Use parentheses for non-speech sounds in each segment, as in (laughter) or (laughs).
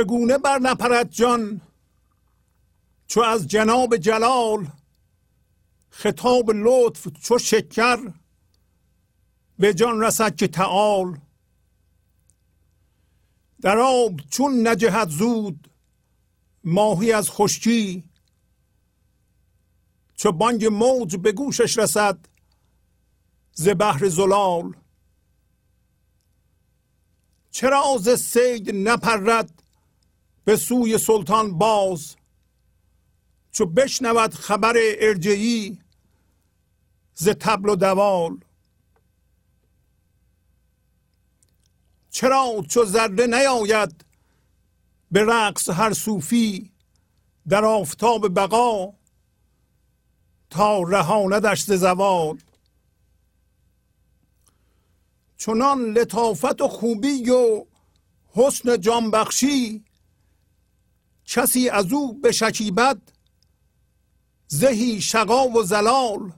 چگونه بر نپرد جان چو از جناب جلال خطاب لطف چو شکر به جان رسد که تعال در آب چون نجهد زود ماهی از خشکی چو بانگ موج به گوشش رسد ز بحر زلال چرا ز سید نپرد به سوی سلطان باز. چو بشنود خبر ارجعی ز تبل و دوال. چرا چو ذره نیاید به رقص هر صوفی در آفتاب بقا تا رهاندش ز زوال؟ چنان لطافت و خوبی و حسن جانبخشی کسی از او بشکیبد زهی شقا و زلال.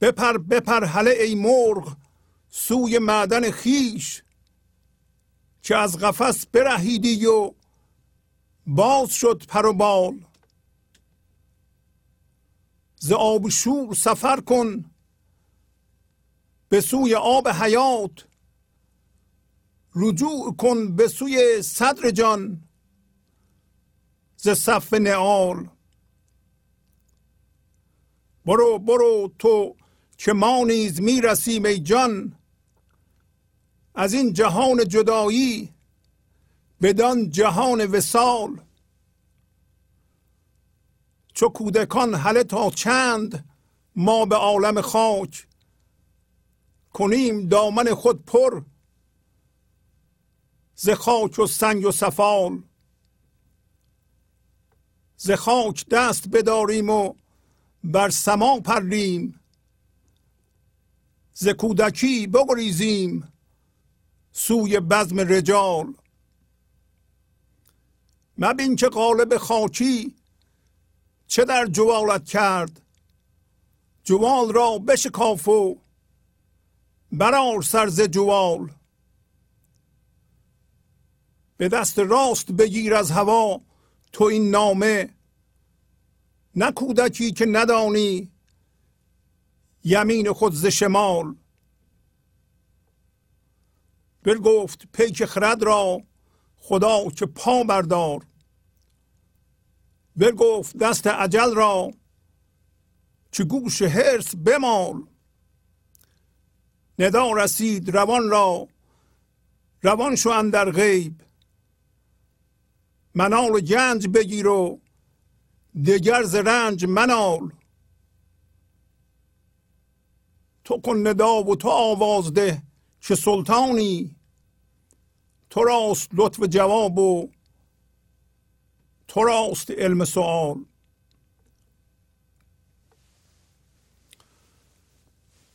بپر بپر هله ای مرغ سوی معدن خیش که از قفس برهیدی و باز شد پر و بال. ز آب شور سفر کن به سوی آب حیات رجوع کن به سوی صدر جان. ز صف نعال. برو برو تو که ما نیز می‌رسیم ای جان. از این جهان جدایی بدان جهان وسال چو کودکان هله تا چند ما به عالم خاک. کنیم دامن خود پر ز خاک و سنگ و سفال ز خاک دست بداریم و بر سما پریم ز کودکی بگریزیم سوی بزم رجال. مبین که قالب خاکی چه در جوالت کرد. جوال را بشکاف و برار سر جوال. به دست راست بگیر از هوا. تو این نامه نه کودکی که ندانی یمین خود ز شمال. گفت پیک خرد را خدا که پا بردار. گفت دست عجل را که گوش هرس بمال. ندا رسید روان را روان شو اندر غیب. منال گنج بگیر و دگر ز رنج منال. تو کن ندا و تو آواز ده که سلطانی. تو راست لطف جواب و تو راست علم سوال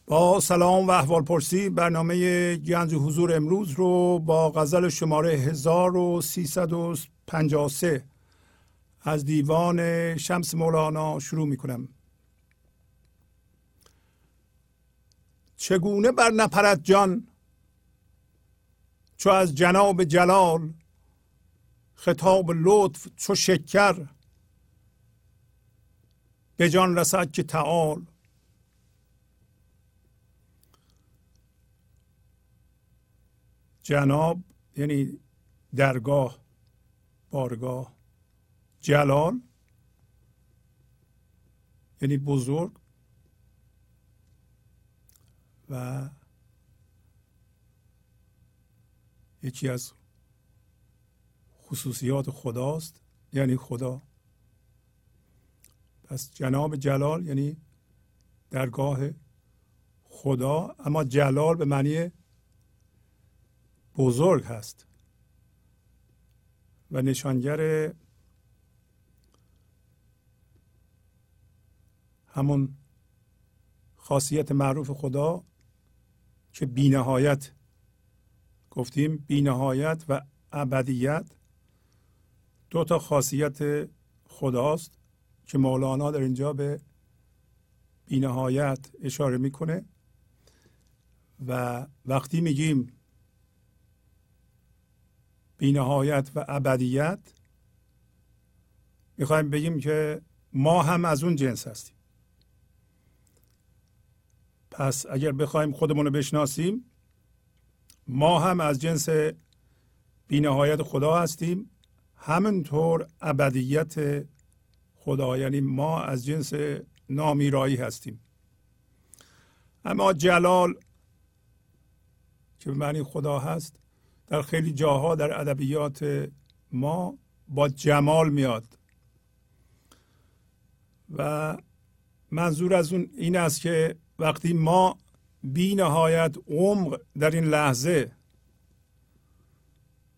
با سلام و احوال پرسی برنامه گنج حضور امروز رو با غزل شماره 1353 از دیوان شمس مولانا شروع می کنم چگونه بر نپرد جان؟ چو از جناب جلال خطاب لطف چو شکر به جان رسد که تعال. جناب یعنی درگاه بارگاه. جلال یعنی بزرگ و یکی از خصوصیات خداست یعنی خدا. پس جناب جلال یعنی درگاه خدا اما جلال به معنی بزرگ هست. و نشانگر همون خاصیت معروف خدا که بینهایت گفتیم بینهایت و ابدیت دو تا خاصیت خداست که مولانا در اینجا به بینهایت اشاره می‌کنه. و وقتی میگیم بینهایت و ابدیت. می‌خوایم بگیم که ما هم از اون جنس هستیم. پس اگر بخوایم خودمون رو بشناسیم ما هم از جنس بینهایت خدا هستیم. همینطور ابدیت خدا یعنی ما از جنس نامیرایی هستیم. اما جلال که به معنی خدا هست در خیلی جاها در ادبیات ما با جمال میاد. و منظور از اون این است که وقتی ما بی نهایت عمق در این لحظه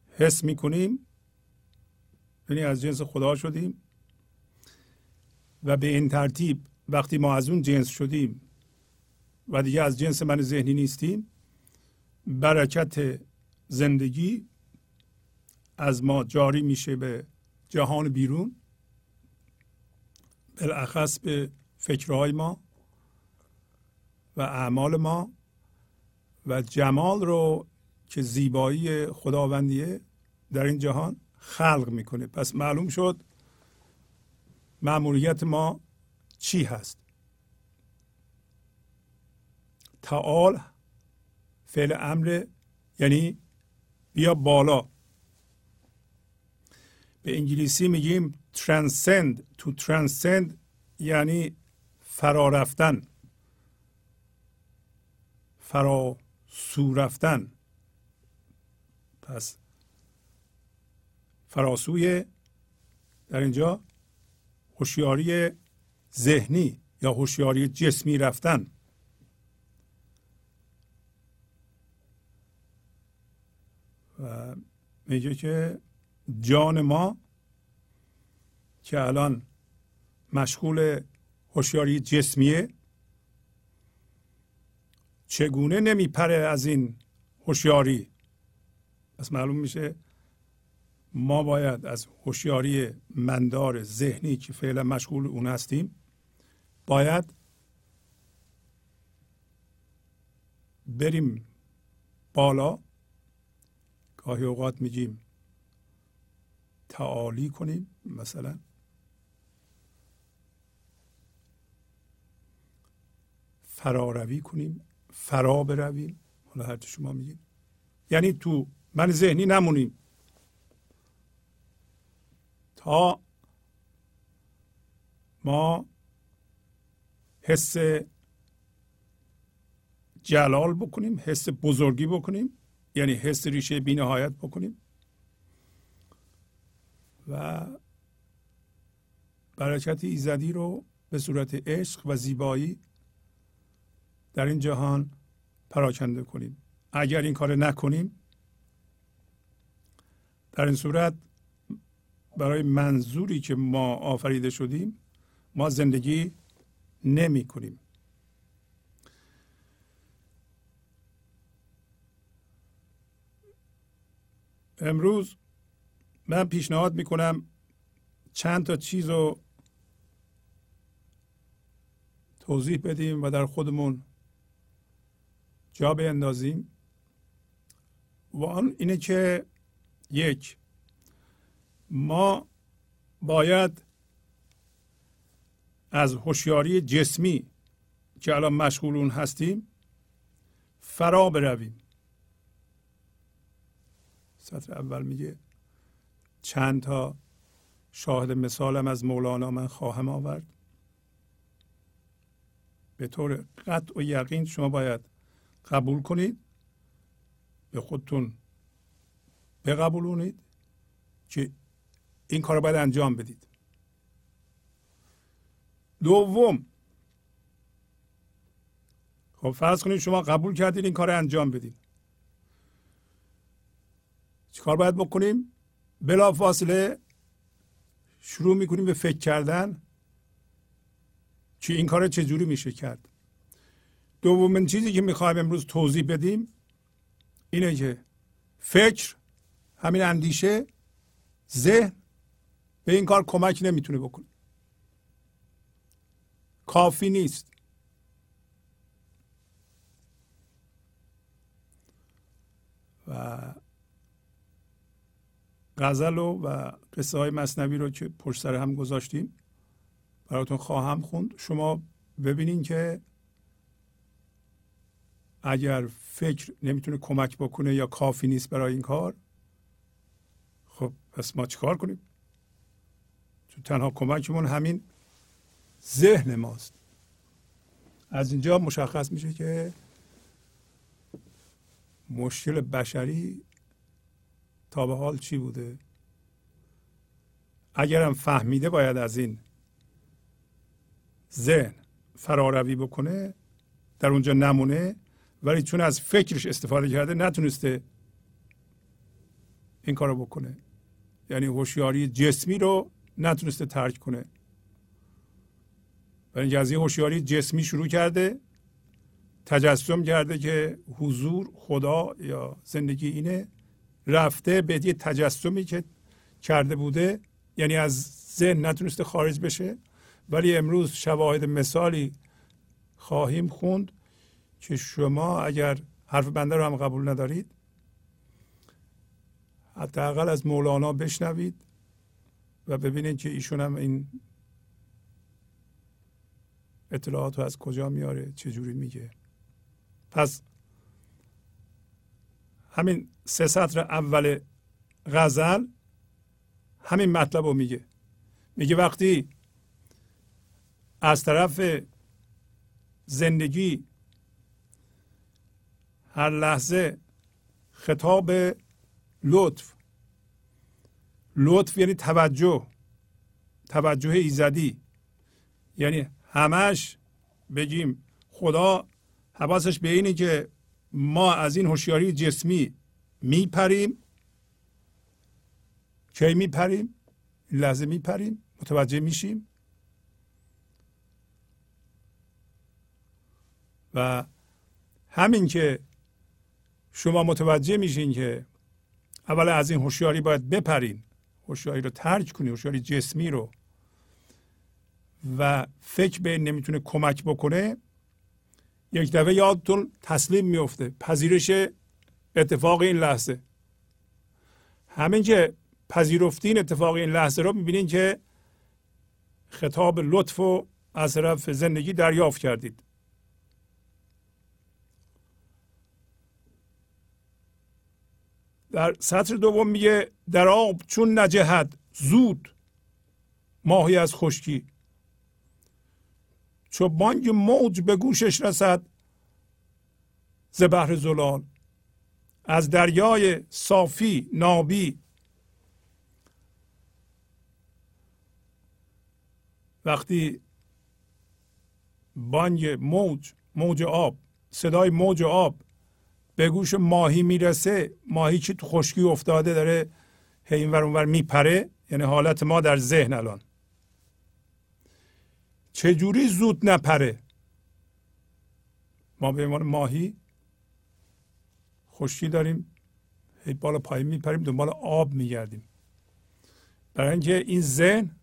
حس می‌کنیم یعنی از جنس خدا شدیم و به این ترتیب وقتی ما از اون جنس شدیم و دیگه از جنس من ذهنی نیستیم برکت زندگی از ما جاری میشه به جهان بیرون بالاخص به فکرهای ما و اعمال ما و جمال رو که زیبایی خداوندیه در این جهان خلق می‌کنه. پس معلوم شد معمولیت ما چی هست؟ تعال فعل امر یعنی بیا بالا. به انگلیسی میگیم transcend. To transcend یعنی فرا رفتن. فرا سو رفتن. پس فراسوی در اینجا هوشیاری ذهنی یا هوشیاری جسمی رفتن. و میگه که جان ما که الان مشغول هوشیاری جسمیه چگونه نمیپره از این هوشیاری؟ پس معلوم میشه ما باید از هوشیاری مندار ذهنی که فعلا مشغول اون هستیم باید بریم بالا گاهی اوقات میگیم تعالی کنیم مثلا. فراروی کنیم فرا برویم. حالا هر شما میگید. یعنی تو من ذهنی نمونیم. تا ما حس جلال بکنیم حس بزرگی بکنیم. یعنی حس ریشه بینهایت بکنیم. و برکت ایزدی رو به صورت عشق و زیبایی در این جهان پراکنده کنیم. اگر این کار نکنیم در این صورت برای منظوری که ما آفریده شدیم ما زندگی نمی کنیم. امروز من پیشنهاد می‌کنم چند تا چیز رو توضیح بدیم و در خودمون جا بیندازیم. و آن اینه که یک ما باید از هوشیاری جسمی که الان مشغول هستیم فرا برویم. سطر اول میگه چند تا شاهد مثالم از مولانا من خواهم آورد. به طور قطع و یقین شما باید قبول کنید. به خودتون بقبولونید که این کار باید انجام بدید. دوم خب فرض کنید شما قبول کردید این کار انجام بدید. چیکار باید بکنیم؟ بلا فاصله شروع می‌کنیم به فکر کردن. که این کار چجوری میشه کرد؟ دومین چیزی که می‌خوایم امروز توضیح بدیم اینه که فکر همین اندیشه ذهن به این کار کمک نمی‌تونه بکنه. کافی نیست. و غزل و, و قصه های مصنوی رو که پشت سر هم گذاشتیم براتون خواهم خوند. شما ببینین که اگر فکر نمی‌تونه کمک بکنه یا کافی نیست برای این کار خب پس ما چیکار کنیم؟ تو تنها کمکمون همین ذهن ماست. از اینجا مشخص میشه که مشکل بشری تا به حال چی بوده؟ اگرم فهمیده باید از این ذهن فراروی بکنه در اونجا نمونه ولی چون از فکرش استفاده کرده نتونسته این کارو بکنه. یعنی هوشیاری جسمی رو نتونسته ترک کنه. برای اینکه از این هوشیاری جسمی شروع کرده تجسم کرده که حضور خدا یا زندگی اینه. رفته به یه تجسمی که کرده بوده یعنی از ذهن نتونسته خارج بشه. ولی امروز شواهد مثالی خواهیم خوند که شما اگر حرف بنده رو هم قبول ندارید حداقل از مولانا بشنوید و ببینید که ایشون هم این اطلاعات رو از کجا میاره چجوری میگه. پس همین سه سطر اول غزل همین مطلب رو میگه. میگه وقتی از طرف زندگی هر لحظه خطاب لطف لطف یعنی توجه توجه ایزدی یعنی همش بگیم خدا حواسش به اینه که ما از این هوشیاری جسمی میپریم. کی میپریم؟ لحظه میپریم. متوجه میشیم. و همین که شما متوجه میشین که اول از این هوشیاری باید بپرین. هوشیاری رو ترک کنی هوشیاری جسمی رو. و فکر به نمی‌تونه کمک بکنه. یک دفعه یادتون تسلیم میفته پذیرش اتفاق این لحظه. همین که پذیرفتین اتفاق این لحظه رو می‌بینین که خطاب لطف و از طرف زندگی دریافت کردید. در سطر دوم میگه در آب چون نجهد زود ماهی از خشکی. چو بانگ موج به گوشش رسد ز بحر زلال. از دریای صافی نابی. وقتی بانگ موج موج آب صدای موج آب به گوش ماهی می‌رسه ماهی که تو خشکی افتاده داره هی اینور اونور میپره یعنی حالت ما در ذهن الان. چجوری زود نپره؟ ما به عنوان ماهی خشکی داریم هی بالا پایین میپریم دنبال آب میگردیم. برای اینکه این ذهن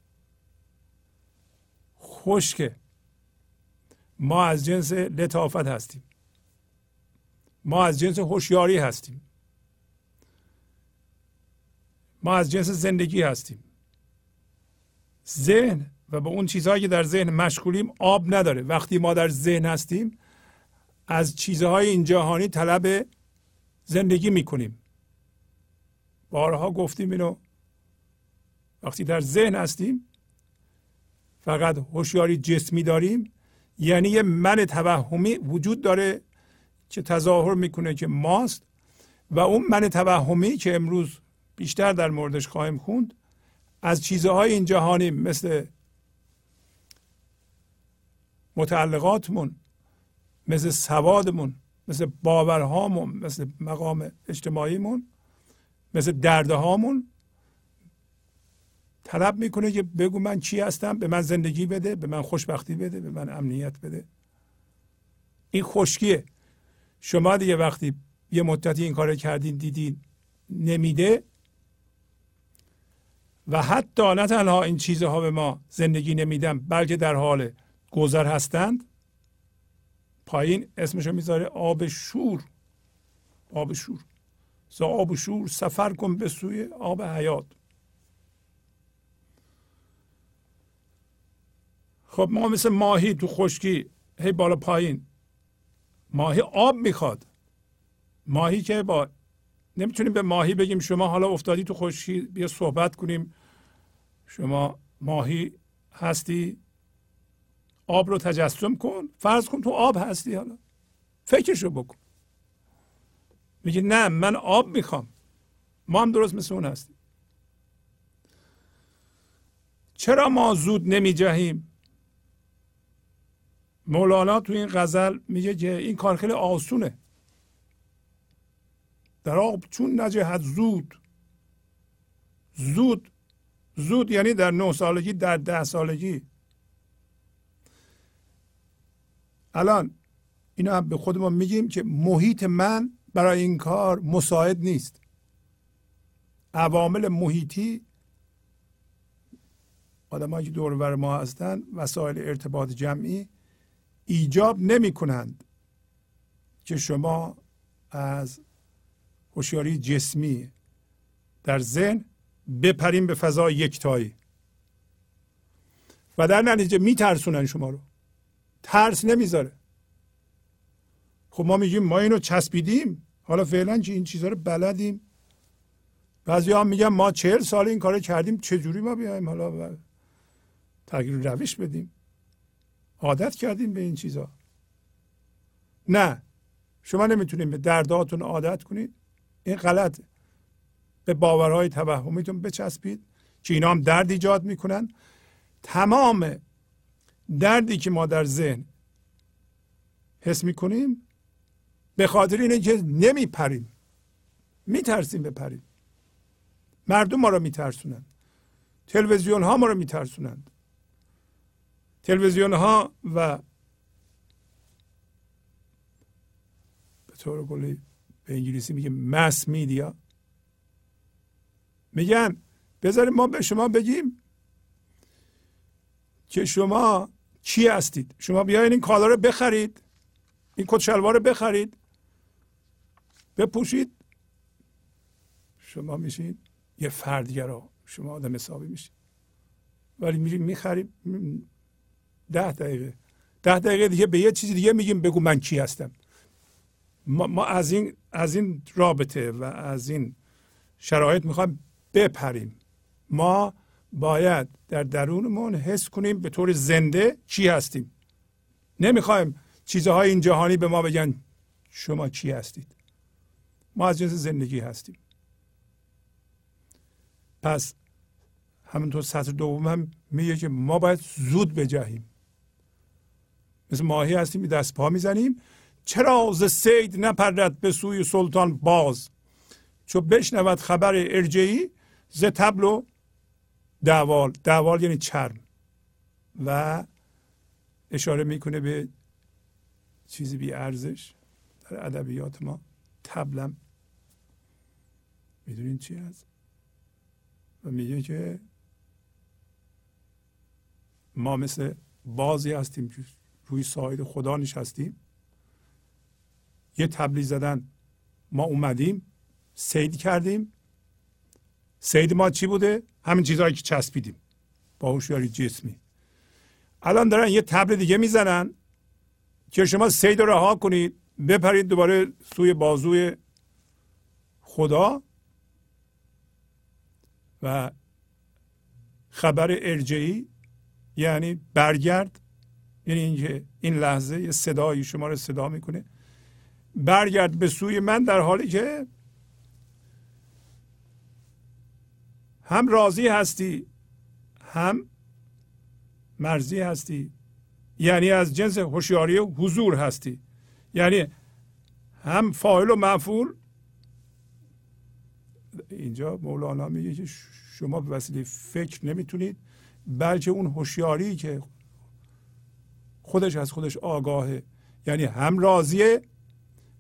خشکه. ما از جنس لطافت هستیم. ما از جنس هوشیاری هستیم. ما از جنس زندگی هستیم. ذهن و به اون چیزهایی که در ذهن مشغولیم آب نداره. وقتی ما در ذهن هستیم از چیزهای این جهانی طلب زندگی می‌کنیم. بارها گفتیم اینو وقتی در ذهن هستیم فقط هوشیاری جسمی داریم. یعنی یه من توهمی وجود داره که تظاهر می‌کنه که ماست و اون من توهمی که امروز بیشتر در موردش خواهیم خوند از چیزهای این جهانی مثل متعلقاتمون مثل سوادمون مثل باورهامون مثل مقام اجتماعیمون مثل دردهامون. طلب می‌کنه که بگو من چی هستم به من زندگی بده به من خوشبختی بده به من امنیت بده. این خشکیه. شما دیگه وقتی یه مدتی این کار کردین دیدین نمیده. و حتی نه تنها این چیزها به ما زندگی نمیدن بلکه در حال گذر هستند پایین اسمشو می‌ذاره آب شور. آب شور. ز آب شور سفر کن به سوی آب حیات. خب ما مثل ماهی تو خشکی هی بالا پایین. ماهی آب می‌خواد. ماهی که با نمی‌تونیم به ماهی بگیم شما حالا افتادی تو خشکی بیا صحبت کنیم. شما ماهی هستی؟ آب رو تجسم کن. فرض کن تو آب هستی حالا. فکرشو بکن. میگه نه من آب می‌خوام. ما هم درست مثل اون هستیم. چرا ما زود نمی جهیم مولانا تو این غزل میگه که این کار خیلی آسونه. در آب چون نجهد زود. زود زود یعنی در نه سالگی در ده سالگی. الان اینا هم به خودمون میگیم که محیط من برای این کار مساعد نیست. عوامل محیطی آدمایی که دور ما هستند وسایل ارتباط جمعی ایجاب نمی کنند که شما از هوشیاری جسمی در ذهن بپریم به فضای یکتایی. و در نتیجه میترسونن شما رو. ترس نمی‌ذاره. خب ما میگیم ما اینو چسبیدیم. حالا فعلا که این چیزها رو بلدیم. بعضی هم میگن ما چهل سال این کار کردیم چجوری ما بیایم حالا تغییر روش بدیم؟ عادت کردیم به این چیزها نه. شما نمی‌تونید به درداتون عادت کنید. این غلطه به باورهای توهمیتون بچسبید که اینا هم درد ایجاد می‌کنن. تمام دردی که ما در ذهن حس می‌کنیم به خاطر اینه که نمیپریم. میترسیم بپریم. مردم ما رو میترسونن. تلویزیون ها ما رو میترسونند. تلویزیون ها و به طور کلی به انگلیسی میگه مس میدیا میگن بذاریم ما به شما بگیم که شما چی هستید؟ شما بیاین این کالا رو بخرید. این کت شلوار رو بخرید. بپوشید. شما میشین یه فردگرا شما آدم حسابی میشید ولی میریم می‌خریم ده دقیقه. ده دقیقه دیگه به یه چیزی دیگه میگیم. بگو من کی هستم. ما, ما از این از این رابطه و از این شرایط می‌خوایم بپریم. ما باید در درونمون حس کنیم به طور زنده چی هستیم. نمی‌خوایم چیزهای این جهانی به ما بگن شما چی هستید. ما از جنس زندگی هستیم. پس همینطور سطر دوم هم میگه که ما باید زود بجهیم. مثل ماهی هستیم دست پا می‌زنیم. چرا ز سید نپرد به سوی سلطان باز؟ چو بشنود خبر ارجعی ز تبل و دوال. دوال یعنی چرم. و اشاره می‌کنه به چیزی بی ارزش. در ادبیات ما تبلم می‌دونین چی هست؟ و میگه که ما مثل بازی هستیم روی ساید خدا نشستیم. یه تبلیغ زدن. ما اومدیم سید کردیم. سید ما چی بوده؟ همین چیزهایی که چسبیدیم. با هوشیاری جسمی. الان دارن یه تبل دیگه می‌زنن که شما سید رها کنید بپرید دوباره سوی بازوی خدا و خبر ارجعی یعنی برگرد. یعنی اینکه این لحظه یه صدایی شما رو صدا می‌کنه. برگرد به سوی من در حالی که هم راضی هستی هم مرزی هستی. یعنی از جنس هوشیاری حضور هستی. یعنی هم فاعل و مفعول. اینجا مولانا میگه که شما به وسیله فکر نمی‌تونید بلکه اون هوشیاری که خودش از خودش آگاهه. یعنی هم راضیه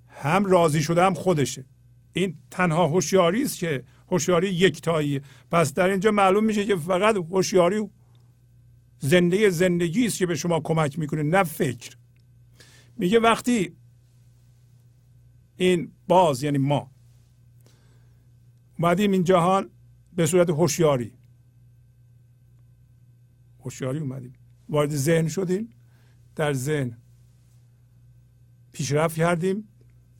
هم راضی شده هم خودشه. این تنها هوشیاری است که هوشیاری یکتایی. پس در اینجا معلوم میشه که فقط هوشیاری زنده زندگی است که به شما کمک می‌کنه نه فکر. میگه وقتی این باز یعنی ما اومدیم این جهان به صورت هوشیاری. هوشیاری اومدیم. وارد ذهن شدیم. در ذهن پیشرفت کردیم.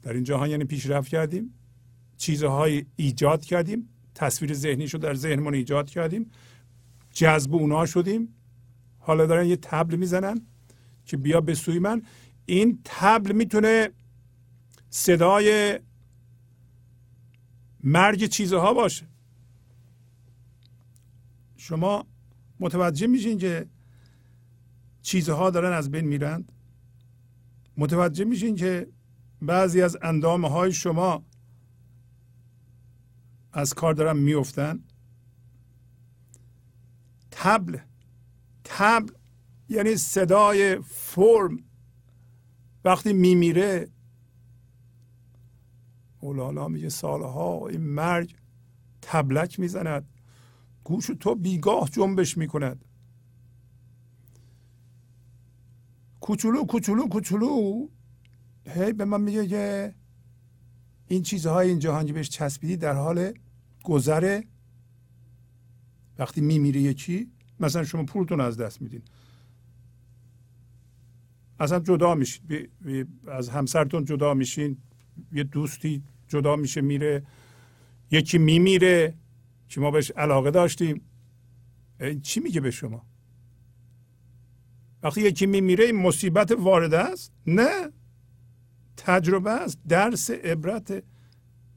در این جهان یعنی پیشرفت کردیم. چیزهای ایجاد کردیم. تصویر ذهنی شد در ذهنمون ایجاد کردیم. جذب اونا شدیم. حالا دارن یه تبل می‌زنن که بیا به سوی من. این تبل می‌تونه صدای مرگ چیزها باشه. شما متوجه میشین که چیزها دارن از بین میرند متوجه میشین که بعضی از اندامه های شما از کار دارن میفتن تبل. تبل یعنی صدای فرم. وقتی میمیره مولانا میگه سالها این مرگ تبلک می‌زند. گوش تو بیگاه جنبش می‌کند. کوچولو کوچولو کوچولو. هی به من میگه که این چیزهای این جهان که بهش چسبیدی در حال گذره وقتی میمیره یکی مثلا شما پولتون از دست میدین. اصلا جدا میشین. از همسرتون جدا میشین. یه دوستی جدا میشه میره. یکی میمیره. که ما بهش علاقه داشتیم. چی میگه به شما؟ وقتی یکی میمیره این مصیبت وارده است؟ نه. تجربه است درس عبرت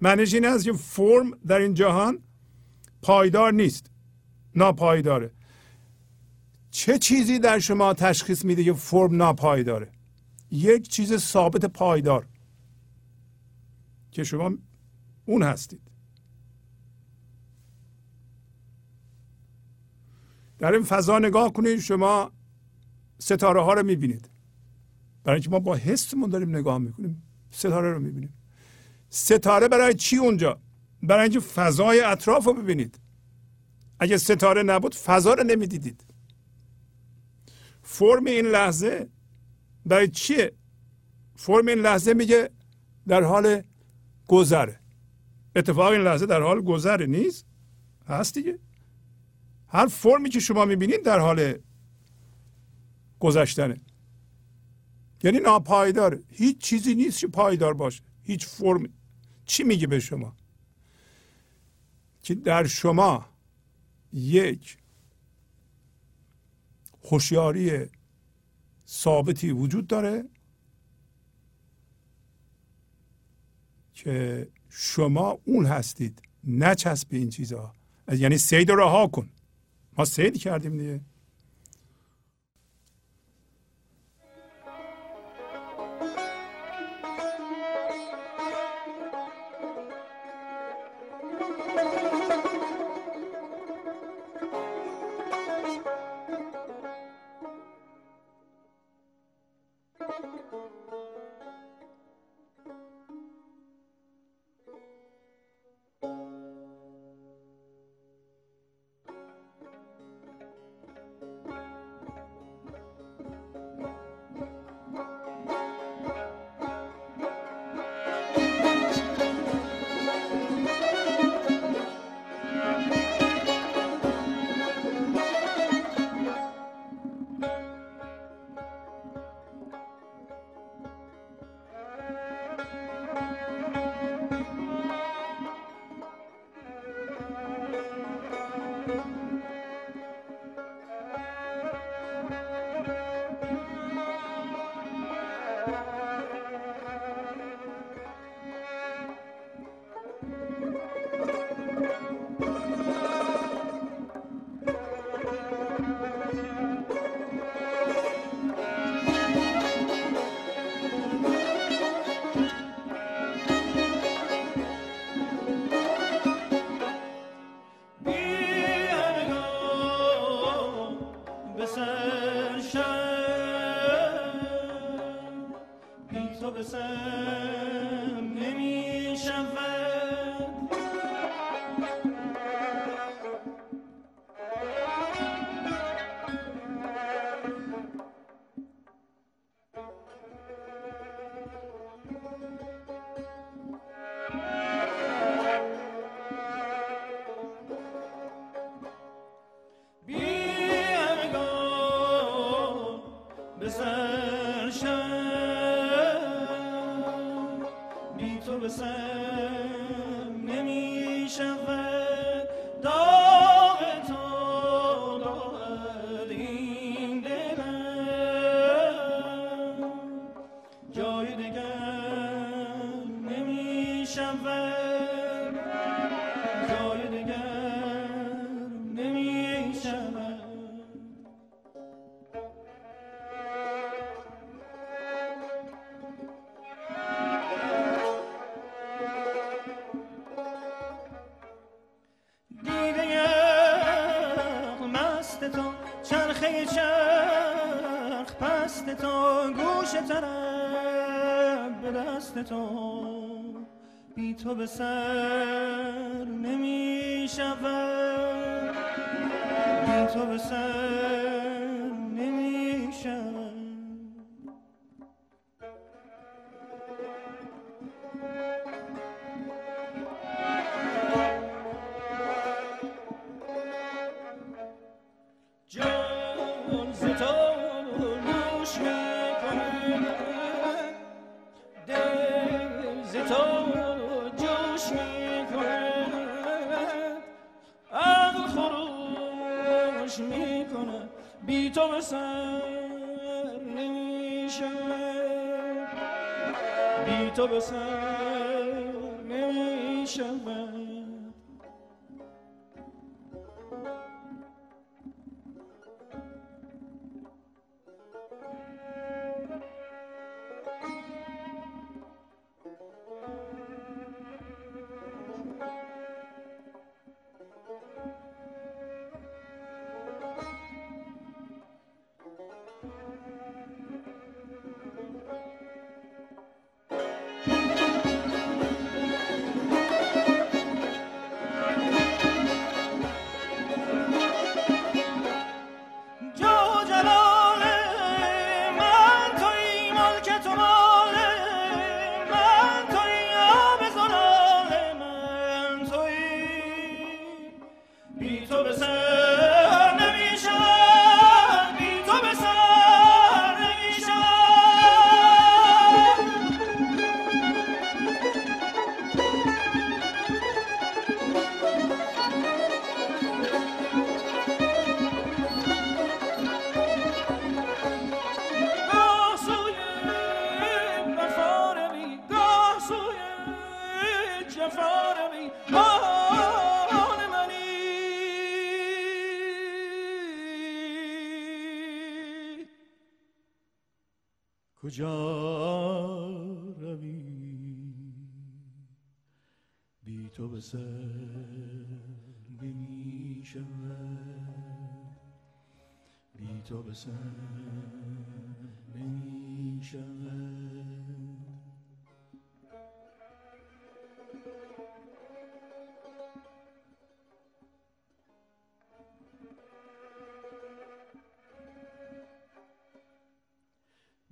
معنیش این است که فرم در این جهان پایدار نیست ناپایداره. چه چیزی در شما تشخیص میده که فرم ناپایداره؟ یک چیز ثابت پایدار که شما اون هستید. در این فضا نگاه کنید شما ستاره ها رو می‌بینید. برای اینکه ما با حسمون داریم نگاه می‌کنیم. ستاره رو می‌بینیم. ستاره برای چی اونجا؟ برای اینکه فضای اطراف رو ببینید. اگه ستاره نبود فضا رو نمی‌دیدید. فرم این لحظه برای چیه؟ فرم این لحظه میگه در حال گذره. اتفاق این لحظه در حال گذره نیست؟ هست دیگه. هر فرمی که شما می‌بینید در حال گذشتنه. یعنی ناپایداره هیچ چیزی نیست که پایدار باشه. هیچ فرم چی میگه به شما؟ که در شما یک هوشیاری ثابتی وجود داره که شما اون هستید. نچسب این چیزها یعنی سید رها کن. ما سید کردیم دیگه. تو به سر نمی شود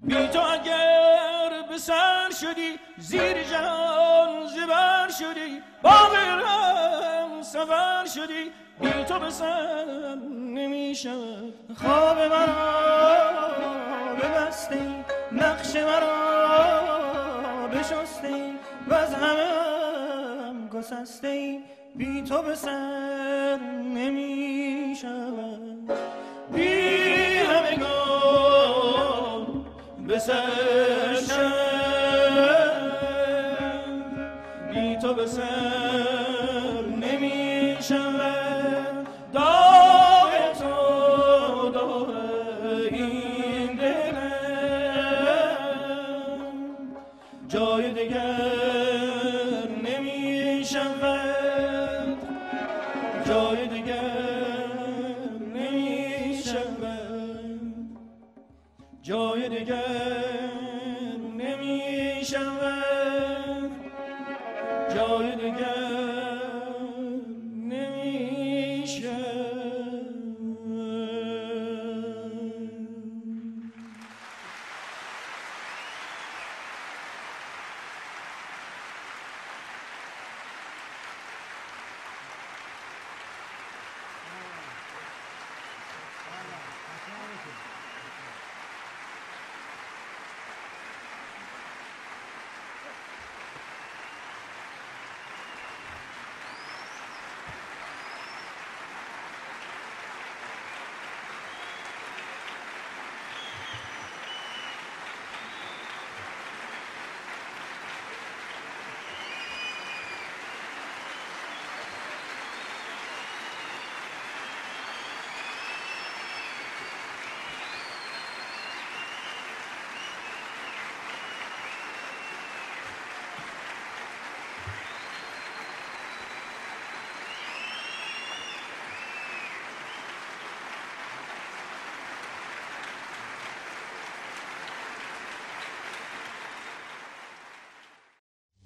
بی تو اگر به سر شدی زیر جهان زبر شدی با غیرم سفر شدی بی تو به سر نمی‌شد خواب مرا ببستی نقش مرا بشستی و از همه هم گسستی بی تو به سر نمی‌شود. بی به سر بی تو به سر نمی شود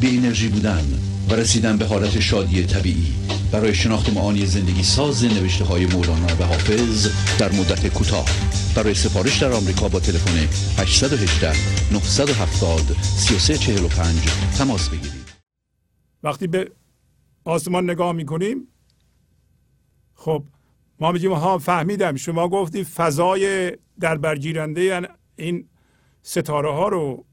بی انرژی بودن و رسیدن به حالت شادی طبیعی. برای شناخت معانی زندگی ساز نوشته های مولانا و حافظ در مدت کوتاه. برای سفارش در آمریکا با تلفن 818 970 3345 تماس بگیرید. وقتی به آسمان نگاه می‌کنیم خب ما میگیم ها فهمیدم. شما گفتی فضای در برگیرنده یعنی این ستاره ها رو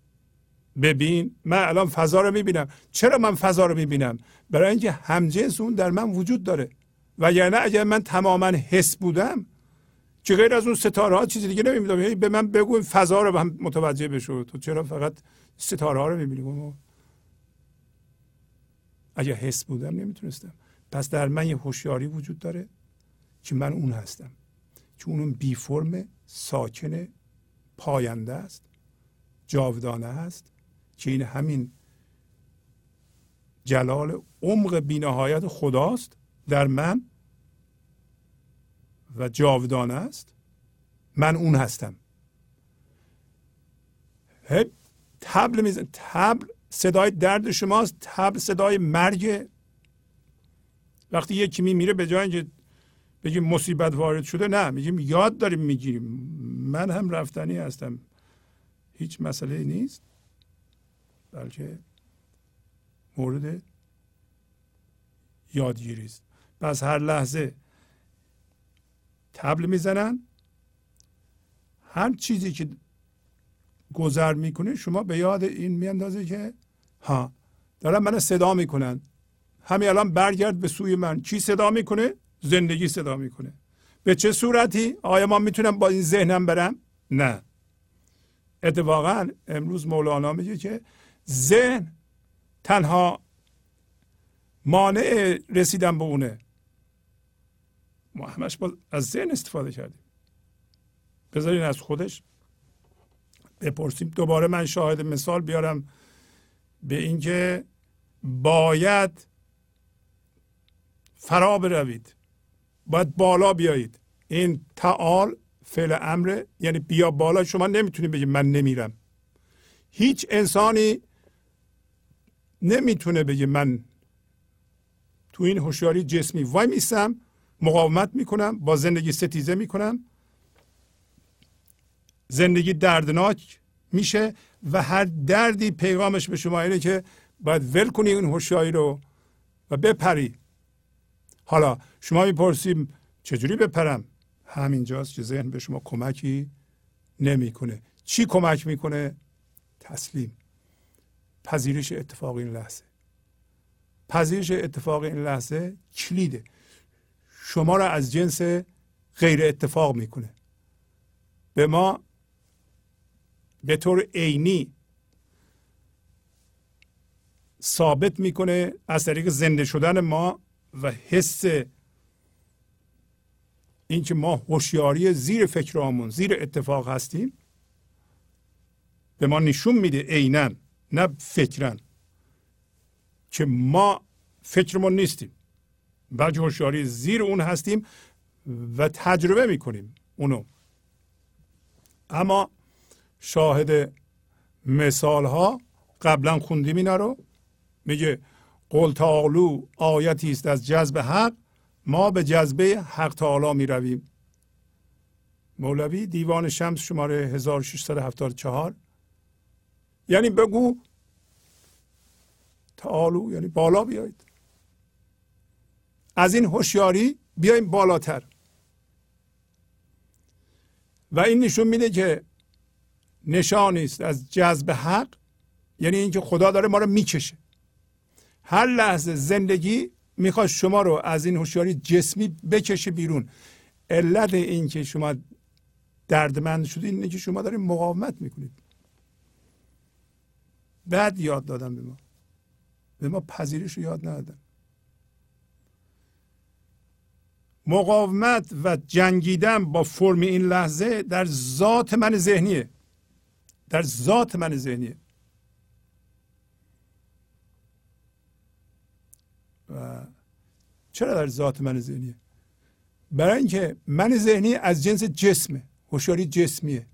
ببین من الان فضا رو می‌بینم. چرا من فضا رو می‌بینم؟ برای اینکه همجنس اون در من وجود داره. و یعنی اگر من تماما حس بودم که غیر از اون ستاره ها چیزی دیگه نمی‌دونم به من بگو فضا رو هم متوجه بشو. تو چرا فقط ستاره ها رو می‌بینی؟ اگر حس بودم نمی‌تونستم. پس در من یه هوشیاری وجود داره که من اون هستم. که اون بی فرم ساکن پاینده است جاودانه است. که این همین جلال عمق بینهایت خداست در من و جاودانه است من اون هستم. تبل میزن تبل صدای درد شماست تبل صدای مرگ. وقتی یکی میمیره به جای اینکه بگیم مصیبت وارد شده نه میگیم یاد داریم می‌گیریم. من هم رفتنی هستم. هیچ مسئله نیست. بلکه مورد یادگیری است. پس هر لحظه تبل می‌زنن هر چیزی که گذر می‌کنه شما به یاد این میاندازه که ها دارن من صدا می‌کنن. همین الان برگرد به سوی من. چی صدا می‌کنه؟ زندگی صدا می‌کنه. به چه صورتی؟ آیا ما می‌تونم با این ذهنم برم؟ نه. اتفاقا امروز مولانا میگه که ذهن تنها مانع رسیدن به اونه. ما همش از ذهن استفاده کردیم. بذارین از خودش بپرسیم. دوباره من شاهد مثال بیارم به اینکه باید فرا بروید. باید بالا بیایید. این تعال فعل امر یعنی بیا بالا شما نمی‌تونید بگید من نمیرم. هیچ انسانی نمی‌تونه بگه من تو این هوشیاری جسمی وای میسم مقاومت می‌کنم با زندگی ستیزه می‌کنم. زندگی دردناک میشه و هر دردی پیغامش به شما اینه که باید ول کنی اون هوشیاری رو و بپری. حالا شما می‌پرسیم چجوری بپرم؟ همینجاست که ذهن به شما کمکی نمی‌کنه. چی کمک می‌کنه؟ تسلیم. پذیرش اتفاق این لحظه. پذیرش اتفاق این لحظه کلیده. شما را از جنس غیر اتفاق می‌کنه به ما به طور عینی ثابت می‌کنه از طریق زنده شدن ما و حس اینکه ما هوشیاری زیر فکرامون زیر اتفاق هستیم به ما نشون میده عینا نه فکرن. که ما فکرمون نیستیم. بلکه هوشیاری زیر اون هستیم و تجربه می‌کنیم اونو. اما شاهد مثال ها قبلا خوندیم اینا رو. میگه قل تعالو آیتی است از جذب حق ما به جذبه حق تعالی می رویم مولوی دیوان شمس شماره 1674 یعنی بگو تعالو یعنی بالا بیایید. از این هوشیاری بیایم بالاتر. و این نشون میده که نشانی است از جذب حق یعنی اینکه خدا داره ما رو می‌کشه. هر لحظه زندگی می‌خواد شما رو از این هوشیاری جسمی بکشه بیرون. علت این که شما دردمند شدید اینه که شما دارید مقاومت می‌کنید. بعد یاد دادم به ما. به ما پذیرش رو یاد ندادن. مقاومت و جنگیدن با فرم این لحظه در ذات من ذهنیه. در ذات من ذهنیه. و چرا در ذات من ذهنیه؟ برای اینکه من ذهنی از جنس جسمه هوشیاری جسمیه.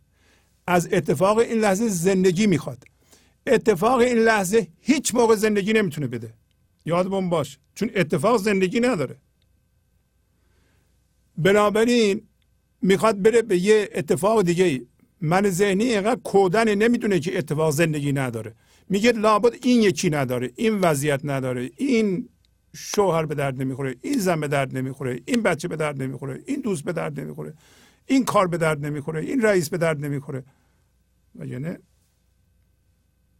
از اتفاق این لحظه زندگی می‌خواد. اتفاق این لحظه هیچ موقع زندگی نمی‌تونه بده. یادمون باش. چون اتفاق زندگی نداره. بنابراین می‌خواد بره به یه اتفاق دیگه من ذهنی اینقدر کودن نمی‌دونه که اتفاق زندگی نداره. میگه لابد این یکی نداره این وضعیت نداره این شوهر به درد نمی‌خوره این زن به درد نمی‌خوره این بچه به درد نمی‌خوره این دوست به درد نمی‌خوره این کار به درد نمی‌خوره این رئیس به درد نمی‌خوره. و یعنی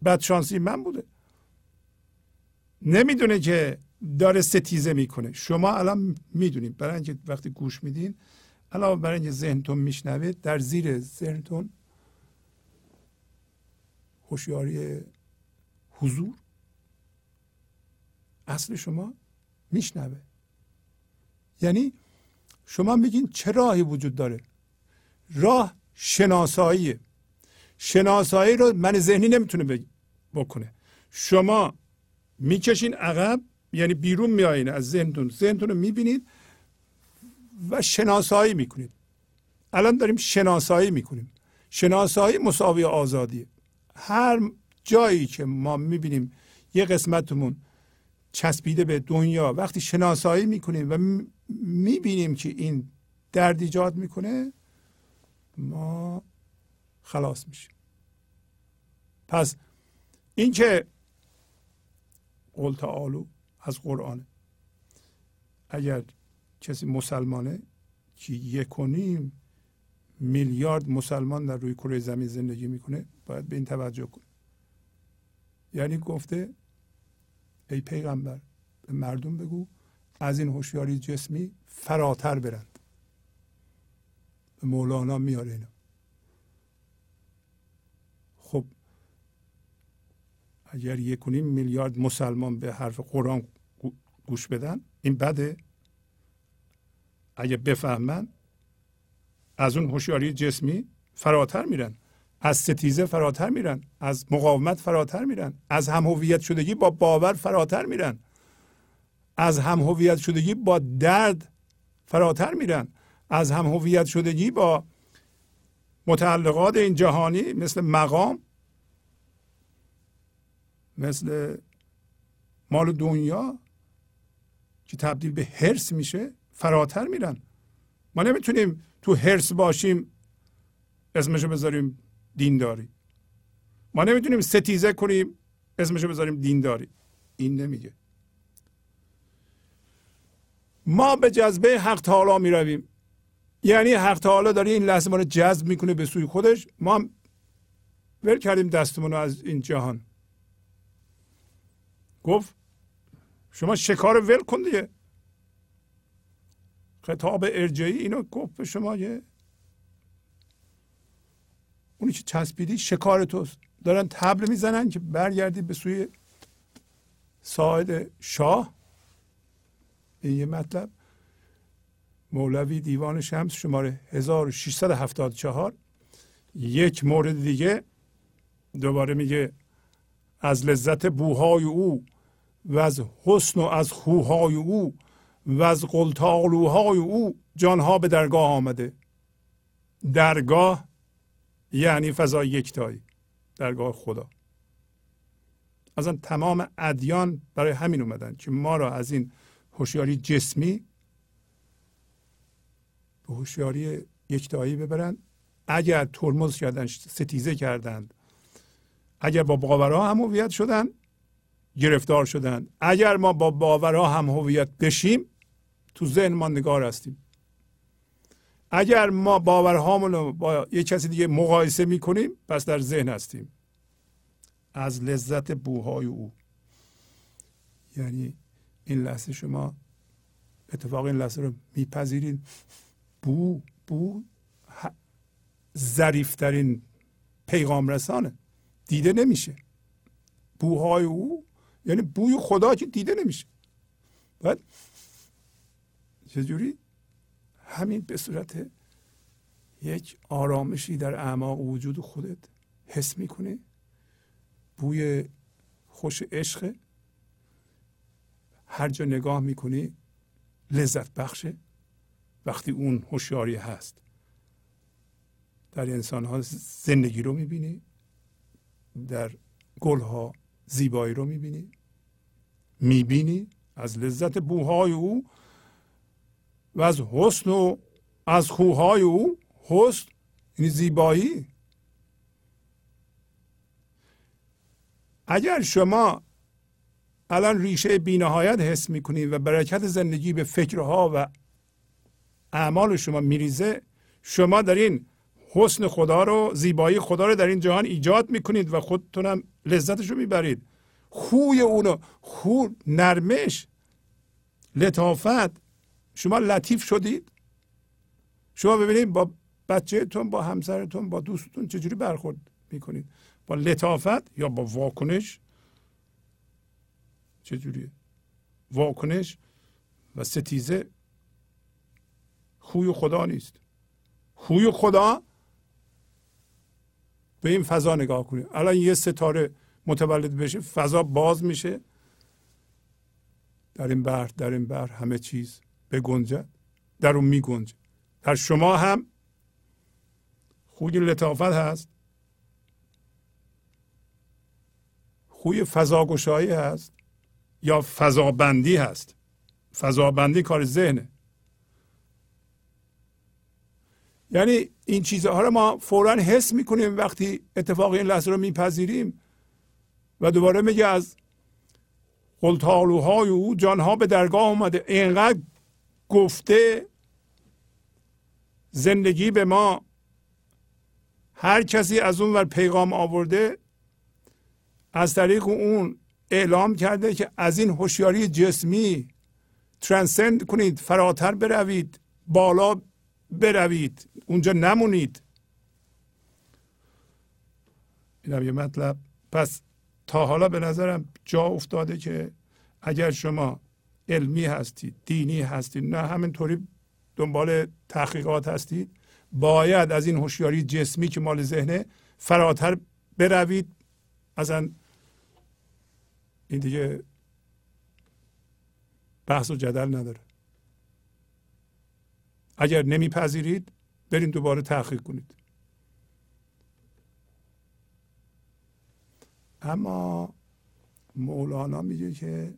بدشانسی من بوده. نمی‌دونه که داره ستیزه می‌کنه. شما الان می‌دونید. برای اینکه وقتی گوش میدین علاوه برای اینکه ذهنتون میشنوه در زیر ذهنتون هوشیاری حضور اصل شما میشنوه. یعنی شما میگین چه راهی وجود داره؟ راه شناساییه شناسایی رو من ذهنی نمی‌تونه بکنه. شما می‌کشین عقب یعنی بیرون میایین از ذهنتون. ذهنتون رو می‌بینید و شناسایی می‌کنید. الان داریم شناسایی می‌کنیم. شناسایی مساوی آزادیه. هر جایی که ما می‌بینیم یه قسمتمون چسبیده به دنیا وقتی شناسایی می‌کنیم و می‌بینیم که این درد ایجاد می‌کنه ما خلاص میشیم. پس اینکه قول تعالو از قرآن. اگر کسی مسلمانه که یک و نیم میلیارد مسلمان در روی کره زمین زندگی می‌کنه باید به این توجه کنه. یعنی گفته ای پیغمبر به مردم بگو از این هوشیاری جسمی فراتر برند. به مولانا میاره اینا خب اگر یک میلیارد مسلمان به حرف قرآن گوش بدن این بده. اگه بفهمن از اون هوشیاری جسمی فراتر میرن از ستیزه فراتر میرن از مقاومت فراتر میرن از هم هویت شدگی با باور فراتر میرن از هم هویت شدگی با درد فراتر میرن از هم هویت شدگی با متعلقات این جهانی مثل مقام مثل مال دنیا که تبدیل به هرس میشه فراتر میرن. ما نمی‌تونیم تو هرس باشیم اسمشو بذاریم دینداری. ما نمی‌تونیم ستیزه کنیم اسمشو بذاریم دینداری. این نمیگه. ما به جذبه حق تعالی می رویم یعنی حق تعالی داره این لحظه ما رو جذب می‌کنه به سوی خودش. ما هم ول کردیم دستمون از این جهان. گفت شما شکار ول کن دیگه. خطاب ارجایی اینو گفت به شما یه اونی که چسبیدی شکار توست. دارن تبل می‌زنن که برگردی به سوی ساعد شاه. این یه مطلب. مولوی دیوان شمس شماره 1674 یک مورد دیگه. دوباره میگه از لذت بوهای او و از حسن و از خوهای او و از قلتالوهای او جانها به درگاه آمده. درگاه یعنی فضای یکتایی درگاه خدا. اصلا تمام ادیان برای همین اومدن که ما را از این هوشیاری جسمی به هوشیاری یکتایی ببرن اگر ترمز کردن ستیزه کردند اگر با باورها هم هویت شدن گرفتار شدن. اگر ما با باورها هم هویت بشیم تو ذهن ما نگار هستیم. اگر ما باورهامون رو با یک کسی دیگه مقایسه می‌کنیم پس در ذهن هستیم. از لذت بوهای او. یعنی این لحظه شما اتفاق این لحظه رو میپذیرید بو بو ظریفترین پیغام رسانه دیده نمیشه. بوهای او یعنی بوی خدا که دیده نمیشه. بعد چجوری؟ همین به صورت یک آرامشی در اعماق وجود خودت حس می‌کنی؟ بوی خوش عشق هر جا نگاه می‌کنی لذت بخشه وقتی اون هوشیاری هست. در انسان ها زندگی رو می‌بینی در گل ها زیبایی رو می‌بینی؟ می‌بینی؟ از لذت بوهای او و از حسن و از خوهای او. حسن یعنی زیبایی. اگر شما الان ریشه بینهایت حس می‌کنید و برکت زندگی به فکرها و اعمال شما میریزه شما در این حسن خدا رو زیبایی خدا رو در این جهان ایجاد می‌کنید و خودتونم لذتش رو می‌برید. خوی اونو. خو نرمش. لطافت. شما لطیف شدید. شما ببینید با بچهتون با همسرتون با دوستتون چجوری برخورد می‌کنید؟ با لطافت یا با واکنش؟ چجوریه؟ واکنش و ستیزه. خوی خدا نیست. خوی خدا به این فضا نگاه کنید الان یه ستاره متولد بشه فضا باز میشه. در این بر در این بر همه چیز بگنجد در اون میگنجه. در شما هم خوی لطافت هست. خوی فضاگشایی هست. یا فضابندی هست. فضابندی کار ذهنه. یعنی این چیزها رو ما فورا حس می‌کنیم وقتی اتفاق این لحظه رو میپذیریم و دوباره میگه از قلتالوهای او جانها به درگاه اومده. اینقدر گفته زندگی به ما هر کسی از اون ور پیغام آورده از طریق اون اعلام کرده که از این هوشیاری جسمی ترانسند کنید فراتر بروید بالا بروید. اونجا نمونید. این یه مطلب. پس تا حالا به نظرم جا افتاده که اگر شما علمی هستید دینی هستید نه همینطوری دنبال تحقیقات هستید باید از این هوشیاری جسمی که مال ذهنه فراتر بروید. اصلا این دیگه بحث و جدل نداره. اگر نمیپذیرید برین دوباره تحقیق کنید. اما مولانا میگه که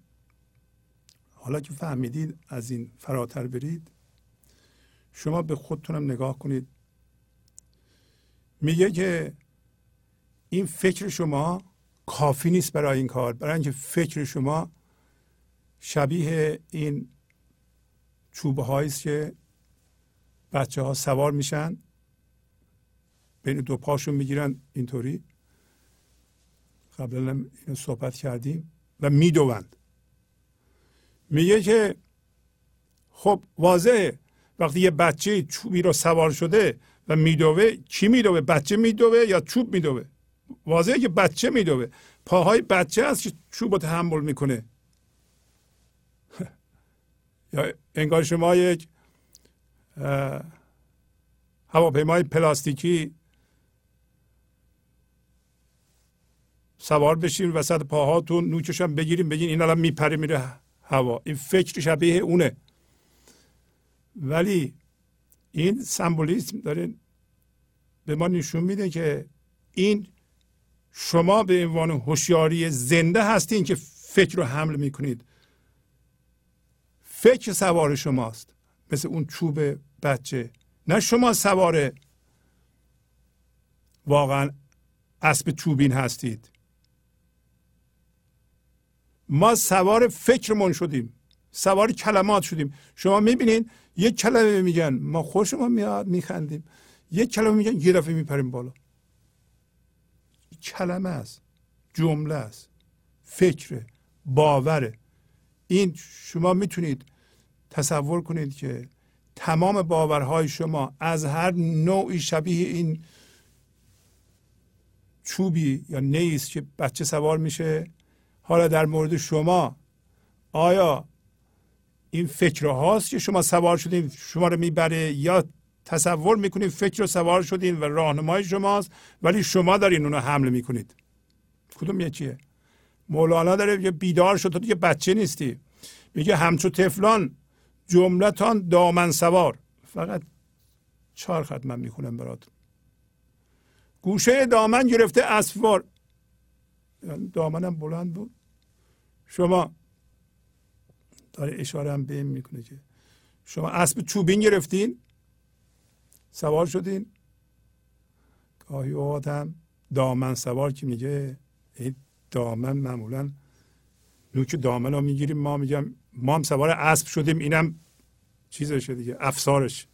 حالا که فهمیدید از این فراتر برید شما به خودتونم نگاه کنید. میگه که این فکر شما کافی نیست برای این کار. برای اینکه فکر شما شبیه این چوبه است که بچه ها سوار میشن بین دو پاشون می‌گیرن اینطوری. قبلا اینو صحبت کردیم و می‌دوند میگه که خب واضحه. وقتی یه بچه چوبی رو سوار شده و میدوه کی میدوه؟ بچه میدوه یا چوب میدوه؟ واضحه که بچه میدوه. پاهای بچه هست که چوب رو تحمل می‌کنه. (laughs) یا انگار شما یک هواپیمای پلاستیکی سوار بشین وسط پاهاتون نوکش هم بگیریم بگین این الان میپره میره هوا. این فکر شبیه اونه. ولی این سمبولیسم داره به ما نشون میده که این شما به عنوان هوشیاری زنده هستین که فکر رو حمل می‌کنید. فکر سوار شماست. مثل اون چوب بچه. نه شما سوار واقعا اسب چوبین هستید. ما سوار فکرمون شدیم. سوار کلمات شدیم. شما می‌بینین یک کلمه میگن ما خوشمون میاد میخندیم. یک کلمه میگن یه دفعه میپریم بالا. کلمه است. جمله است. فکر باوره. این شما می‌تونید تصور کنید که تمام باورهای شما از هر نوعی شبیه این چوبی یا نیست که بچه سوار میشه حالا در مورد شما آیا این فکر هاست که شما سوار شدین شما رو می‌بره یا تصور می‌کنید فکر رو سوار شدین و راهنمای شماست ولی شما دارین اونو حمله می‌کنید؟ کدوم یکیه مولانا داره میگه بیدار شد تو دیگه بچه نیستی. میگه همچو تفلان جملتان دامن سوار. فقط چهار خط من می‌خونم براتون. گوشه دامن گرفته اسوار یعنی دامنم بلند بود. شما داره اشاره هم به این می‌کنه که شما اسب چوبین گرفتین. سوار شدین. گاهی اوقات هم دامن سوار که میگه این دامن معمولا نوک دامن رو می‌گیریم. ما میگم ما هم سوار اسب شدیم اینم چیزشه دیگه افسارش.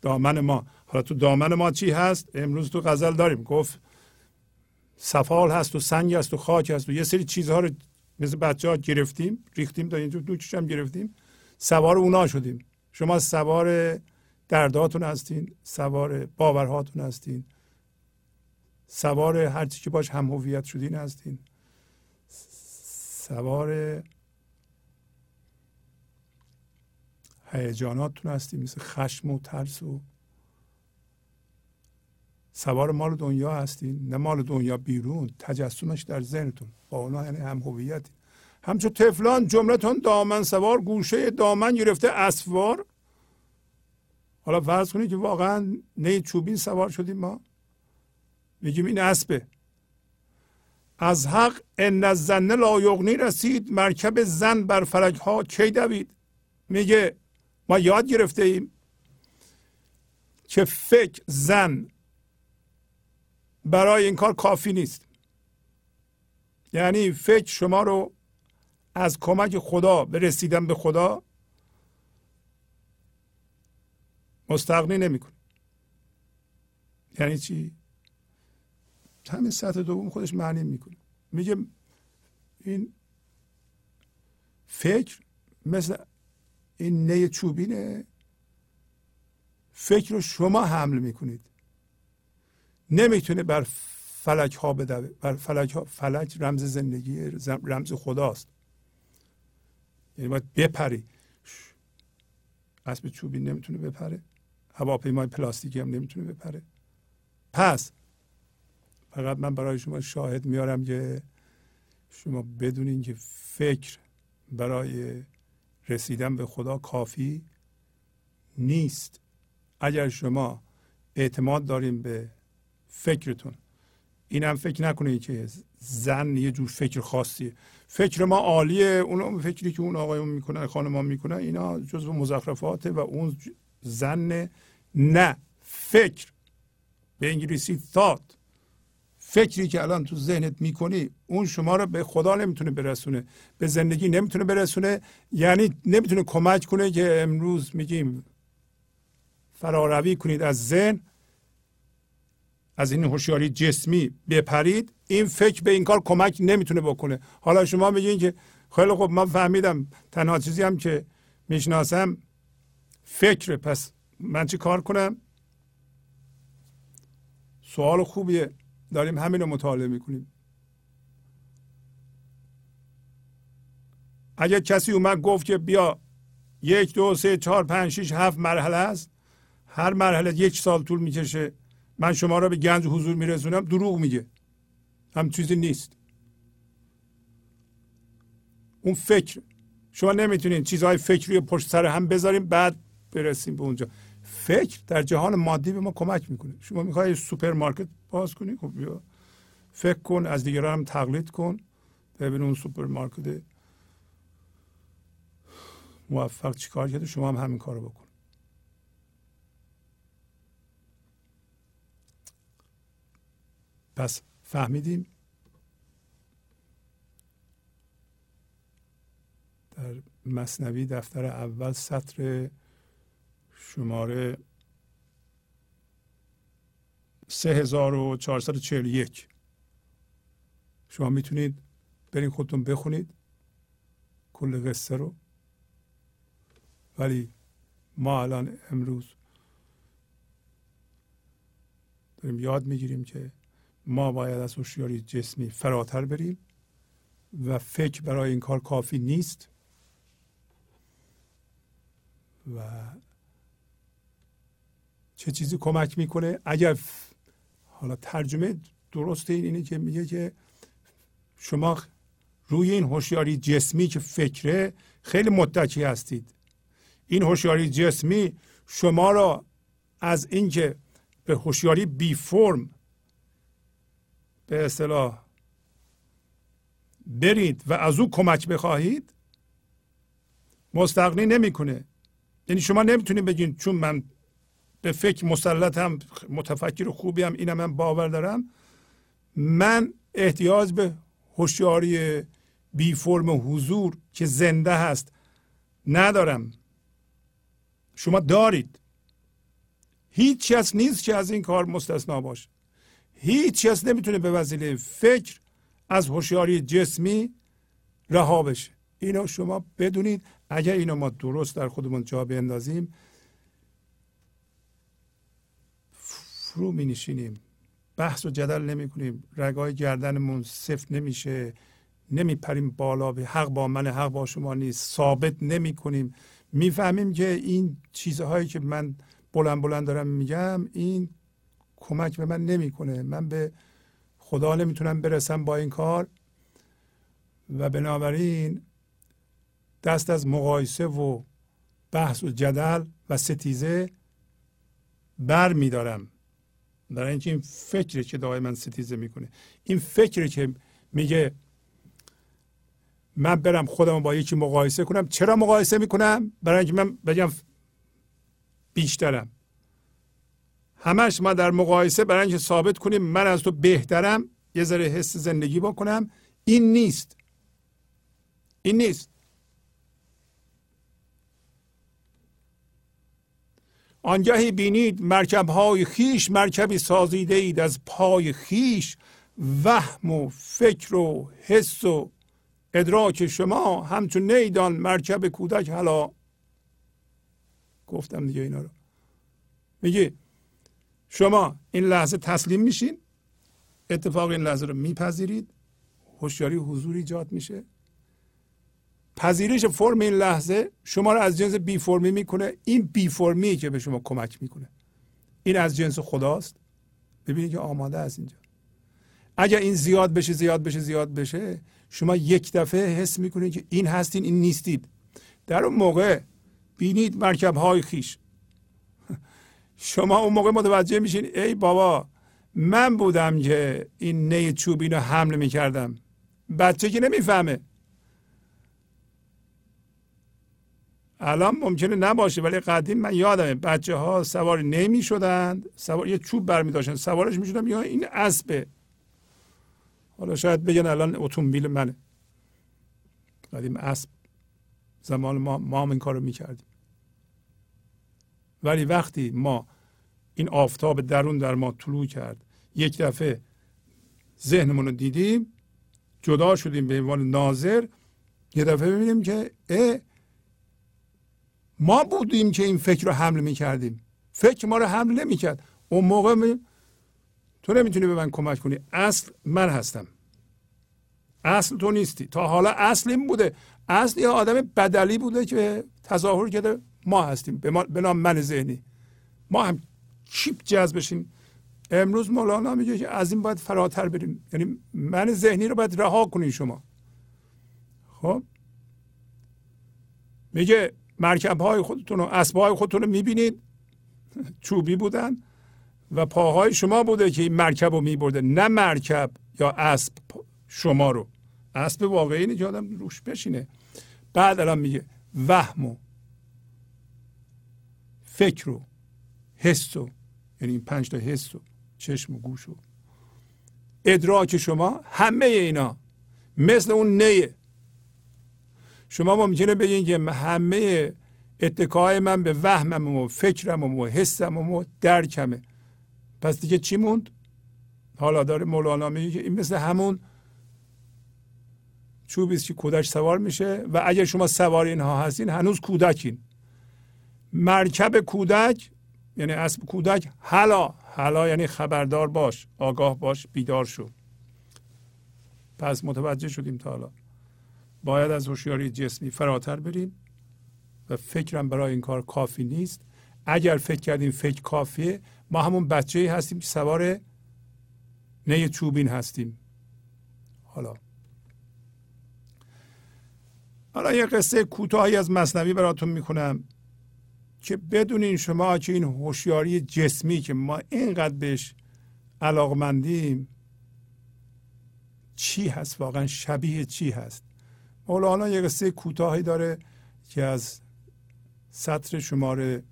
دامن ما. حالا تو دامن ما چی هست؟ امروز تو غزل داریم. گفت سفال هست و سنگ هست و خاک هست و یه سری چیزها رو مثل بچه ها گرفتیم ریختیم تا اینجا هم گرفتیم. سوار اونا شدیم. شما سوار درداتون هستین سوار باورهاتون هستین سوار هر چی که باش هم هویت شدین هستین. سوار هیجاناتتون هستین مثل خشم و ترس و سوار مال دنیا هستین نه مال دنیا بیرون تجسمش در ذهنتون با اونا یعنی هم هویتی همچون تفلان جملتون دامن سوار گوشه دامن گرفته اسوار. حالا فرض کنید که واقعا نه چوبین سوار شدیم ما. میگیم این اسبه. از حق ان الزن لا یغنی رسید مرکب زن بر فلک ها کی دوید؟ میگه ما یاد گرفته ایم که فکر زن برای این کار کافی نیست. یعنی فکر شما رو از کمک خدا به رسیدن به خدا مستقنی نمی‌کنه. یعنی چی؟ همین سطح دوم خودش معنی می‌کنه. میگه این فکر مثل این نی چوبینه. فکر رو شما حمل می‌کنید. نمی‌تونه بر فلک ها بدوه بر فلک ها فلک رمز زندگی رمز خداست. یعنی باید بپری. اسب چوبی نمی‌تونه بپره. هواپیمای پلاستیکی هم نمی‌تونه بپره. پس فقط من برای شما شاهد میارم که شما بدونین که فکر برای رسیدن به خدا کافی نیست. اگر شما اعتماد داریم به فکرتون اینم فکر نکنید که زن یه جور فکر خاصیه فکر ما عالیه. اون فکری که اون آقایون می‌کنن خانمان می‌کنن اینا جزو مزخرفاته و اون زن نه. فکر. به انگلیسی thought. فکری که الان تو ذهنت می‌کنی اون شما رو به خدا نمی‌تونه برسونه. به زندگی نمی‌تونه برسونه. یعنی نمی‌تونه کمک کنه که امروز میگیم فراروی کنید از ذهن از این هوشیاری جسمی بپرید. این فکر به این کار کمک نمی‌تونه بکنه. حالا شما میگین که خیلی خوب من فهمیدم تنها چیزی هم که می‌شناسم فکر پس من چی کار کنم؟ سوال خوبیه. داریم همین رو مطالعه می‌کنیم. اگر کسی اومد گفت که بیا یک دو سه چهار پنج شیش هفت مرحله است هر مرحله یک سال طول می‌کشه. من شما را به گنج حضور میرسونم دروغ میگه. هم چیزی نیست. اون فکر. شما نمی‌تونید چیزهای فکری پشت سر هم بذاریم بعد برسیم به اونجا. فکر در جهان مادی به ما کمک می‌کنه. شما می‌خوای سوپرمارکت باز کنی خب بیا. فکر کن از دیگران هم تقلید کن. ببین اون سوپرمارکت موفق چیکار کرده شما هم همین کارو بکن. پس فهمیدیم در مصنوی دفتر اول سطر شماره 3441 شما می‌تونید برین خودتون بخونید کل قصه رو. ولی ما الان امروز داریم یاد می‌گیریم که ما باید از هوشیاری جسمی فراتر بریم و فکر برای این کار کافی نیست و چه چیزی کمک می‌کنه؟ اگر حالا ترجمه درست این اینه که میگه که شما روی این هوشیاری جسمی که فکره خیلی متکی هستید. این هوشیاری جسمی شما را از اینکه به هوشیاری بی فرم به اصطلاح برید و از او کمک بخواهید مستقنی نمی‌کنه. یعنی شما نمی‌تونید بگین چون من به فکر مسلطم متفکر خوبی هم اینم من باور دارم. من احتیاج به هوشیاری بی فرم حضور که زنده هست ندارم. شما دارید. هیچ کس نیست که از این کار مستثنا باشه. هیچ کس نمی‌تونه به وسیله فکر از هوشیاری جسمی رها بشه. اینو شما بدونید. اگر اینو ما درست در خودمون جا بیندازیم فرو می نشینیم بحث و جدل نمی کنیم رگای گردنمون سفت نمیشه. نمیپریم بالا به حق با من حق با شما نیست. ثابت نمی کنیم می‌فهمیم که این چیزهایی که من بلند بلند دارم میگم این کمک به من نمی‌کنه. من به خدا نمی‌تونم برسم با این کار. و بنابراین دست از مقایسه و بحث و جدل و ستیزه بر میدارم برای اینکه این فکری که دائما ستیزه می‌کنه. این فکری که میگه من برم خودم با یکی مقایسه کنم. چرا مقایسه می‌کنم؟ برای اینکه من بگم بیشترم. همش ما در مقایسه برای اینکه ثابت کنیم من از تو بهترم یه ذره حس زندگی بکنم. این نیست. این نیست. آنگهی بینید مرکب های خیش مرکبی سازیده اید از پای خیش. وهم و فکر و حس و ادراک شما همچون نیدان مرکب کودک. حالا گفتم دیگه اینا رو. میگه شما این لحظه تسلیم میشین. اتفاق این لحظه رو میپذیرید. هوشیاری حضور ایجاد میشه. پذیرش فرم این لحظه شما رو از جنس بی فرمی می‌کنه. این بی فرمی که به شما کمک می‌کنه. این از جنس خداست. ببینید که آماده است اینجا. اگر این زیاد بشه زیاد بشه زیاد بشه شما یک دفعه حس می‌کنید که این هستین این نیستید. در اون موقع بینید مرکب های خیش. (laughs) شما اون موقع متوجه میشین ای بابا من بودم که این نی چوبین رو حمل می‌کردم. بچه که نمی‌فهمه. الان ممکنه نباشه ولی قدیم من یادمه بچه ها سوار نمی شدند سوار یه چوب برمی داشتن. سوارش می شدن یا این اسبه. حالا شاید بگن الان اتومبیل منه. قدیم اسب. زمان ما ما هم این کارو می‌کردیم. ولی وقتی ما این آفتاب درون در ما طلوع کرد یک دفعه ذهنمون رو دیدیم جدا شدیم به عنوان ناظر یه دفعه ببینیم که اه ما بودیم که این فکر رو حمل می‌کردیم. فکر ما رو حمل نمی‌کرد. اون موقع می تو نمی‌تونی به من کمک کنی. اصل من هستم. اصل تو نیستی. تا حالا اصل این بوده. اصل یه آدم بدلی بوده که تظاهر کرده ما هستیم. به نام من ذهنی. ما هم چیپ جذب بشیم. امروز مولانا میگه که از این باید فراتر بریم. یعنی من ذهنی رو باید رها کنین شما. خب؟ میگه مرکب های خودتون و اسب های خودتون رو می‌بینید چوبی بودن و پاهای شما بوده که این مرکب رو میبرده. نه مرکب یا اسب شما رو. اسب واقعی اینه که آدم روش بشینه. بعد الان میگه وهم و فکر و حس و یعنی این پنج تا حس و چشم و گوش و ادراک شما همه اینا مثل اون نیه. شما ممکنه بگین که همه اتکای من به وهمم و فکرم و حسم و درکمه. پس دیگه چی موند؟ حالا داره مولانا میگه که این مثل همون چوبی است که کودک سوار میشه و اگر شما سوار اینها هستین هنوز کودکین. مرکب کودک یعنی اسب کودک حالا حالا یعنی خبردار باش آگاه باش بیدار شو. پس متوجه شدیم تا حالا. باید از هوشیاری جسمی فراتر بریم و فکرم برای این کار کافی نیست. اگر فکر کردیم فکر کافیه ما همون بچه هستیم که سوار نه چوبین هستیم. حالا. حالا یه قصه کوتاهی از مصنوی براتون می‌کنم که بدونین شما که این هوشیاری جسمی که ما اینقدر بهش علاقمندیم چی هست؟ واقعا شبیه چی هست؟ مولانا یه قصه کوتاهی داره که از سطر شماره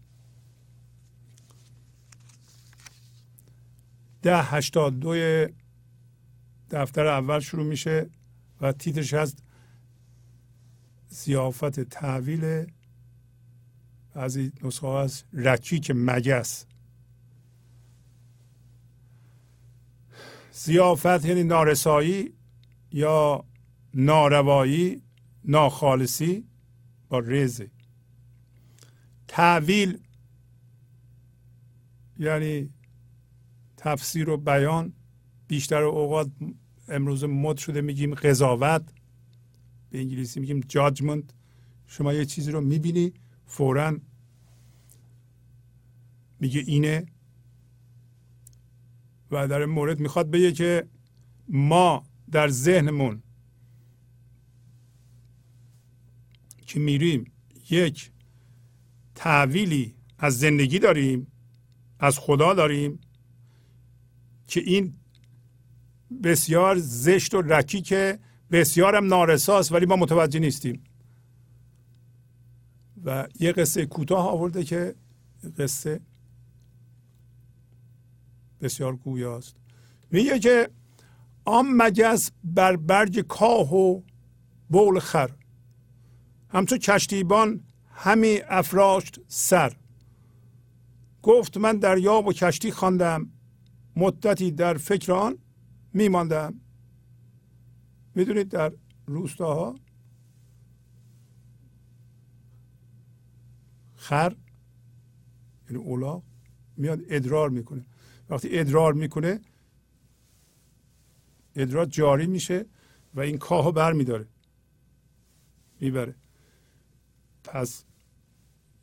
ده هشتاد دوی دفتر اول شروع میشه و تیترش هست زیافت تحویل. از این نسخه از رکیک مگس زیافت یعنی نارسایی یا ناروایی. ناخالصی با رزه تعویل یعنی تفسیر و بیان بیشتر اوقات امروز مد شده میگیم قضاوت به انگلیسی میگیم جاجمنت شما یه چیزی رو می‌بینی فورا میگه اینه و در مورد می‌خواد بگه که ما در ذهنمون که میریم یک تعویلی از زندگی داریم از خدا داریم که این بسیار زشت و رکیک بسیارم نارساست ولی ما متوجه نیستیم. و یه قصه کوتاه آورده که قصه بسیار گویاست. میگه که آن مگس بر برگ کاه و بول خر همچون کشتیبان همی افراشت سر. گفت من دریا و کشتی خواندم مدتی در فکر آن میماندم. می‌دونید در روستاها خر یعنی اولاغ میاد ادرار می‌کنه. وقتی ادرار می‌کنه ادرار جاری میشه و این کاهو بر میداره می‌بره. پس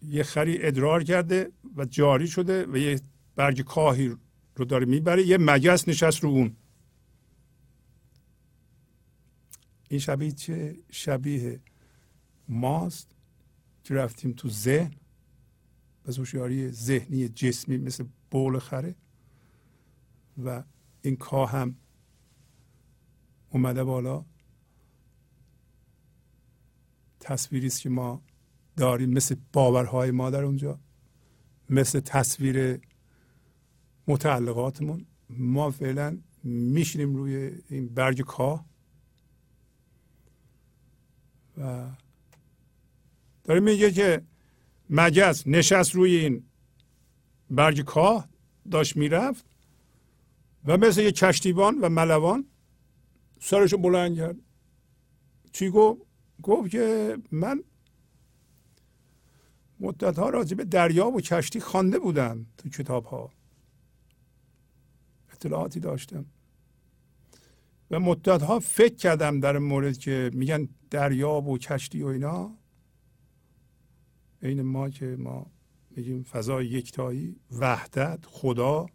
یه خری ادرار کرده و جاری شده و یه برگ کاهی رو داره می‌بره. یه مگس نشست رو اون. این شبیه چه؟ شبیه ماست که رفتیم تو ذهن. به هوشیاری ذهنی جسمی مثل بول خره. و این کاه هم اومده بالا. تصویری که ما داریم مثل باورهای ما در اونجا مثل تصویر متعلقاتمون. ما فعلا میشینیم روی این برگ کاه و داره میگه که مگس نشست روی این برگ کاه داشت می‌رفت و مثل یه کشتیبان و ملوان سرشو بلند کرد. چی گفت؟ گفت که من مدت ها راجع به دریا و کشتی خوانده بودم تو کتاب ها اطلاعاتی داشتم. و مدت ها فکر کردم در مورد که میگن دریاب و کشتی و اینا عین ما که ما میگیم فضای یکتایی وحدت خدا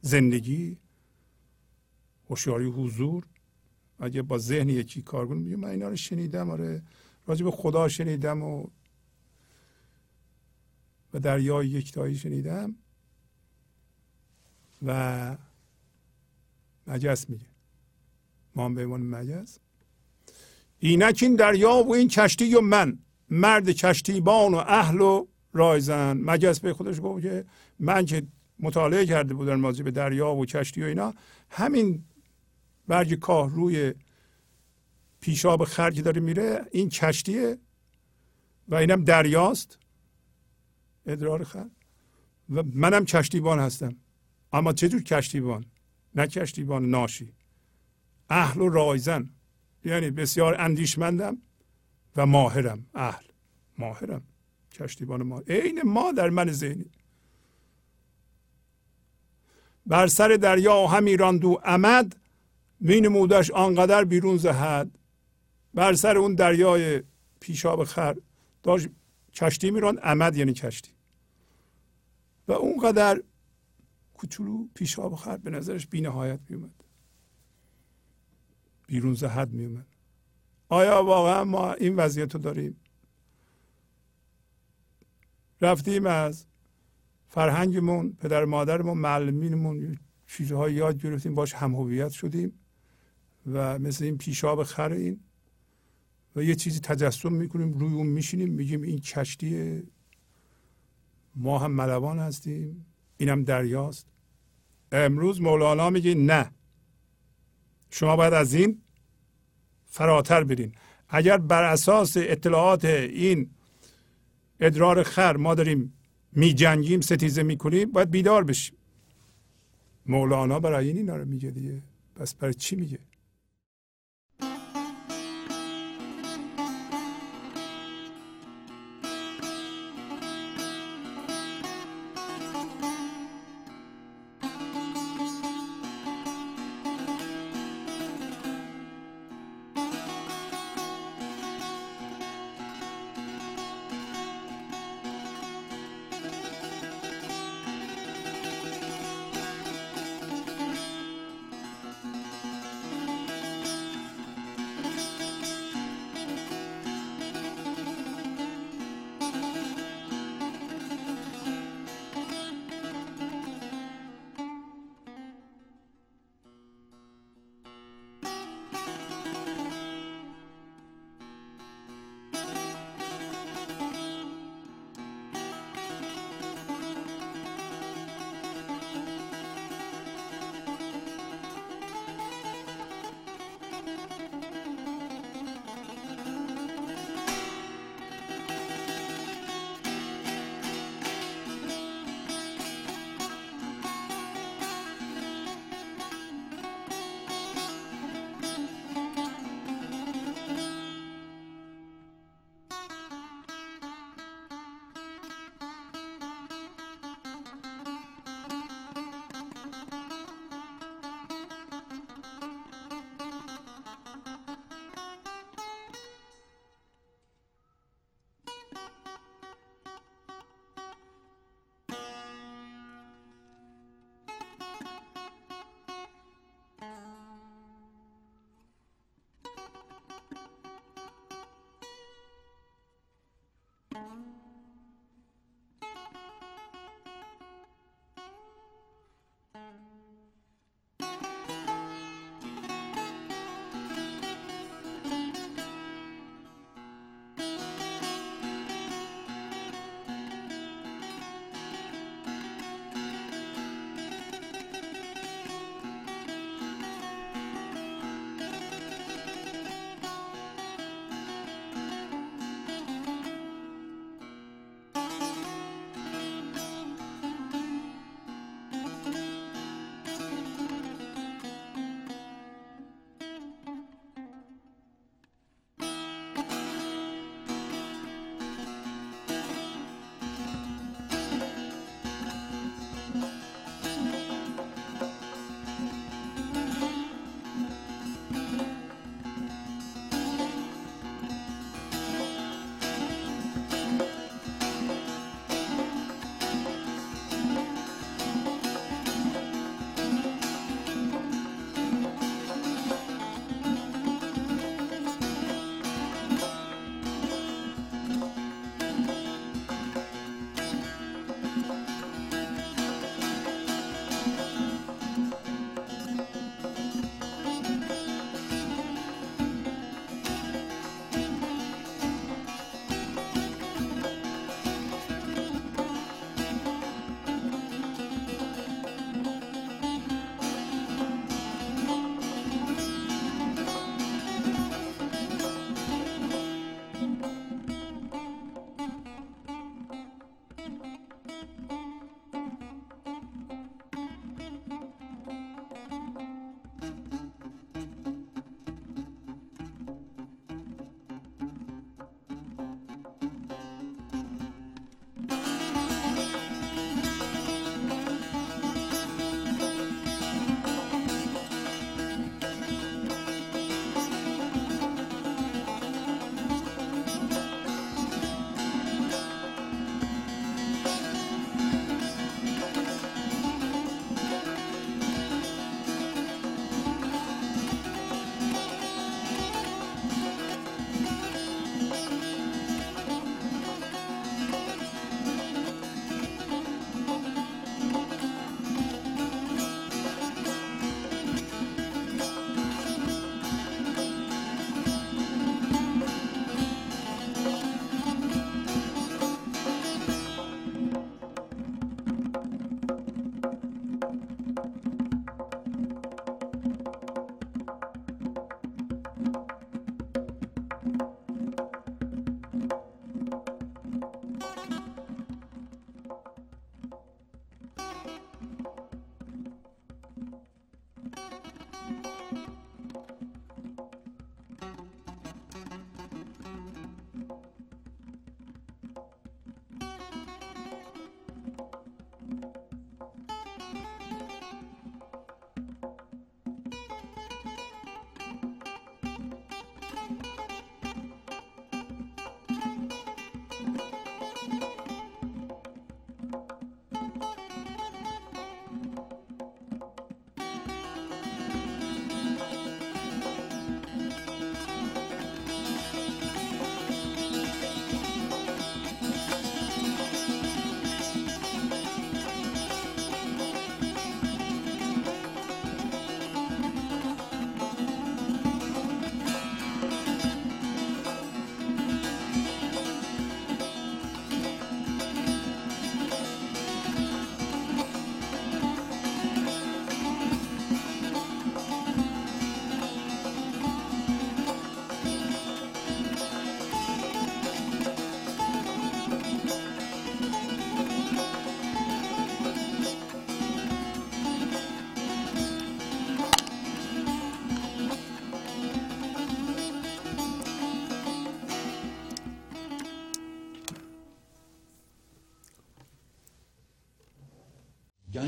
زندگی هوشیاری حضور. اگه با ذهن یکی کار کنیم من اینا رو شنیدم آره. راجع به خدا شنیدم و و دریای یکتایی شنیدم و مجس میگه. ما هم به عنوان مجز اینک این دریا و این کشتی و من مرد کشتیبان و اهل و رایزن. مجز به خودش گفت که من که مطالعه کرده بودم ماضی به دریا و کشتی و اینا همین برگ کاه روی پیشاب خر که داره میره این کشتیه و اینم دریاست. ادرار خر. و منم کشتیبان هستم. اما چجور کشتیبان؟ نه کشتیبان ناشی. اهل و رایزن. یعنی بسیار اندیشمندم و ماهرم. اهل. ماهرم. کشتیبان ما عین ما در من ذهنی. بر سر دریا همی راندو امد مینمودش آنقدر بیرون زهد. بر سر اون دریای پیشاب خر. داشت کشتی میراند امد یعنی کشتی. و اونقدر کوچولو پیشاب خر به نظرش بی نهایت میومد بیرون زهد میومد آیا واقعا ما این وضعیت رو داریم؟ رفتیم از فرهنگمون پدر مادرمون معلمینمون چیزهای یاد گرفتیم باش هم هویت شدیم و مثل این پیشاب خر این و یه چیزی تجسم می‌کنیم روی اون میشینیم میگیم این کشتی ما هم ملوان هستیم. اینم دریاست. امروز مولانا میگه نه. شما باید از این فراتر برین. اگر بر اساس اطلاعات این ادرار خر ما داریم می جنگیم ستیزه می‌کنیم باید بیدار بشیم. مولانا برای این اینا رو میگه دیگه. پس برای چی میگه؟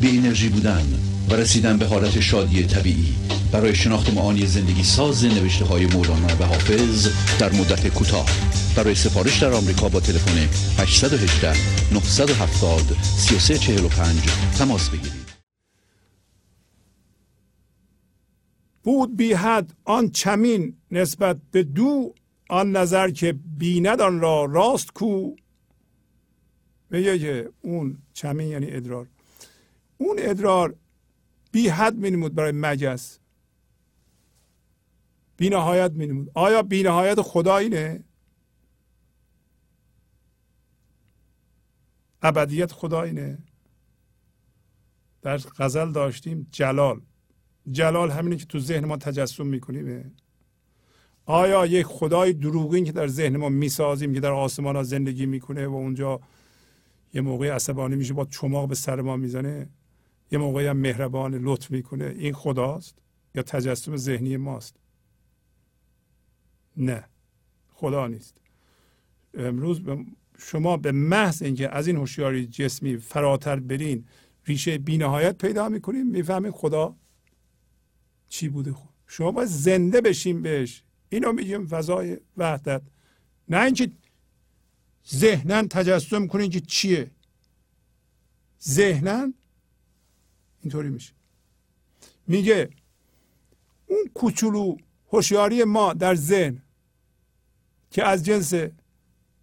بی انرژی بودن و رسیدن به حالت شادی طبیعی. برای شناخت معانی زندگی ساز نوشته های مولانا و حافظ در مدت کوتاه. برای سفارش در آمریکا با تلفن 818 970 3345 تماس بگیرید. بود بی حد آن چمین نسبت به دو آن نظر که بیند آن را راست کو. میگه که اون چمین یعنی ادرار. اون ادرار بی حد مینمود برای مجز بی نهایت مینمود آیا بی نهایت خدا اینه؟ ابدیت خدا اینه. در غزل داشتیم جلال. جلال همینه که تو ذهن ما تجسم می‌کنیم آیا یک خدای دروغین که در ذهن ما می‌سازیم که در آسمان ها زندگی می‌کنه و اونجا یه موقع عصبانی میشه با چماق به سر ما می‌زنه؟ یه موقعی هم مهربان لطف می‌کنه. این خداست یا تجسم ذهنی ماست؟ نه. خدا نیست. امروز شما به محض اینکه از این هوشیاری جسمی فراتر برین ریشه بینهایت پیدا می‌کنیم می‌فهمین خدا چی بوده. خود شما باید زنده بشین بهش. اینو میگیم فضای وحدت. نه اینکه ذهنا تجسم کنین که چیه. ذهنا اینطوری میشه. میگه اون کوچولو هوشیاری ما در ذهن که از جنس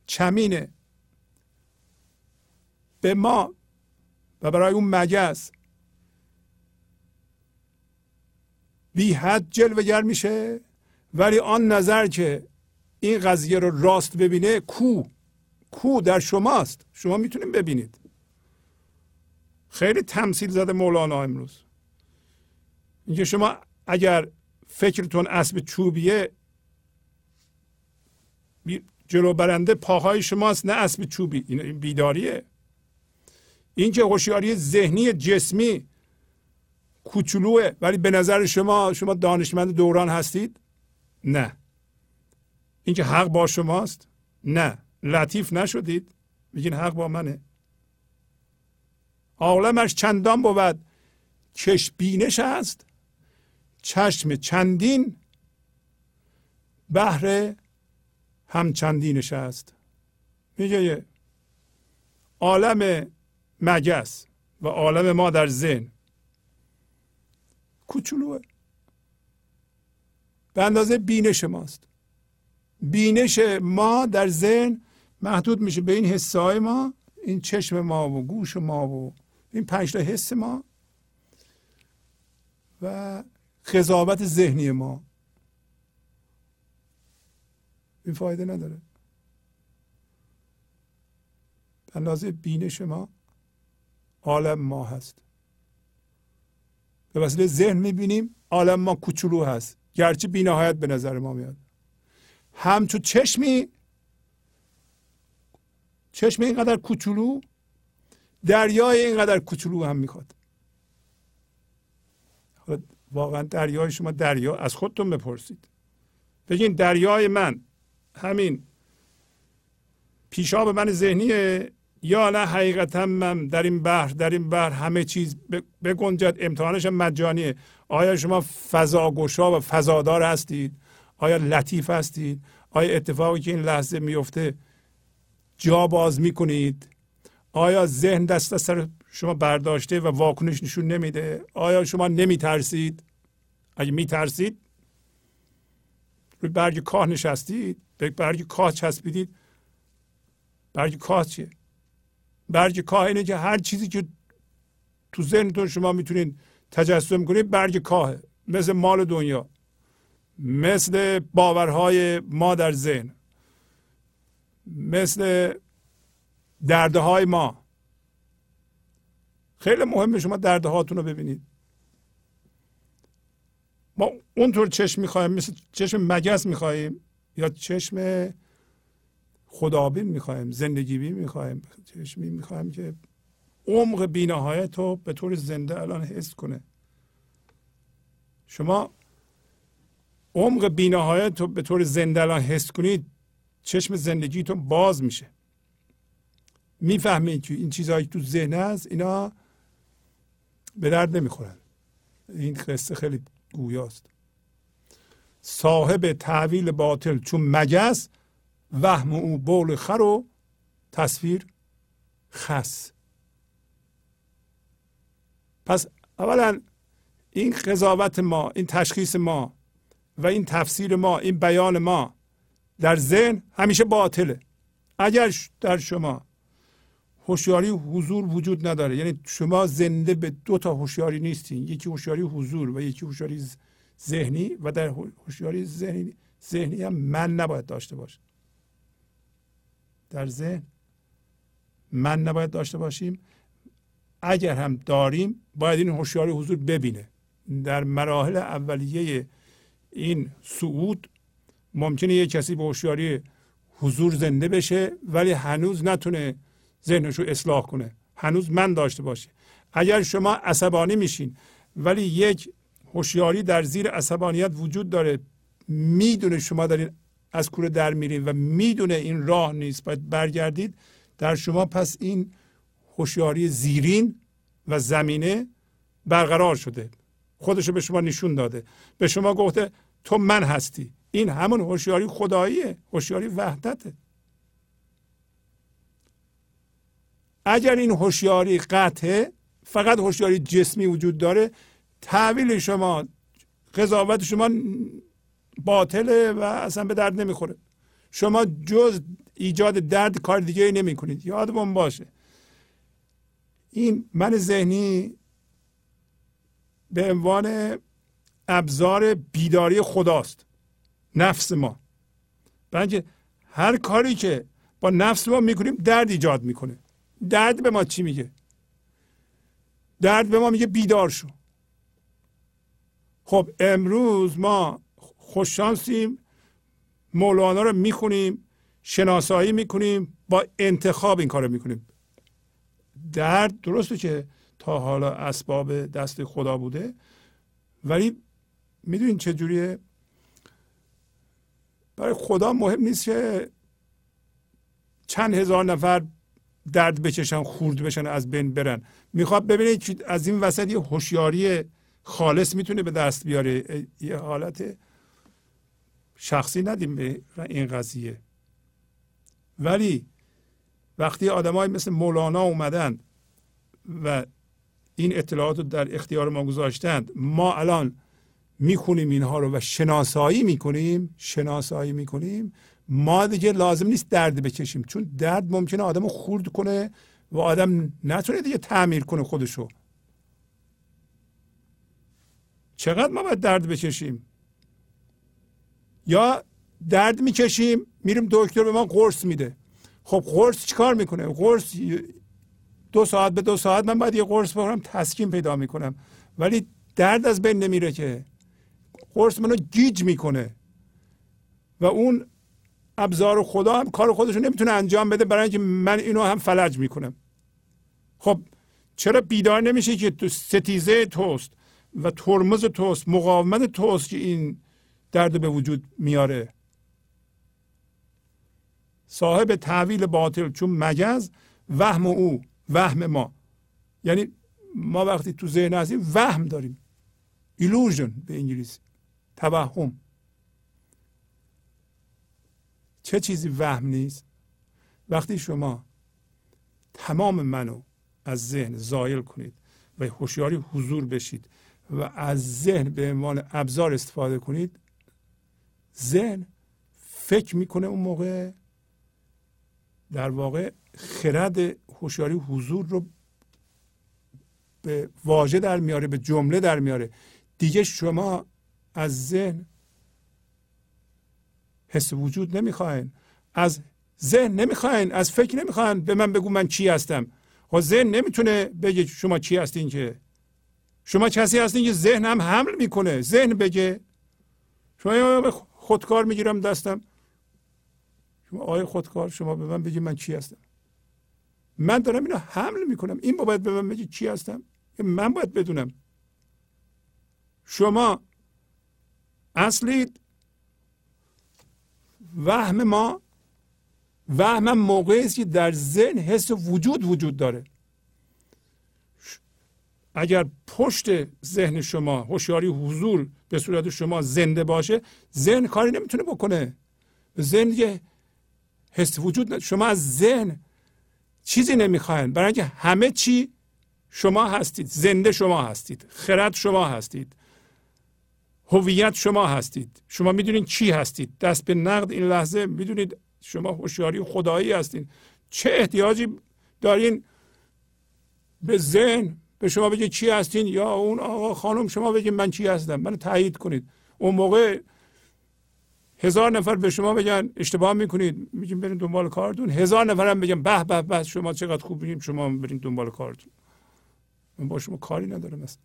چمینه به ما و برای اون مگس بی حد جلوگر میشه ولی آن نظر که این قضیه رو راست ببینه کو کو در شماست. شما می‌تونید ببینید. خیلی تمثیل زده مولانا امروز. اینکه شما اگر فکرتون اسب چوبیه جلو برنده پاهای شماست نه اسب چوبی. این بیداریه. اینکه هوشیاری ذهنی جسمی کوچولوه ولی به نظر شما شما دانشمند دوران هستید؟ نه. اینکه حق با شماست؟ نه. لطیف نشدید؟ میگین حق با منه. عالمش چندان بود. چشم بینش است. چشم چندین. بهر هم چندینش است. میگه عالم مگس و عالم ما در ذهن. کوچولوه. به اندازه بینش ماست. بینش ما در ذهن محدود میشه. به این حسای ما این چشم ما و گوش ما و این پنج تا حس ما و قضاوت ذهنی ما. این فایده نداره. اندازه بینش ما عالم ما هست. به وسیله ذهن می‌بینیم عالم ما کوچولو هست. گرچه بینهایت به نظر ما میاد. همچون چشمی چشم اینقدر کوچولو دریای اینقدر کوچولو هم می‌خواد. واقعا دریای شما دریا از خودتون بپرسید. بگین دریای من همین پیشاب من ذهنیه یا نه؟ حقیقتا من در این بحر در این بحر همه چیز بگنجد امتحانش مجانیه. آیا شما فضاگشا و فضادار هستید؟ آیا لطیف هستید؟ آیا اتفاقی که این لحظه میفته جا باز می‌کنید؟ آیا ذهن دست از سر شما برداشته و واکنش نشون نمیده؟ آیا شما نمیترسید؟ اگه میترسید روی برگ کاه نشستید. به برگ کاه چسبیدید. برگ کاه چیه؟ برگ کاه اینه که هر چیزی که تو ذهنتون شما می‌تونید تجسم کنید برگ کاهه. مثل مال دنیا. مثل باورهای ما در ذهن. مثل درده های ما. خیلی مهمه شما درده هاتون رو ببینید. ما اونطور چشم می‌خوایم مثل چشم مگس می‌خوایم یا چشم خدابین می‌خوایم زندگی بین می‌خوایم چشمی می‌خوایم که عمق بینهایت رو به طور زنده الان حس کنه. شما عمق بینهایت رو به طور زنده الان حس کنید چشم زندگیتون باز میشه. می‌فهمید که این چیزهایی تو ذهن هست اینا به درد نمی‌خورن. این قصه خیلی گویاست. صاحب تعویل باطل چون مگس وهم او بول خر و تصویر خس. پس اولا این قضاوت ما این تشخیص ما و این تفسیر ما این بیان ما در ذهن همیشه باطله. اگر در شما هوشیاری حضور وجود نداره. یعنی شما زنده به دو تا هوشیاری نیستین. یکی هوشیاری حضور و یکی هوشیاری ذهنی و در هوشیاری ذهنی ذهنی هم من نباید داشته باشه در ذهن من نباید داشته باشیم. اگر هم داریم باید این هوشیاری حضور ببینه. در مراحل اولیه این صعود ممکنه یه کسی به هوشیاری حضور زنده بشه ولی هنوز نتونه ذهنش رو اصلاح کنه. هنوز من داشته باشه. اگر شما عصبانی میشین ولی یک هوشیاری در زیر عصبانیت وجود داره. می‌دونه شما دارین از کوره در میرین و می‌دونه این راه نیست. باید برگردید در شما. پس این هوشیاری زیرین و زمینه برقرار شده. خودشو به شما نشون داده. به شما گفته تو من هستی. این همون هوشیاری خداییه. هوشیاری وحدته. اگر این هوشیاری قطعه فقط هوشیاری جسمی وجود داره تحویل شما قضاوت شما باطله و اصلا به درد نمی‌خوره. شما جز ایجاد درد کار دیگه ای نمی کنید یادمون باشه. این من ذهنی به عنوان ابزار بیداری خداست. نفس ما. بنابراین هر کاری که با نفس ما می‌کنیم درد ایجاد می‌کنه. درد به ما چی میگه؟ درد به ما میگه بیدار شو. خب امروز ما خوششانسیم مولانا رو می‌خونیم شناسایی می‌کنیم با انتخاب این کار رو می‌کنیم. درد درسته که تا حالا اسباب دست خدا بوده ولی می‌دونین چجوریه برای خدا مهم نیست که چند هزار نفر درد بکشن خورد بشن از بین برن. می‌خواد ببینید که از این وسط یه هوشیاری خالص می‌تونه به دست بیاره. یه حالت شخصی ندیم به این قضیه. ولی وقتی آدمای مثل مولانا اومدن و این اطلاعات رو در اختیار ما گذاشتند ما الان می‌خونیم اینها رو و شناسایی می‌کنیم شناسایی می‌کنیم ما دیگه لازم نیست درد بکشیم چون درد ممکنه آدم رو خورد کنه و آدم نتونه دیگه تعمیر کنه خودشو. چقدر ما باید درد بکشیم؟ یا درد می‌کشیم میریم دکتر به ما قرص میده. خب قرص چیکار می‌کنه؟ قرص دو ساعت به دو ساعت من باید یه قرص بخورم تسکین پیدا می‌کنم. ولی درد از بین نمیره که. قرص منو گیج می‌کنه. و اون ابزار خدا هم کار خودش رو نمی‌تونه انجام بده برای اینکه من اینو هم فلج می‌کنم. خب چرا بیدار نمیشه که تو ستیزه توست و ترمز توست مقاومت توست که این درد به وجود میاره؟ صاحب تحویل باطل چون مگز وهم او وهم ما. یعنی ما وقتی تو ذهن هستیم وهم داریم. Illusion به انگلیسی. توهم. چه چیزی وهم نیست؟ وقتی شما تمام منو از ذهن زایل کنید و هوشیاری حضور بشید و از ذهن به عنوان ابزار استفاده کنید ذهن فکر می‌کنه اون موقع در واقع خرد هوشیاری حضور رو به واژه در میاره به جمله در میاره. دیگه شما از ذهن حس وجود نمی‌خواین. از ذهن نمی‌خواین از فکر نمی‌خواین به من بگو من چی هستم. خب ذهن نمی‌تونه بگه شما چی هستین که. شما کسی هستین که ذهن هم حمل می‌کنه. ذهن بگه. شما خودکار می‌گیرم دستم. شما آقای خودکار شما به من بگی من چی هستم. من دارم اینو حمل می‌کنم. این باید به من بگی چی هستم. من باید بدونم. شما اصلید وهم ما وهم موقعی است که در ذهن حس وجود وجود داره. اگر پشت ذهن شما هوشیاری حضور به صورت شما زنده باشه ذهن کاری نمی‌تونه بکنه. ذهن یه حس وجود شما از ذهن چیزی نمی‌خواین. برای اینکه همه چی شما هستید. زنده شما هستید. خرد شما هستید. هویت شما هستید. شما می‌دونید چی هستید. دست به نقد این لحظه می‌دونید شما هوشیاری خدایی هستید چه احتیاجی دارین به ذهن به شما بگید چی هستین یا اون آقا خانم شما بگید من چی هستم. منو تایید کنید. اون موقع هزار نفر به شما بگن اشتباه می‌کنید. میگیم برین دنبال کارتون. هزار نفر هم بگن به به به شما چقدر خوب بگیم شما برین دنبال کارتون. من با شما کاری ندارم مثلا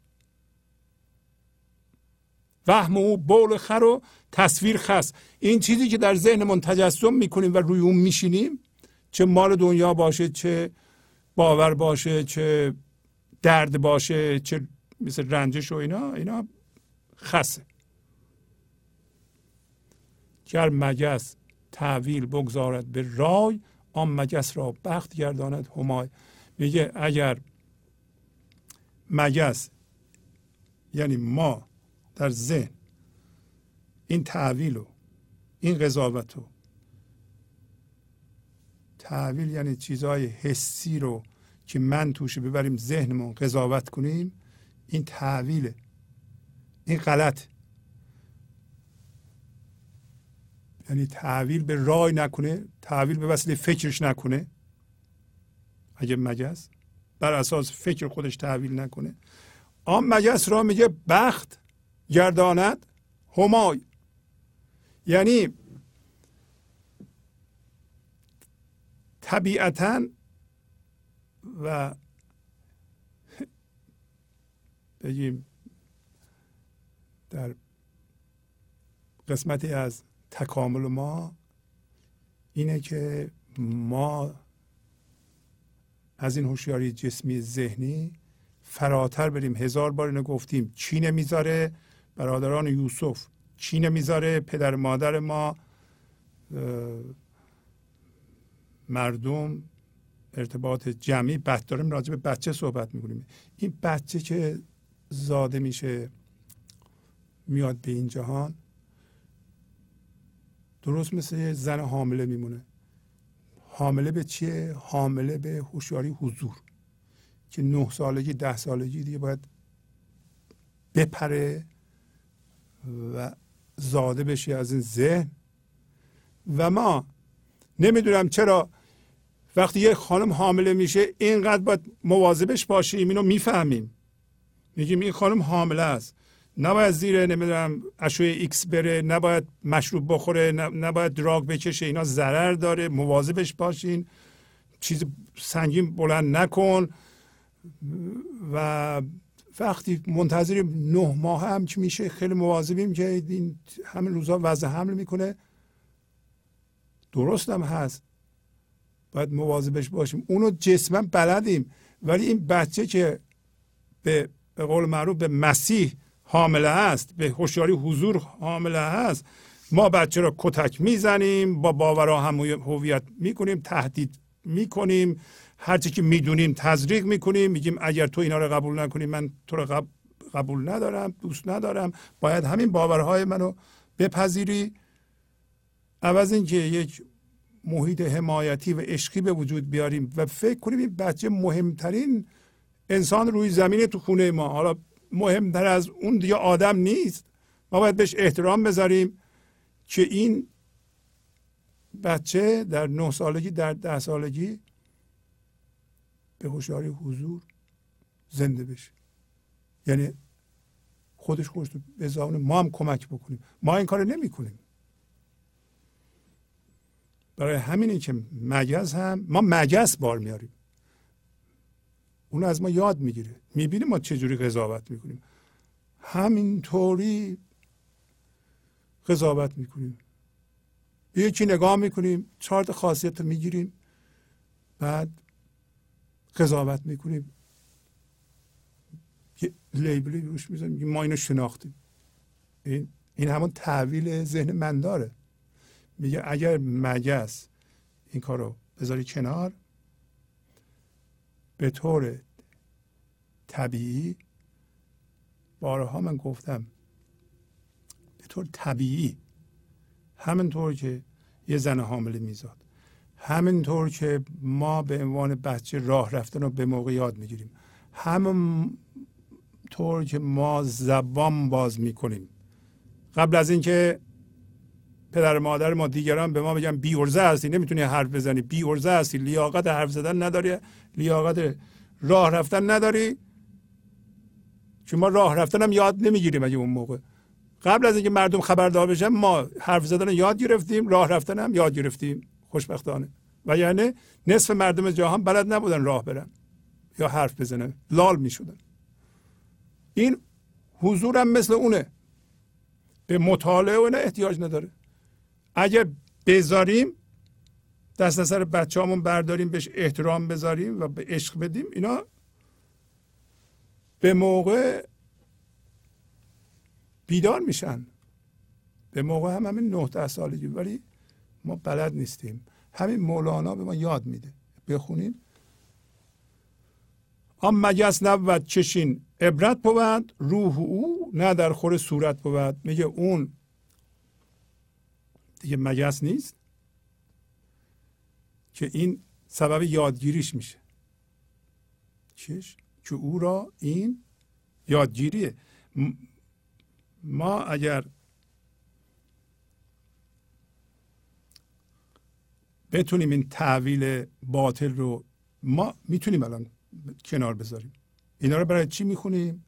وهم او بول خر و تصویر خس. این چیزی که در ذهنمون تجسم می‌کنیم و روی اون میشینیم چه مال دنیا باشه چه باور باشه چه درد باشه چه مثل رنجش و اینا اینا خسه. گر مگس تحویل بگذارد به رای آن مگس را بخت گرداند همای. میگه اگر مگس یعنی ما در ذهن این تعویل و این قضاوت و تعویل یعنی چیزهای حسی رو که من توش ببریم ذهنمون قضاوت کنیم این تعویله این غلط. یعنی تعویل به رای نکنه تعویل به وسیله فکرش نکنه. اگه مگس بر اساس فکر خودش تعویل نکنه. آن مگس را میگه بخت گرداند همای. یعنی طبیعتا و (laughs) بگیم در قسمتی از تکامل ما اینه که ما از این هوشیاری جسمی ذهنی فراتر بریم. هزار بار اینو گفتیم. چی نمی‌ذاره؟ برادران یوسف. چی نمی‌ذاره پدر مادر ما مردم ارتباط جمعی. بد داریم راجع به بچه صحبت می‌کنیم. این بچه که زاده میشه میاد به این جهان درست مثل زن حامله میمونه. حامله به چیه؟ حامله به هوشیاری حضور. که نه سالگی ده سالگی دیگه باید بپره. و زاده بشه از این ذهن. و ما نمی‌دونم چرا وقتی یه خانم حامله میشه اینقدر باید مواظبش باشیم اینو می‌فهمیم. میگیم این خانم حامله است. نباید زیر نمی‌دونم اشعه ایکس بره نباید مشروب بخوره نباید drug بکشه اینا ضرر داره مواظبش باشین. چیز سنگین بلند نکن. و وقتی منتظریم نه ماه هم که میشه؟ خیلی مواظبیم که این همین روزا وضع حمل می‌کنه. درست هم هست. باید مواظبش باشیم. اونو جسما بلدیم. ولی این بچه که به به قول معروف به مسیح حامله است به هوشیاری حضور حامله هست ما بچه را کتک می‌زنیم با باورها هم هویت می‌کنیم تهدید می‌کنیم. هرچی که می‌دونیم تزریق می‌کنیم میگیم اگر تو اینا رو قبول نکنی من تو رو قبول ندارم دوست ندارم. باید همین باورهای منو بپذیری. عوض اینکه یک محیط حمایتی و عشقی به وجود بیاریم و فکر کنیم این بچه مهمترین انسان روی زمین تو خونه ما. حالا مهمتر از اون دیگه آدم نیست. ما باید بهش احترام بذاریم که این بچه در نه سالگی در ده سالگی به هوشیاری حضور زنده بشه. یعنی خودش خودش به زبان ما هم کمک بکنیم. ما این کار نمی کنیم برای همینی که مگز هم ما مگس بار میاریم. اون از ما یاد می‌گیره. می‌بینیم ما چجوری قضاوت می‌کنیم. همینطوری قضاوت می‌کنیم. یکی نگاه می‌کنیم چهار خاصیت رو می‌گیریم. بعد قضاوت می‌کنیم. یه لیبلی روش می‌زنیم ما اینو شناختیم. این این همون تحویل ذهن من داره. میگه اگر مگس این کارو بذاری کنار به طور طبیعی بارها من گفتم به طور طبیعی همینطور که یه زن حامله میزاد. همینطور که ما به عنوان بچه راه رفتن رو به موقع یاد می‌گیریم. همین طور که ما زبان باز می‌کنیم. قبل از اینکه پدر مادر ما دیگران به ما بگن بی ارزه هستی نمی‌تونی حرف بزنی. بی ارزه هستی لیاقت حرف زدن نداری لیاقت راه رفتن نداری. چون ما راه رفتن هم یاد نمی‌گیریم اگه اون موقع. قبل از اینکه مردم خبردار بشن ما حرف زدن یاد گرفتیم راه رفتن هم یاد گرفتیم. خوشبختانه. و یعنی نصف مردم جهان بلد نبودن راه برن یا حرف بزنن. لال می‌شدن. این حضورم مثل اونه. به مطالعه و احتیاج نداره. اگر بذاریم دست از سر بچه همون برداریم بهش احترام بذاریم و به عشق بدیم اینا به موقع بیدار میشن. به موقع هم همین نه ده سالگی. ولی ما بلد نیستیم. همین مولانا به ما یاد میده. بخونین. آن مگس نبود چشین عبرت بود روح او نه در خور صورت بود. میگه اون دیگه مگس نیست که این سبب یادگیریش میشه. چش که او را این یادگیریه. ما اگر بتونیم این تحویل باطل رو ما می‌تونیم الان کنار بذاریم. اینا رو برای چی می‌خونیم؟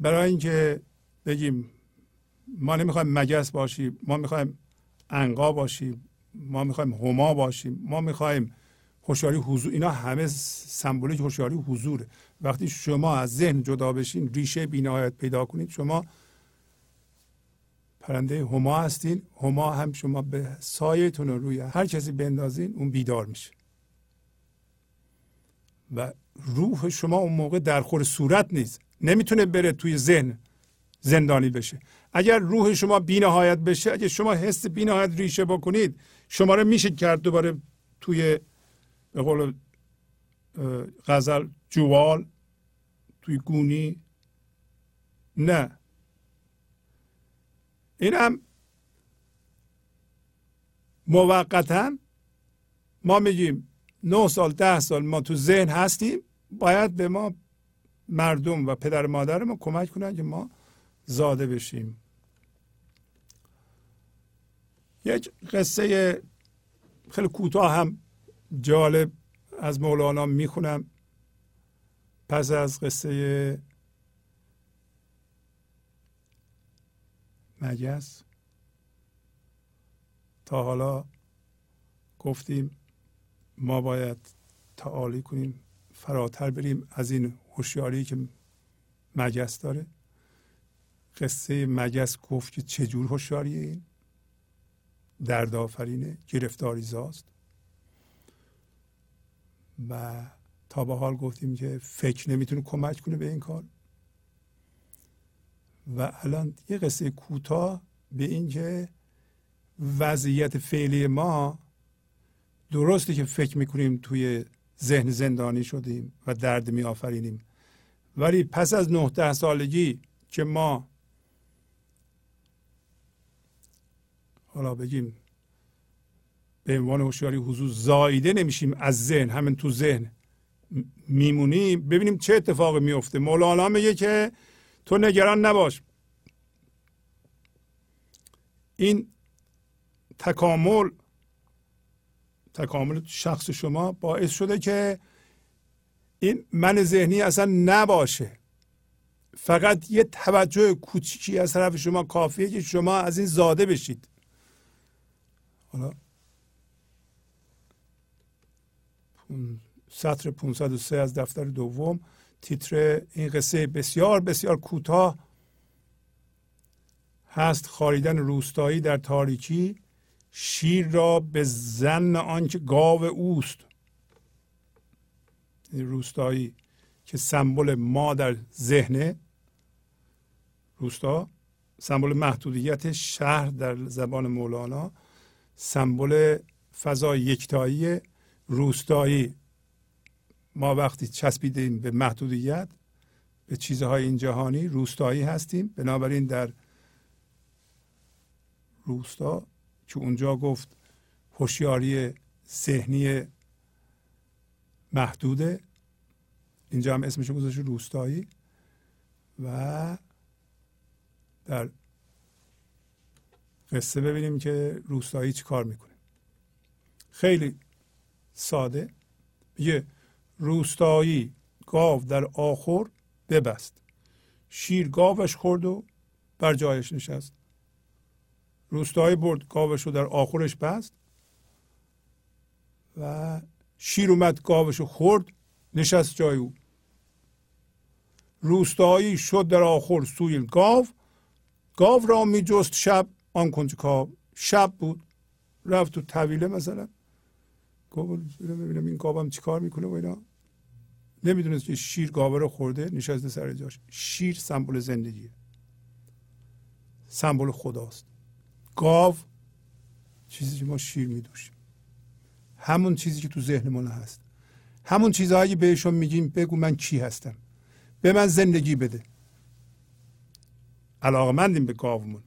برای اینکه بگیم ما نمی‌خوایم مگس باشیم ما می‌خوایم انقا باشیم ما می‌خوایم هما باشیم ما می‌خوایم هوشیاری حضور اینا همه سمبولیک هوشیاری حضوره. وقتی شما از ذهن جدا بشین ریشه بینهایت پیدا کنید شما پرنده هما هستین. هما هم شما به سایتون روی هر کسی بندازین اون بیدار میشه. و روح شما اون موقع در خور صورت نیست. نمی‌تونه بره توی ذهن زندانی بشه. اگر روح شما بینهایت بشه اگر شما حس بینهایت ریشه بکنید شما رو میشه کرد دوباره توی به قول غزل جوال توی گونی. نه. این هم موقتا ما میگیم نه سال ده سال ما تو ذهن هستیم باید به ما مردم و پدر مادر ما کمک کنن که ما زاده بشیم. یک قصه خیلی کوتاه هم جالب از مولانا می‌خونم. پس از قصه مگس تا حالا گفتیم ما باید تعالی کنیم فراتر بریم از این هوشیاری که مگس داره. قصه مگس گفت که چجور هوشیاریه این؟ درد آفرینه گرفتاری زاست. و تا به حال گفتیم که فکر نمی‌تونه کمک کنه به این کار. و الان یه قصه کوتاه به اینکه وضعیت فعلی ما درسته که فکر می‌کنیم توی ذهن زندانی شدیم و درد می آفرینیم ولی پس از نه ده سالگی که ما حالا بگیم به عنوان هوشیاری حضور زایده نمیشیم از ذهن همین تو ذهن میمونیم ببینیم چه اتفاقی میفته مولانا میگه که تو نگران نباش. این تکامل تکامل شخص شما باعث شده که این من ذهنی اصلا نباشه. فقط یه توجه کوچیکی از طرف شما کافیه که شما از این زاده بشید. حالا سطر 503 از دفتر دوم. تیتر این قصه بسیار بسیار کوتاه هست. خاریدن روستایی در تاریکی شیر را به زن آنکه گاو اوست. این روستایی که سمبل ما در ذهن روستا سمبل محدودیت شهر در زبان مولانا. سمبل فضای یکتایی روستایی. ما وقتی چسبیدیم به محدودیت به چیزهای این جهانی روستایی هستیم. بنابراین در روستا که اونجا گفت هوشیاری ذهنی محدوده اینجا هم اسمش گذاشت روستایی. و در قصه ببینیم که روستایی چی کار می‌کنه. خیلی ساده. یه روستایی گاو در آخر ببست. شیر گاوش خورد و بر جایش نشست. روستایی برد گاوش رو در آخرش بست و شیر اومد گاوش رو خورد نشست جای او. روستایی شد در آخر سوی گاو. گاو را می جست شب آن کنج کاو شب بود. رفت تو طویله مثلا. گفت ببینم این گاوم چیکار می‌کنه و اینا. نمی‌دونست که شیر گاوه رو خورده نشسته سر جاش. شیر سمبل زندگیه. سمبل خداست. گاو چیزی که ما شیر میدوشیم. همون چیزی که تو ذهنمون هست. همون چیزهایی بهشون میگیم بگو من کی هستم. به من زندگی بده. علاقمندیم به گاومون.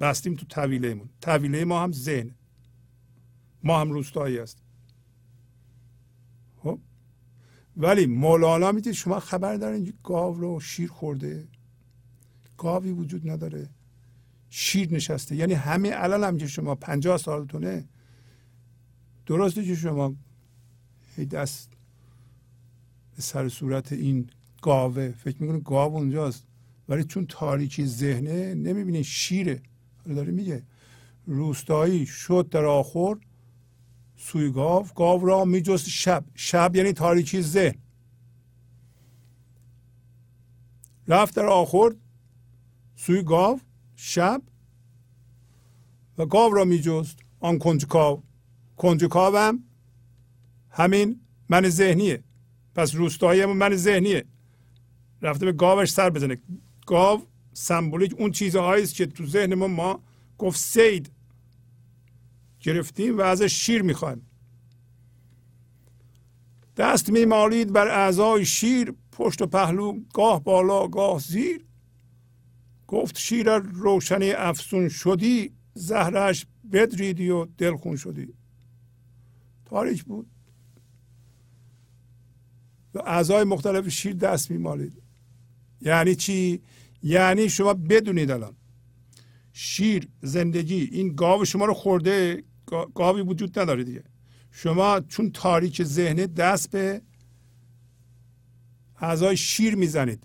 بستیم تو طویلهمون. طویله ما هم ذهن. ما هم روستایی هست خب ولی مولانا میگه شما خبر دارین گاو رو شیر خورده؟ گاوی وجود نداره. شیر نشسته. یعنی همه الان هم که شما پنجاه سالتونه درسته که شما دست به سر صورت این گاوه. فکر می‌کنه گاو اونجاست؟ ولی چون تاریکی ذهنه نمی‌بینه شیره. داره میگه. روستایی شد در آخر سوی گاو. گاو را میجست شب. شب یعنی تاریکی ذهن. رفت در آخر سوی گاو. شب. و گاو را میجست. آن کنجکاو هم همین من ذهنیه. پس روستایی هم من ذهنیه. رفته به گاوش سر بزنه. گاو سمبولیک اون چیزهایی است که تو ذهن ما ما گفت سید. گرفتیم و ازش شیر می‌خوایم. دست میمالید بر اعضای شیر پشت و پهلو گاه بالا گاه زیر. گفت شیر روشنی افسون شدی زهرش بدریدی و دلخون شدی. تاریک بود. و اعضای مختلف شیر دست میمالید. یعنی چی؟ یعنی شما بدونید الان. شیر زندگی این گاو شما رو خورده گاوی وجود نداره دیگه. شما چون تاریک ذهن دست به اعضای شیر می‌زنید.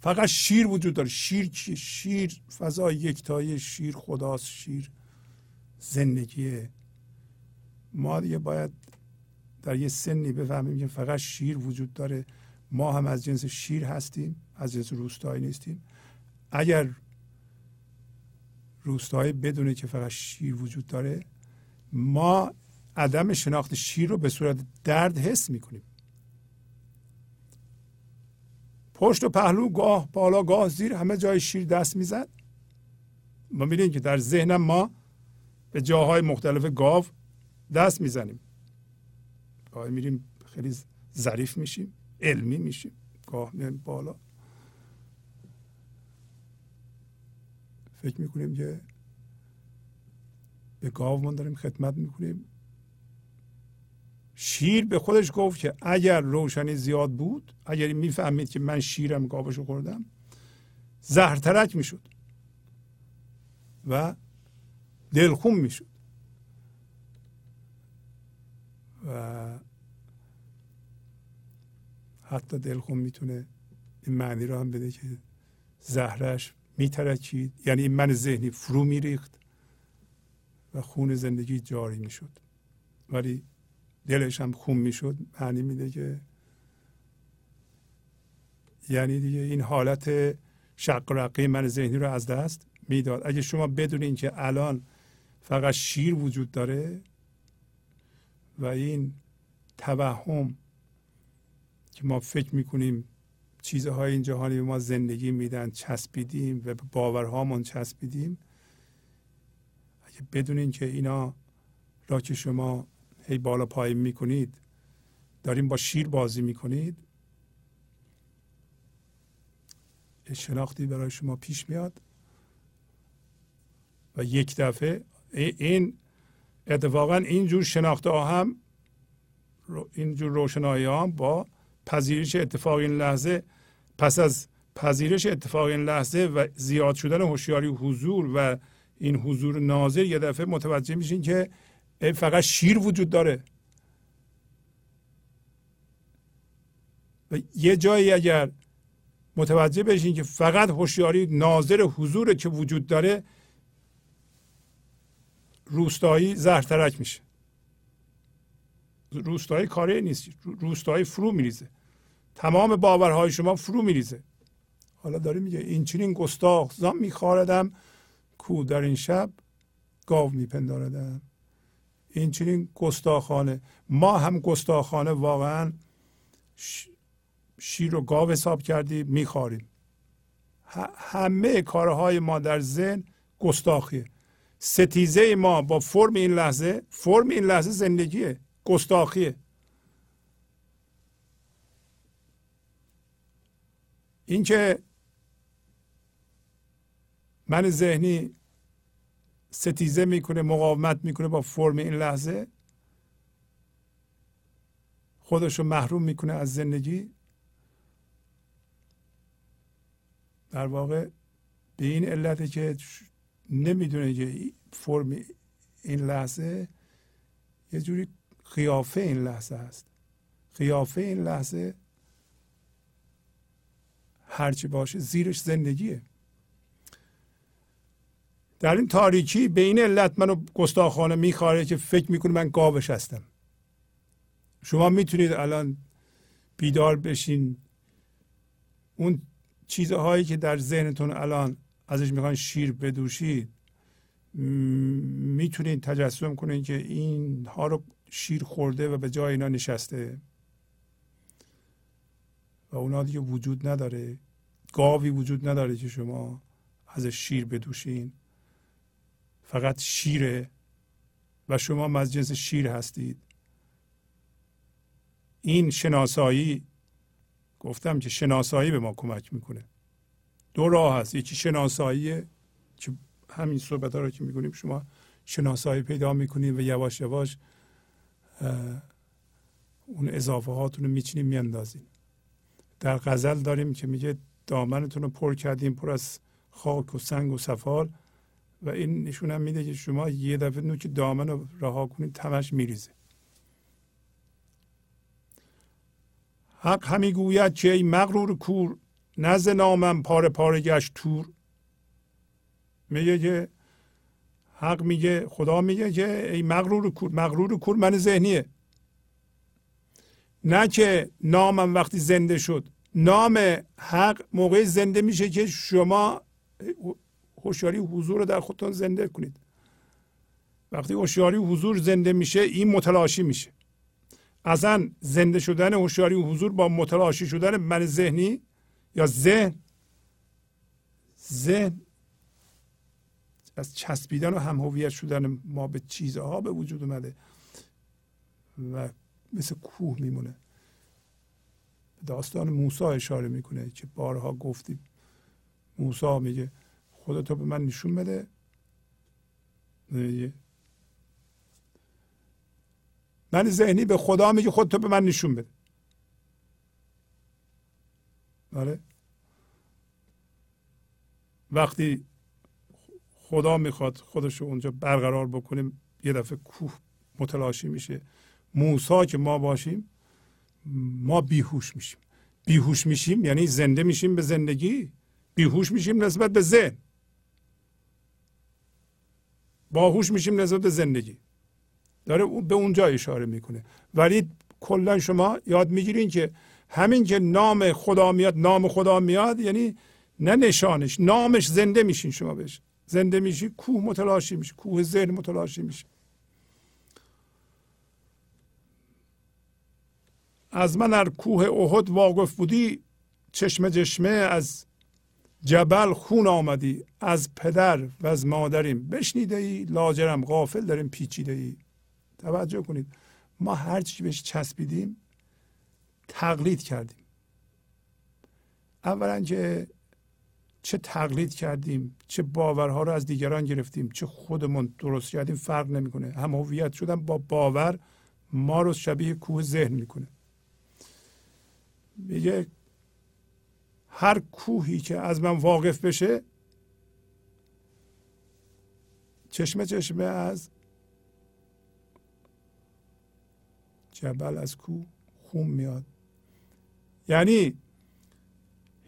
فقط شیر وجود داره. شیر چیه شیر فضای یکتایی شیر خداست شیر زندگیه. ما دیگه باید در یه سنی بفهمیم که فقط شیر وجود داره. ما هم از جنس شیر هستیم از جنس روستایی نیستیم. اگر روستایی بدونه که فقط شیر وجود داره ما عدم شناخت شیر رو به صورت درد حس می‌کنیم. پشت و پهلو گاه بالا گاه زیر همه جای شیر دست می‌زد. ما می‌بینیم که در ذهنم ما به جاهای مختلف گاو دست می‌زنیم. گاهی میریم خیلی ظریف میشیم علمی میشیم. گاه میایم بالا. فکر می‌کنیم که به گاومان داریم خدمت می‌کنیم. شیر به خودش گفت که اگر روشنی زیاد بود اگر می‌فهمید که من شیرم گاوشو خوردم زهرترک می‌شد و دلخون می‌شد. و حتی دلخون می‌تونه این معنی رو هم بده که زهرش میترکید. یعنی این من ذهنی فرو میریخت و خون زندگی جاری می‌شد. ولی دلش هم خون می‌شد معنی میده که یعنی دیگه این حالت شقرقه من ذهنی رو از دست می‌داد. اگه شما بدونین که الان فقط شیر وجود داره و این توهم که ما فکر می‌کنیم چیزهای این جهانی به ما زندگی میدن چسبیدیم و به باورهامون چسبیدیم. اگه بدونین که اینا را که شما هی بالا پایین می‌کنید داریم با شیر بازی می‌کنید شناختی برای شما پیش میاد و یک دفعه این اتفاقا اینجور شناخته ها هم اینجور روشنایی ها هم با پذیرش اتفاق این لحظه پس از پذیرش اتفاق این لحظه و زیاد شدن هوشیاری حضور و این حضور ناظر یه دفعه متوجه میشین که فقط شیر وجود داره. و یه جایی اگر متوجه بشین که فقط هوشیاری ناظر حضور که وجود داره روستایی زهرترک میشه. روستایی کاری نیست. روستایی فرو میریزه. تمام باورهای شما فرو میریزه. حالا داره میگه این چنین گستاخ زان میخواردم کو در این شب گاو میپنداردم. این چنین گستاخانه. ما هم گستاخانه واقعا شیر و گاو حساب کردیم میخواریم. همه کارهای ما در ذهن گستاخیه. ستیزه ما با فرم این لحظه فرم این لحظه زندگیه. گستاخیه. اینکه من ذهنی ستیزه می‌کنه مقاومت می‌کنه با فرم این لحظه خودش رو محروم می‌کنه از زندگی. در واقع به این علت که نمی‌دونه که فرم این لحظه یه جوری قیافه این لحظه هست قیافه این لحظه هرچی باشه زیرش زندگیه. در این تاریکی به این علت منو گستاخانه میخواره که فکر می‌کنه من گاوش هستم. شما می‌تونید الان بیدار بشین. اون چیزهایی که در ذهنتون الان ازش می‌خوان شیر بدوشید می‌تونید تجسم کنید که این ها رو شیر خورده و به جای اینا نشسته. و اونا دیگه وجود نداره. گاوی وجود نداره که شما ازش شیر بدوشین. فقط شیره و شما از شیر هستید. این شناسایی گفتم که شناسایی به ما کمک می‌کنه. دو راه هست. یکی شناساییه که همین صحبت ها رو که می‌کنیم شما شناسایی پیدا می‌کنید و یواش یواش اون اضافه هاتون رو میچینیم میاندازین در غزل داریم که میگه دامنتون رو پر کردیم پر از خاک و سنگ و سفال و این نشون هم میده که شما یه دفعه نوک دامن رو رها کنید تمش میریزه. حق همی گوید که ای مغرور کور نزد نامم پاره پاره گشت تور. میگه که حق میگه خدا میگه که ای مغرور کور مغرور کور من ذهنیه. نه که نامم وقتی زنده شد. نام حق موقع زنده میشه که شما هوشیاری حضور رو در خودتون زنده کنید. وقتی هوشیاری حضور زنده میشه این متلاشی میشه. اصلا زنده شدن هوشیاری حضور با متلاشی شدن من ذهنی یا ذهن ذهن از چسبیدن و هم هویت شدن ما به چیزها به وجود اومده و مثل کوه میمونه. داستان موسی اشاره می‌کنه که بارها گفتیم موسی میگه خودتو به من نشون بده. من ذهنی به خدا میگه خودتو به من نشون بده. آره. وقتی خدا می‌خواد خودش رو اونجا برقرار بکنیم یه دفعه کوه متلاشی میشه. موسا که ما باشیم ما بیهوش میشیم. بیهوش میشیم یعنی زنده میشیم به زندگی بیهوش میشیم نسبت به ذهن باهوش میشیم نسبت به زندگی. داره به اونجا اشاره می‌کنه. ولی کلا شما یاد می‌گیرین که همین که نام خدا میاد نام خدا میاد یعنی نه نشانش نامش زنده میشین شما بهش. زنده میشی کوه متلاشی میشه کوه ذهن متلاشی میشه از من در کوه احد واقف بودی چشم چشمه از جبل خون آمدی. از پدر و از مادریم بشنیده ای لاجرم غافل داریم پیچیده ای توجه کنید ما هر چی بهش چسبیدیم تقلید کردیم. اولا که چه تقلید کردیم چه باورها رو از دیگران گرفتیم چه خودمون درست کردیم فرق نمی‌کنه. هم هویت شدن با باور ما رو شبیه کوه ذهن می‌کنه. میگه هر کوهی که از من واقف بشه چشمه چشمه از جبل از کوه خون میاد. یعنی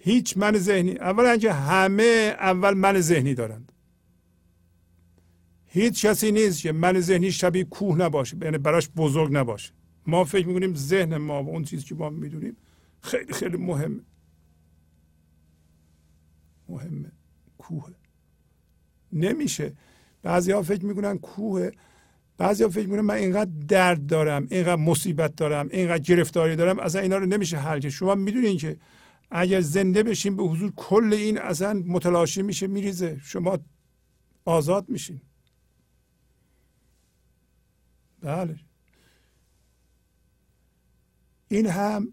هیچ من ذهنی اولا که همه اول من ذهنی دارند. هیچ کسی نیست که من ذهنی شبیه کوه نباشه یعنی براش بزرگ نباشه. ما فکر می‌کنیم ذهن ما و اون چیزی که ما می‌دونیم خیلی خیلی مهمه. مهمه. کوه. نمیشه. بعضی ها فکر می‌کنن کوه بعضی ها فکر می‌کنن من اینقدر درد دارم اینقدر مصیبت دارم اینقدر گرفتاری دارم اصلا اینا رو نمیشه حل کرد. شما می‌دونین که اگر زنده بشین به حضور کل این اصلا متلاشی میشه میریزه. شما آزاد میشین. بله. این هم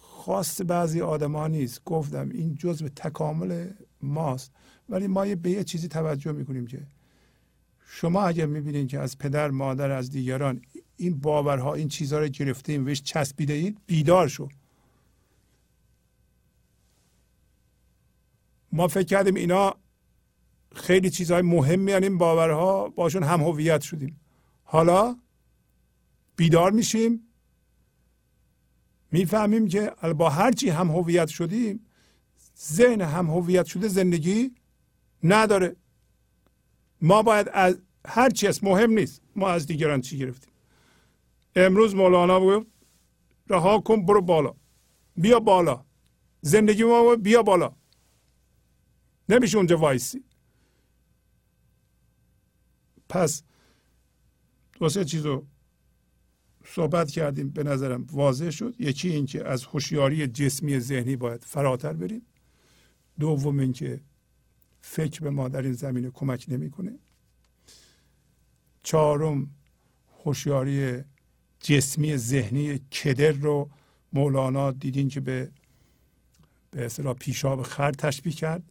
خواست بعضی آدما نیست. گفتم این جزء تکامل ماست. ولی ما به یه چیزی توجه می‌کنیم که شما اگر می‌بینید که از پدر مادر از دیگران این باورها این چیزها رو گرفتیم وش چسبیده اید بیدار شو. ما فکر کردیم اینا خیلی چیزهای مهمی این باورها باشون هم هویت شدیم. حالا بیدار میشیم می‌فهمیم که با هرچی هم هویت شدیم ذهن هم هویت شده زندگی نداره. ما باید از هر چی است مهم نیست. ما از دیگران چی گرفتیم. امروز مولانا بود رها کن برو بالا. بیا بالا. زندگی ما بیا بالا. نمیشه اونجا وایسی. پس دو سه چیز رو صحبت کردیم به نظرم واضح شد. یکی اینکه از هوشیاری جسمی ذهنی باید فراتر بریم. دوم اینکه فکر به ما در این زمینه کمک نمی‌کنه. چهارم هوشیاری جسمی ذهنی کدر رو مولانا دیدین که به به اصطلاح پیشاب خر تشبیه کرد.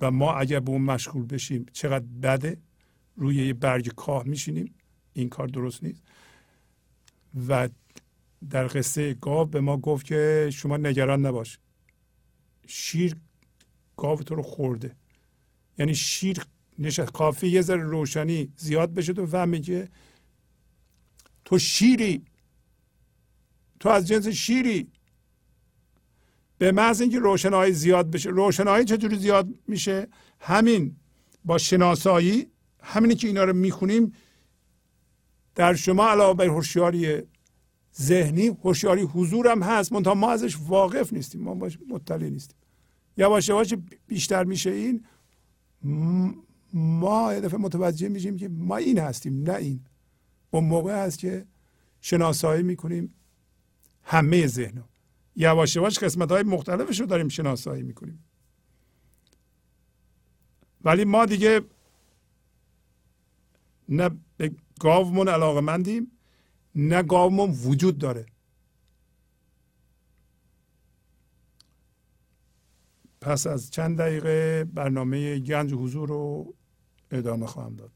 و ما اگر به اون مشغول بشیم چقدر بده؟ روی یه برگ کاه میشینیم. این کار درست نیست. و در قصه گاو به ما گفت که شما نگران نباش. شیر گاو تو رو خورده. یعنی شیر نشست کافی یه ذره روشنی زیاد بشه تو فهمی که تو شیری. تو از جنس شیری. به محض اینکه روشنایی زیاد بشه روشنایی چجوری زیاد میشه؟ همین با شناسایی همینی که اینا رو می‌خونیم در شما علاوه بر هوشیاری ذهنی هوشیاری حضور هم هست منتها ما ازش واقف نیستیم ما باش مطلع نیستیم. یواش یواش بیشتر میشه این ما یه دفعه متوجه میشیم که ما این هستیم نه این. اون موقع هست که شناسایی می‌کنیم همه ذهن یواش یواش قسمت های مختلفش رو داریم شناسایی می‌کنیم. ولی ما دیگه نه به گاومون علاقه مندیم نه گاومون وجود داره. پس از چند دقیقه برنامه گنج حضور رو ادامه خواهم داد.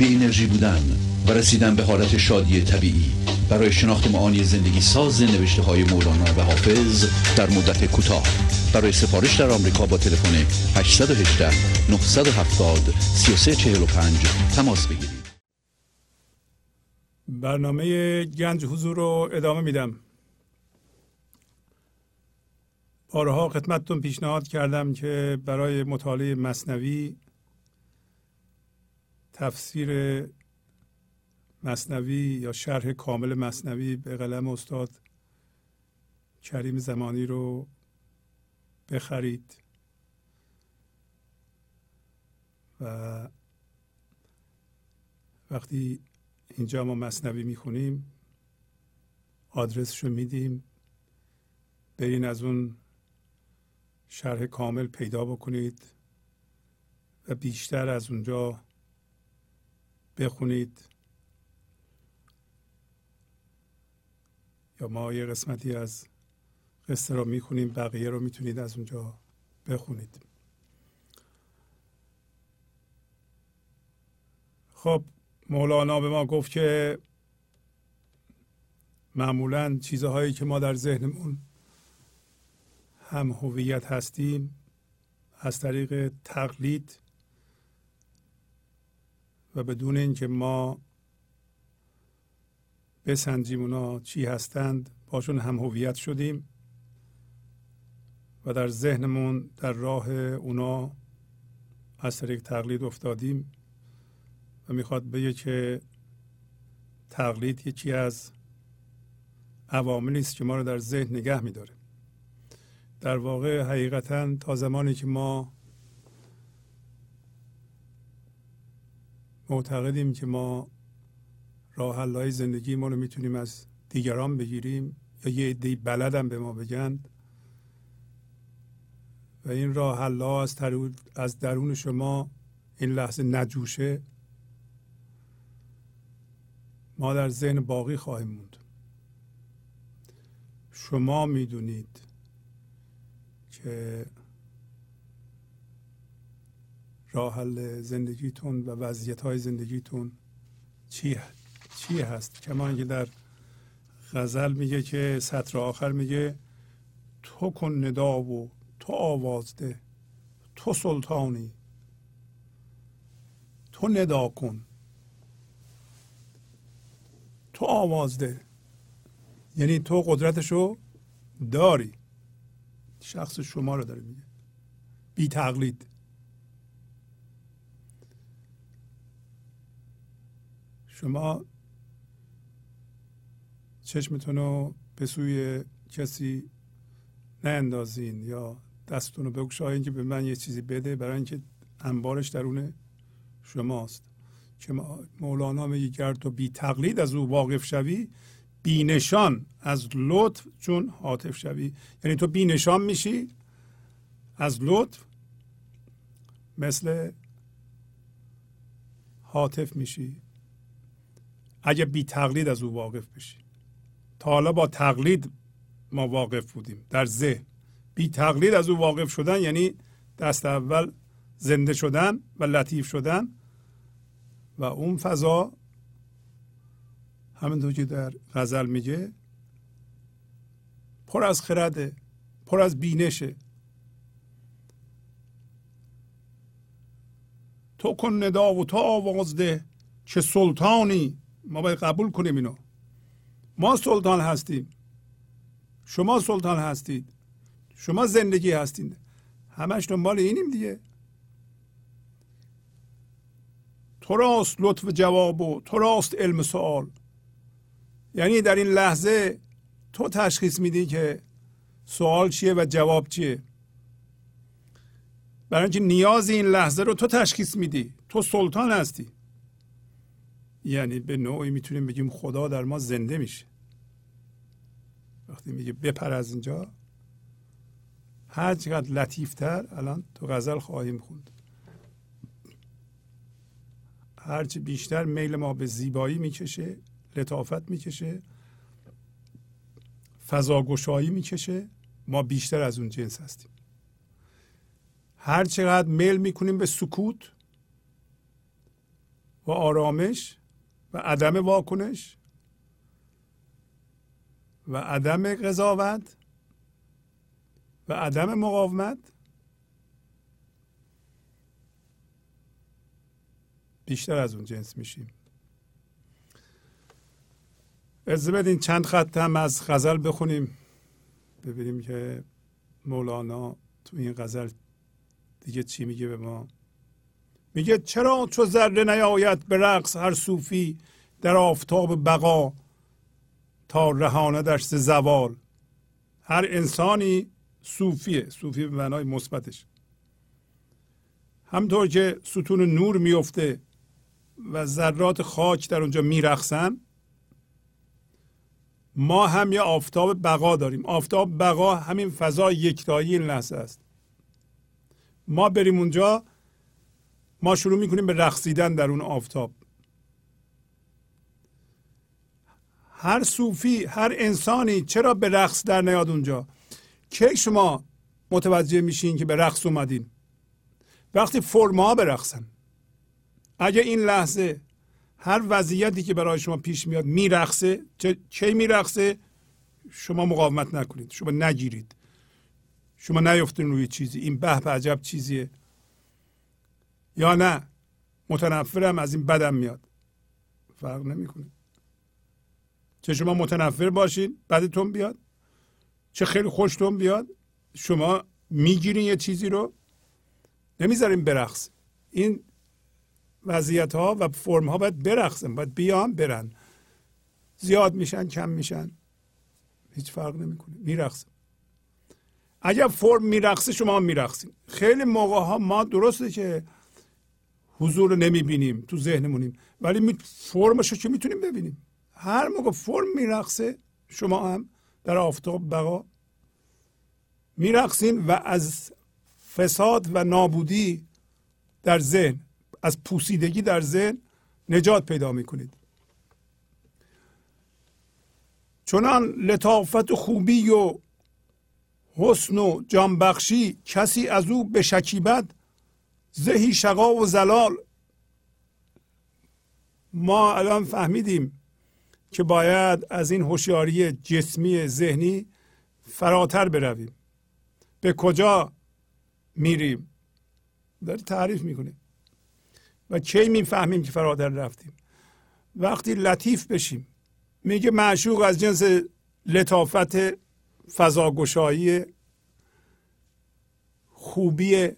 بی انرژی بودن و رسیدن به حالت شادی طبیعی. برای شناخت معانی زندگی ساز نوشته های مولانا و حافظ در مدت کوتاه. برای سفارش در آمریکا با تلفن 818 970 3345 تماس بگیرید. برنامه گنج حضور رو ادامه میدم. بارها خدمتتون پیشنهاد کردم که برای مطالعه مصنوی تفسیر مصنوی یا شرح کامل مصنوی به قلم استاد کریم زمانی رو بخرید. و وقتی اینجا ما مصنوی می‌خونیم آدرسشو میدیم. برین از اون شرح کامل پیدا بکنید و بیشتر از اونجا بخونید. یا ما یه قسمتی از قصه رو می‌خونیم بقیه رو می‌تونید از اونجا بخونید. خب مولانا به ما گفت که معمولا چیزهایی که ما در ذهنمون هم هویت هستیم از طریق تقلید و بدون اینکه ما بسنجیم اونا چی هستند باشون هم هویت شدیم و در ذهنمون در راه اونا از طریق تقلید افتادیم و می‌خواد بگه که تقلید یکی از عواملی است که ما رو در ذهن نگه میداره. در واقع حقیقتا تا زمانی که ما معتقدیم که ما راه حلهای زندگی ما رو می‌تونیم از دیگران بگیریم یا یه عده بلدم به ما بگن. و این راه حلها از, از درون شما این لحظه نجوشه. ما در ذهن باقی خواهیم موند. شما می‌دونید که راه حل زندگیتون و وضعیت های زندگیتون چی, چی هست؟ کما اینکه در غزل میگه که سطر آخر میگه تو کن ندا و تو آوازده تو سلطانی تو ندا کن. تو آوازده یعنی تو قدرتشو داری. شخص شما رو داره میگه. بی تقلید. شما چشمتون رو به سوی کسی ناندازین یا دستتون رو بگشایین که به من یه چیزی بده برای اینکه انبارش درون شماست. که مولانا میگه گر تو بی تقلید از او واقف شوی بی نشان از لطف چون حاطف شوی. یعنی تو بی نشان میشی از لطف مثل حاطف میشی. اگه بی تقلید از او واقف بشی. تا حالا با تقلید ما واقف بودیم. در ذهن بی تقلید از او واقف شدن یعنی دست اول زنده شدن و لطیف شدن و اون فضا همینطور که در غزل میگه پر از خرده پر از بینشه تو کن ندا و تو آواز ده چه سلطانی ما باید قبول کنیم اینو. ما سلطان هستیم. شما سلطان هستید. شما زندگی هستید همش دنبال اینیم دیگه. تو راست لطف جواب و تو راست علم سوال یعنی در این لحظه تو تشخیص میدی که سوال چیه و جواب چیه. برای اینکه نیاز این لحظه رو تو تشخیص میدی. تو سلطان هستی. یعنی به نوعی می‌تونیم بگیم خدا در ما زنده میشه. وقتی میگه بپر از اینجا هر چقدر لطیفتر الان تو غزل خواهیم خوند. هرچی بیشتر میل ما به زیبایی می‌کشه لطافت می‌کشه فضاگشایی می‌کشه ما بیشتر از اون جنس هستیم. هر چقدر میل می‌کنیم به سکوت و آرامش و عدم واکنش و عدم قضاوت و عدم مقاومت بیشتر از اون جنس میشیم. از بدین چند خط هم از غزل بخونیم ببینیم که مولانا تو این غزل دیگه چی میگه به ما. میگه چرا چو ذره نیاید به رقص هر صوفی در آفتاب بقا تا رهانه در زوال؟ هر انسانی صوفیه. صوفی به معنای مثبتش. همطور که ستون نور میفته و ذرات خاک در اونجا میرخسن ما هم یه آفتاب بقا داریم. آفتاب بقا همین فضا یکتایی این لحظه است. ما بریم اونجا ما شروع می‌کنیم به رقصیدن در اون آفتاب. هر صوفی هر انسانی چرا به رقص در نیاد اونجا؟ که شما متوجه میشین که به رقص اومدین؟ وقتی فرما برقصن اگه این لحظه هر وضعیتی که برای شما پیش میاد میرقصه چه میرقصه؟ شما مقاومت نکنید شما نگیرید. شما نیفتین روی چیزی. این به عجب چیزیه. یا نه. متنفرم از این بدم میاد. فرق نمی‌کنه. چه شما متنفر باشین بدتون بیاد. چه خیلی خوشتون بیاد شما می‌گیرین یه چیزی رو. نمی‌ذارین برقص. این وضعیت ها و فرم ها باید برقصن باید بیان برن. زیاد میشن کم میشن. هیچ فرق نمی‌کنه. میرقصن. اگر فرم میرقصه شما میرقصین. خیلی موقع ها ما درسته که حضور رو نمی‌بینیم تو ذهنمونیم. ولی فرمش رو که می‌تونیم ببینیم؟ هر موقع فرم میرقصه شما هم در آفتاب بقا میرقصین و از فساد و نابودی در ذهن از پوسیدگی در ذهن نجات پیدا می‌کنید. چنان لطافت و خوبی و حسن و جانبخشی کسی از او به شکیبت زهی شقا و زلال. ما الان فهمیدیم که باید از این هوشیاری جسمی ذهنی فراتر برویم. به کجا میریم؟ داره تعریف می‌کنه. و کی می‌فهمیم که فراتر رفتیم؟ وقتی لطیف بشیم میگه معشوق از جنس لطافت فضاگشایی خوبی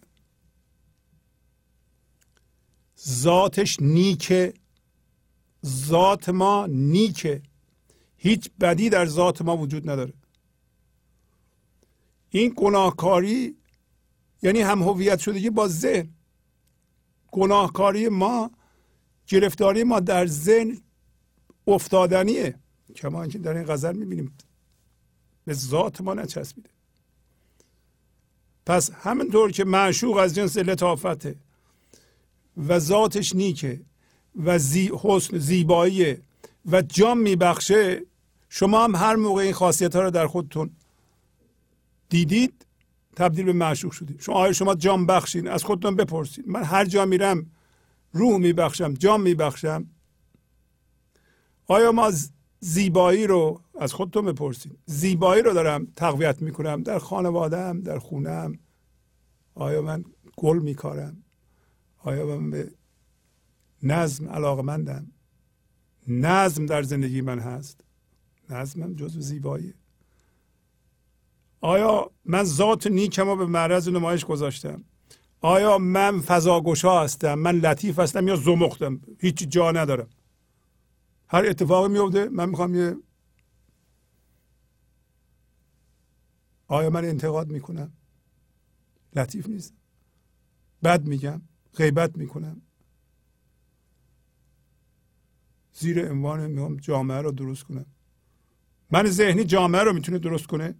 ذاتش نیکه. ذات ما نیکه. هیچ بدی در ذات ما وجود نداره. این گناهکاری یعنی هم هویت شدگی با ذهن. گناهکاری ما گرفتاری ما در ذهن افتادنیه. کما اینکه در این غزل می‌بینیم. به ذات ما نچسبیده. پس همینطور که معشوق از جنس لطافته و ذاتش نیکه و زی حسن زیبایی و جام میبخشه. شما هم هر موقع این خاصیت ها رو در خودتون دیدید تبدیل به معشوق شدید. شما آیا شما جام بخشین؟ از خودتون بپرسید من هر جا میرم روح میبخشم جام میبخشم. آیا ما زیبایی رو از خودتون بپرسید زیبایی رو دارم تقویت می‌کنم. در خانوادهم در خونم آیا من گل میکارم؟ آیا من به نظم علاقمندم نظم در زندگی من هست. نظمم جزو زیبایی آیا من ذات نیکم رو به معرض نمایش گذاشتم؟ آیا من فضاگشا هستم؟ من لطیف هستم یا زمختم؟ هیچ جا ندارم. هر اتفاقی میفته من می‌خوام یه آیا من انتقاد می‌کنم؟ لطیف نیست. بد میگم. غیبت می‌کنم. زیر عنوان میام جامعه رو درست کنم. من ذهنی جامعه رو می‌تونه درست کنه.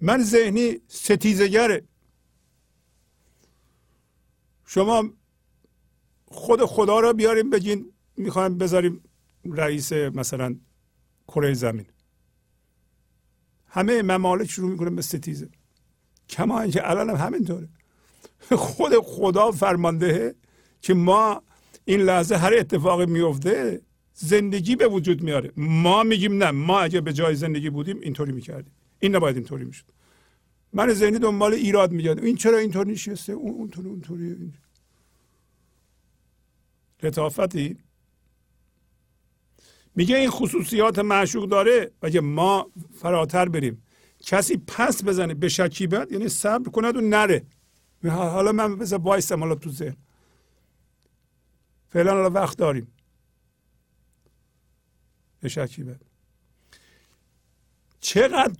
من ذهنی ستیزگره شما خود خدا رو بیاریم بگین می‌خوایم بذاریم رئیس مثلا کره زمین. همه ممالک شروع می‌کنه به ستیزه. کما اینکه الان هم همینطوره. (laughs) خود خدا فرمانده که ما این لحظه هر اتفاقی میفته زندگی به وجود میاره. ما میگیم نه ما اگه به جای زندگی بودیم اینطوری می‌کردیم. این نباید اینطوری می‌شد. من ذهنی دنبال ایراد میگردم. این چرا اینطور نشسته؟ اون اونطوری اونطوری لطافتی؟ میگه این خصوصیات معشوق داره. و ما فراتر بریم؟ کسی پس بزنه به شکیبت یعنی صبر کند و نره. حالا من بذار وایسم حالا تو ذهن. فعلا حالا وقت داریم. به شکیبت چقدر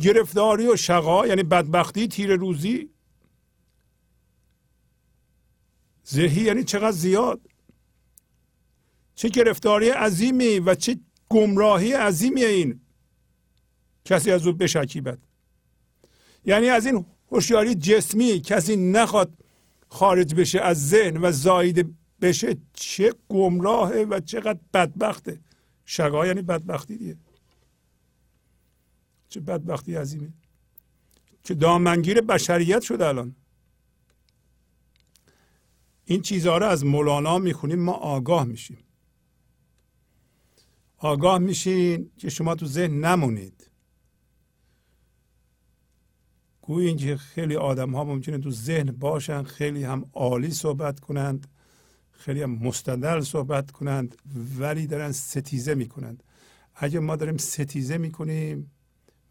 گرفتاری و شقا یعنی بدبختی تیر روزی ذهی یعنی چقدر زیاد. چه گرفتاری عظیمی و چه گمراهی عظیمی این. کسی از او بشکیبد یعنی از این هوشیاری جسمی کسی نخواد خارج بشه از ذهن و زاید بشه چه گمراهه و چقدر بدبخته. شقا یعنی بدبختی دیگه. چه بدبختی عظیمه. که دامنگیر بشریت شده الان. این چیزها رو از مولانا می‌خونیم ما آگاه میشیم. آگاه میشین که شما تو ذهن نمونید. گویا اینکه خیلی آدم ها ممکنه تو ذهن باشن خیلی هم عالی صحبت کنند خیلی هم مستدل صحبت کنند ولی دارن ستیزه می‌کنند. اگه ما داریم ستیزه می‌کنیم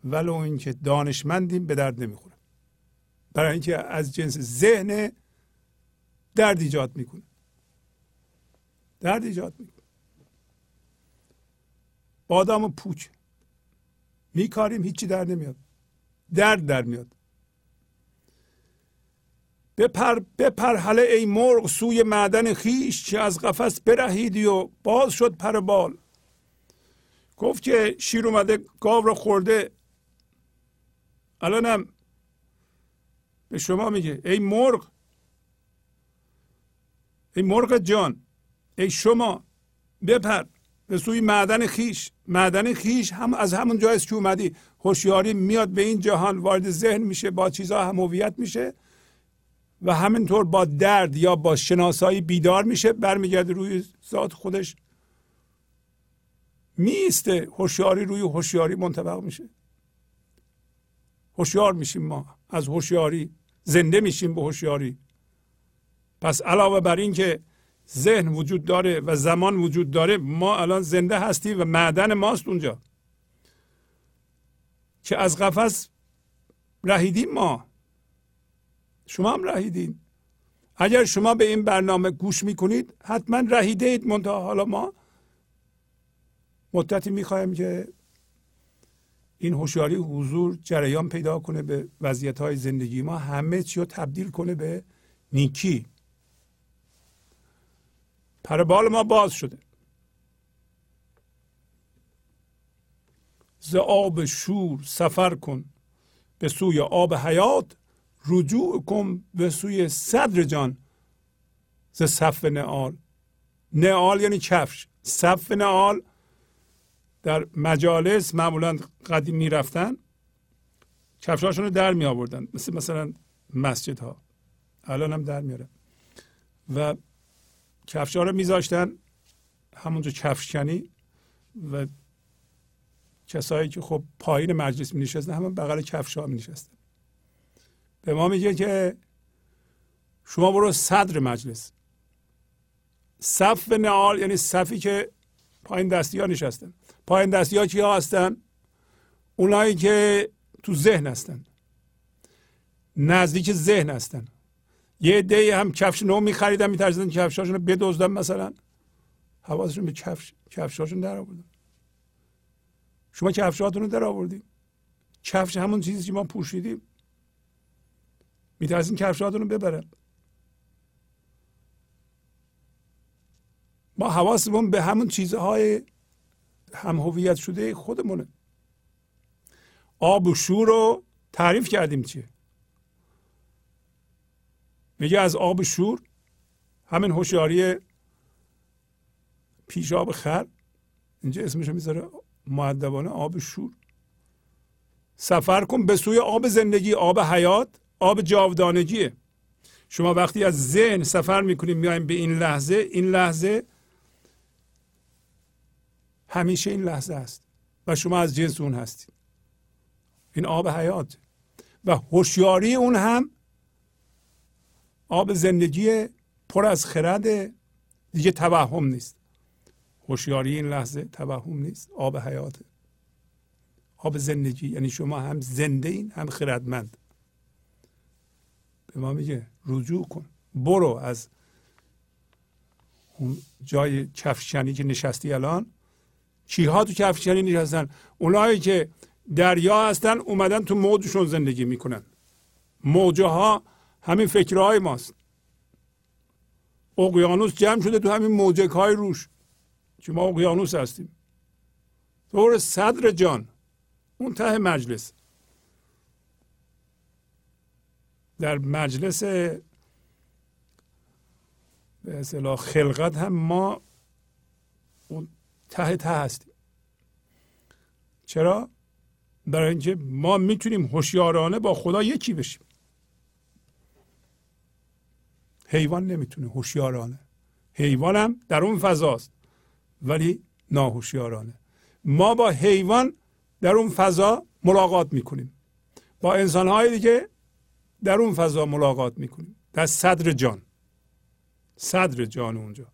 ولو اینکه دانشمندیم به درد نمی‌خوره. برای اینکه از جنس ذهن درد ایجاد می‌کنه. درد ایجاد می‌کنه. بادام و پوچ. میکاریم هیچی در نمیاد. درد در میاد. بپر بپر حله ای مرغ سوی معدن خیش که از قفس برهیدی و باز شد پر بال. گفت که شیر اومده گاو رو خورده. الانم به شما میگه ای مرغ ای مرغ جان ای شما بپر به سوی معدن خیش. معدن خیش هم از همون جایی که اومدی. هوشیاری میاد به این جهان وارد ذهن میشه با چیزها هم میشه. و همینطور با درد یا با شناسایی بیدار میشه برمیگرده روی ذات خودش. میسته هوشیاری روی هوشیاری منطبق میشه. هوشیار میشیم ما. از هوشیاری زنده میشیم به هوشیاری. پس علاوه بر این که ذهن وجود داره و زمان وجود داره ما الان زنده هستیم و معدن ماست اونجا. که از قفس رهیدیم ما. شما هم رهیدین. اگر شما به این برنامه گوش می‌کنید حتما رهیده اید منتها. حالا ما مدتی می‌خوایم که این هوشیاری حضور جریان پیدا کنه به وضعیت های زندگی ما همه چی رو تبدیل کنه به نیکی. پربال ما باز شده. ز آب شور سفر کن به سوی آب حیات. رجوع کن به سوی صدر جان. ز صف نعال. نعال یعنی کفش. صف نعال در مجالس معمولا قدیم می‌رفتن. کفشاشون رو در می آوردن مثل مثلا مسجد ها الان هم در میاره و کفش ها رو میذاشتن همونجا کفشکنی و کسایی که خب پایین مجلس می نشستن همون بغل کفش ها می نشستن به ما میگه که شما برو صدر مجلس. صف نعال یعنی صفی که پایین دستی ها نشستن. پایین دستی ها کیا هستن؟ اونایی که تو ذهن هستن. نزدیک ذهن هستن. یه عده هم کفش نو میخریدن میترسیدن کفشاشون رو بدزدن مثلا. حواسشون به کفش کفشاشون در آوردن. شما کفشاتون رو در آوردید کفش همون چیزی که ما پوشیدیم. میترسین کفشاتون رو ببرن. ما حواسمون به همون چیزهای هم هویت شده خودمونه. آب و شور رو تعریف کردیم چیه؟ میگه از آب شور همین هوشیاری پیشاب خر اینجا اسمش می‌ذاره معدبانه آب شور. سفر کن به سوی آب زندگی آب حیات. آب جاودانگیه. شما وقتی از ذهن سفر می‌کنیم میایم به این لحظه این لحظه همیشه این لحظه است و شما از جنس اون هستید. این آب حیات. و هوشیاری اون هم آب زندگی پر از خرد دیگه توهم نیست. هوشیاری این لحظه توهم نیست آب حیات. آب زندگی یعنی شما هم زنده این هم خردمند. به ما میگه رجوع کن. برو از اون جای کفشنی که نشستی الان. چیها تو کفشنی نشستن؟ اونایی که دریا هستن اومدن تو موجشون زندگی می‌کنن. موجه ها همین فکرهای ماست. اقیانوس جمع شده تو همین موجک های روش. که ما اقیانوس هستیم. طور صدر جان. اون ته مجلس. در مجلس به اصطلاح خلقت هم ما اون ته ته هستیم. چرا؟ برای اینکه ما می‌تونیم هوشیارانه با خدا یکی بشیم. حیوان نمی‌تونه هوشیارانه. حیوان هم در اون فضاست ولی ناهوشیارانه. ما با حیوان در اون فضا ملاقات می‌کنیم. با انسانهای دیگه در اون فضا ملاقات می‌کنیم. در صدر جان. صدر جان اونجا.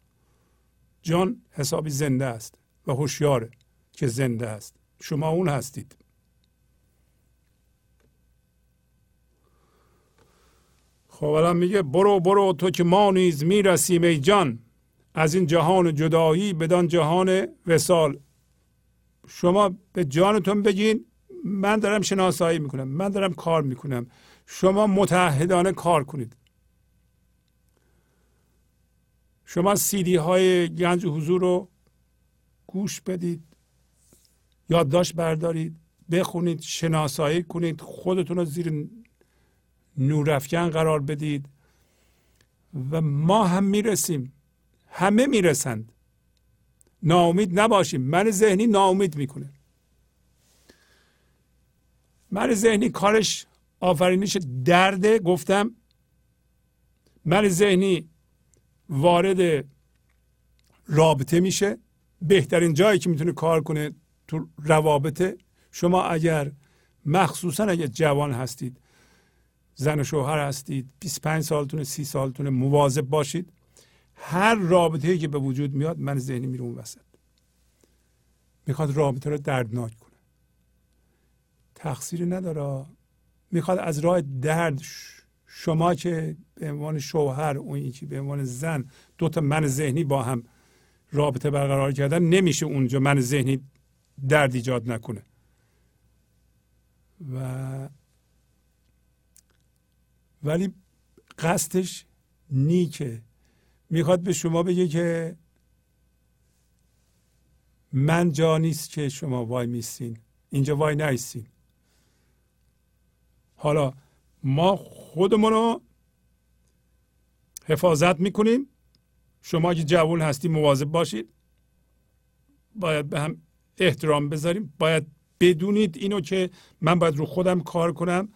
جان حسابی زنده است و هوشیاره که زنده است. شما اون هستید. خب الان میگه برو برو تو که ما نیز می‌رسیم ای جان. از این جهان جدایی بدان جهان وسال شما به جانتون بگین من دارم شناسایی می‌کنم من دارم کار می‌کنم. شما متحدانه کار کنید. شما سیدی های گنج حضور رو گوش بدید یادداشت بردارید بخونید شناسایی کنید خودتون رو زیر نورافکن قرار بدید و ما هم می‌رسیم. همه می‌رسند. ناامید نباشیم. من ذهنی ناامید می‌کنه. من ذهنی کارش آفرینش درده گفتم. من ذهنی وارد رابطه میشه. بهترین جایی که می‌تونه کار کنه تو روابطه. شما اگر مخصوصا اگر جوان هستید زن و شوهر هستید 25 سالتونه 30 سالتونه مواظب باشید. هر رابطه که به وجود میاد من ذهنی میره اون وسط. می‌خواد رابطه رو دردناک کنه. تقصیری نداره. می‌خواد از راه درد شما که به عنوان شوهر اون یکی به عنوان زن دو تا من ذهنی با هم رابطه برقرار کردن نمیشه اونجا من ذهنی درد ایجاد نکنه. و ولی قصدش نیکه. می‌خواد به شما بگه که من جا نیست که شما وای میستین. اینجا وای نیستین حالا ما خودمون رو حفاظت می‌کنیم. شما که جوان هستی مواظب باشید. باید به هم احترام بذاریم. باید بدونید اینو که من باید رو خودم کار کنم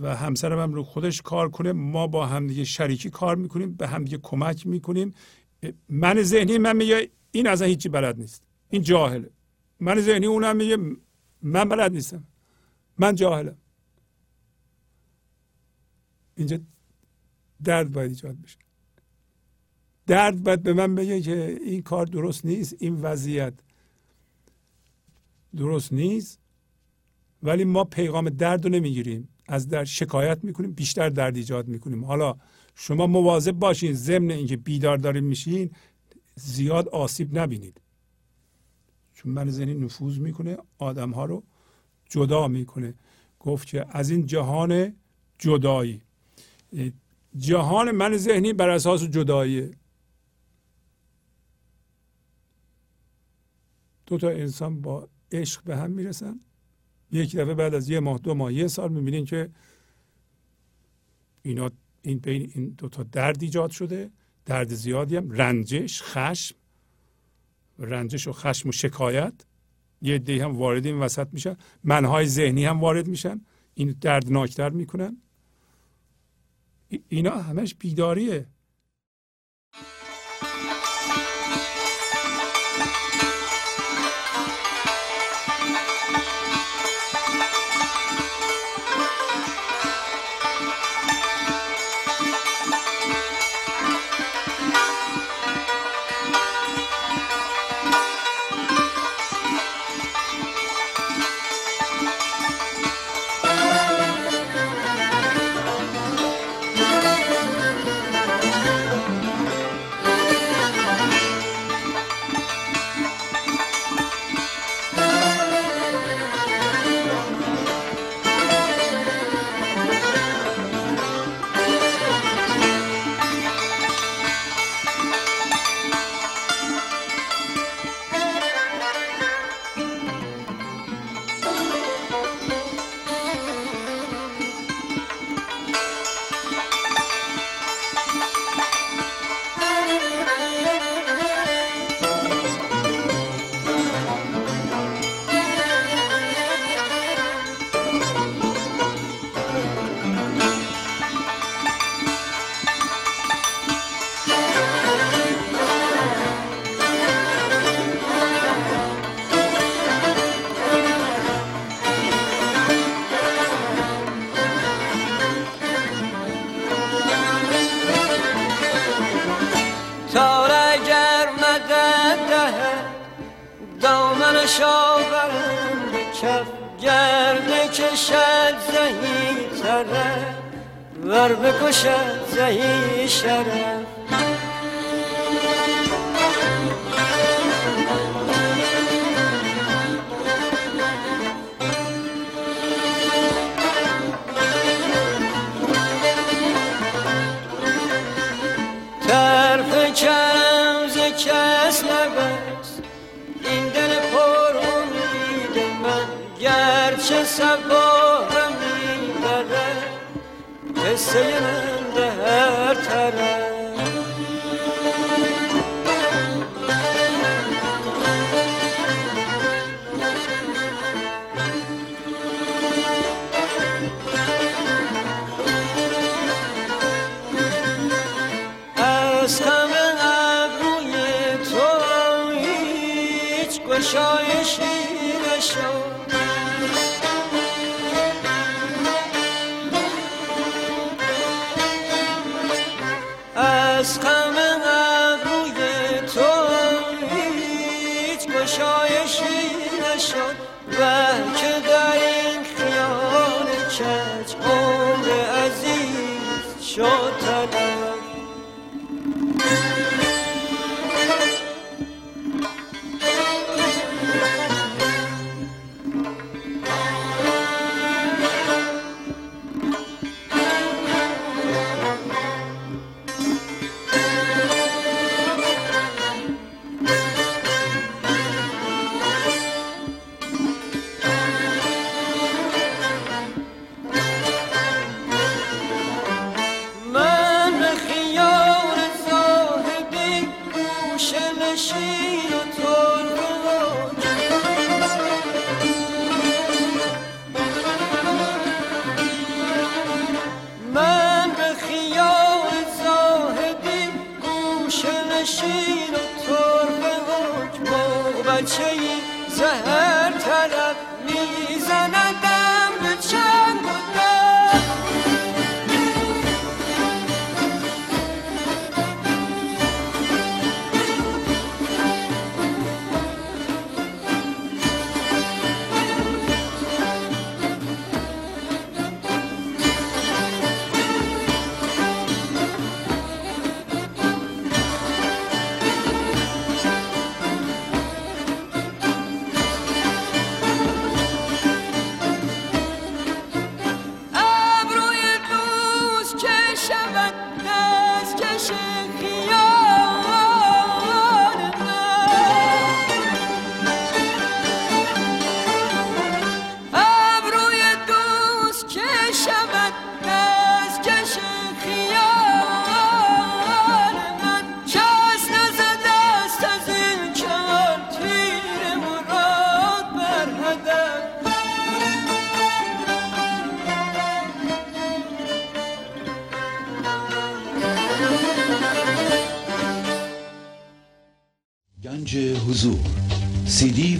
و همسرم هم رو خودش کار کنه. ما با همدیگه شریکی کار می‌کنیم به همدیگه کمک می‌کنیم. من ذهنی من میگه این از هیچی بلد نیست. این جاهله. من ذهنی اونم میگه من بلد نیستم. من جاهلم. اینجا درد باید ایجاد بشه. درد باید به من بگه که این کار درست نیست این وضعیت درست نیست ولی ما پیغام درد رو نمی‌گیریم. از در شکایت می‌کنیم بیشتر درد ایجاد می‌کنیم. حالا شما مواظب باشین ضمن اینکه بیدار داریم میشین زیاد آسیب نبینید. چون من ذهنی نفوذ می‌کنه آدم ها رو جدا می‌کنه. گفت که از این جهان جدایی. جهان من ذهنی بر اساس جداییه. دو تا انسان با عشق به هم می‌رسن. یک دفعه بعد از یه ماه دو ماه یه سال می‌بینین که اینا این بین این دو تا درد ایجاد شده. درد زیادی هم رنجش خشم. رنجش و خشم و شکایت. یه دی هم وارد این وسط میشن. منهای ذهنی هم وارد میشن. این دردناکتر می‌کنن. اینا همش بیداریه.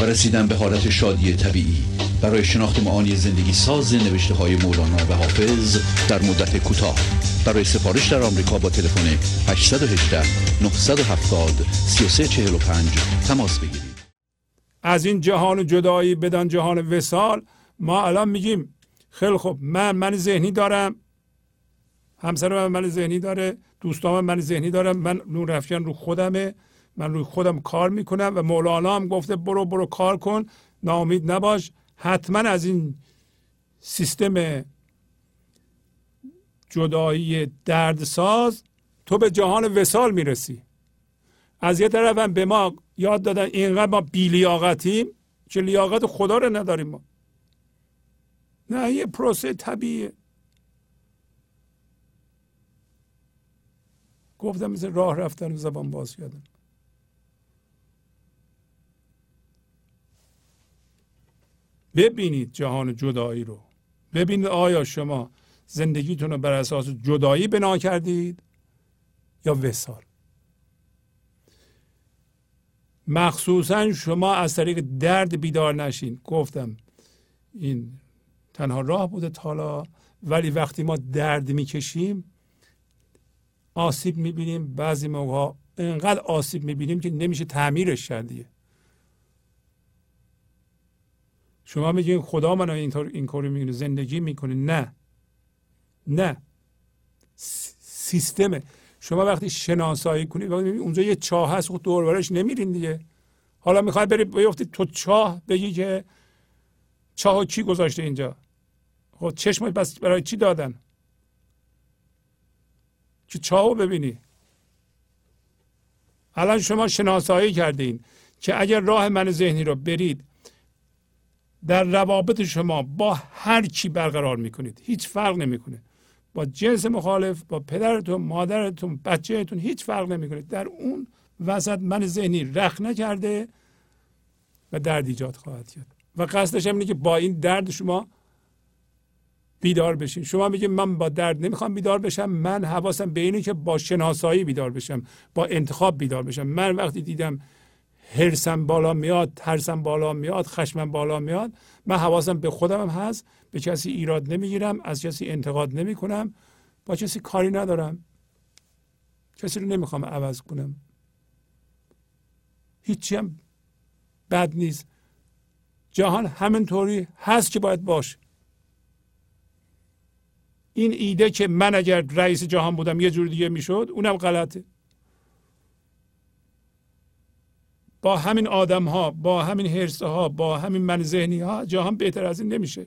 و رسیدن به حالت شادی طبیعی. برای شناخت معانی زندگی ساز نوشته های مولانا و حافظ در مدت کوتاه. برای سفارش در آمریکا با تلفن 818 970 3345 تماس بگیرید. از این جهان جدایی بدان جهان وسال ما الان میگیم خیلی خوب من من ذهنی دارم. همسر من من ذهنی داره دوستان من ذهنی دارم. من نور افکن رو خودمه. من روی خودم کار می‌کنم و مولانا هم گفته برو برو کار کن. ناامید نباش. حتما از این سیستم جدایی دردساز تو به جهان وسال می‌رسی. از یه طرف هم به ما یاد دادن اینقدر ما بیلیاقتیم که لیاقت خدا رو نداریم ما. نه یه پروسه طبیعیه. گفتم مثل راه رفتن و زبان باز کردن ببینید جهان جدایی رو. ببینید آیا شما زندگیتون رو بر اساس جدایی بنا کردید یا وسال؟ مخصوصا شما از طریق درد بیدار نشین. گفتم این تنها راه بوده تالا ولی وقتی ما درد می‌کشیم آسیب می‌بینیم. بعضی موقع انقدر آسیب می‌بینیم که نمیشه تعمیرش کردیه شما میگین خدا من اینطور این کاری می‌کنه زندگی می‌کنه. نه. نه. سیستمه. شما وقتی شناسایی کنید اونجا یه چاه هست خود دوربرش نمیرین دیگه. حالا می‌خوای بری بیفتی تو چاه بگی که چاه کی گذاشته اینجا؟ خب چشم بس برای چی دادن؟ که چاهو ببینی؟ الان شما شناسایی کردین که اگر راه من ذهنی رو برید در روابط شما با هر کی برقرار می‌کنید. هیچ فرق نمی‌کنه. با جنس مخالف با پدرتون مادرتون بچهتون هیچ فرق نمی‌کنه. در اون وسط من ذهنی رخ نکرده و درد ایجاد خواهد کرد. و قصدش اینه که با این درد شما بیدار بشین. شما میگه من با درد نمی‌خوام بیدار بشم. من حواسم به اینه که با شناسایی بیدار بشم با انتخاب بیدار بشم. من وقتی دیدم هرسم بالا میاد ترسم بالا میاد خشمم بالا میاد. من حواسم به خودم هم هست. به کسی ایراد نمی‌گیرم از کسی انتقاد نمی کنم با کسی کاری ندارم. کسی رو نمی‌خوام عوض کنم. هیچی هم بد نیست. جهان همینطوری هست که باید باشه. این ایده که من اگر رئیس جهان بودم یه جور دیگه می‌شد اونم غلطه. با همین آدم ها با همین حرسه ها با همین من ذهنی ها جهان بهتر از این نمیشه.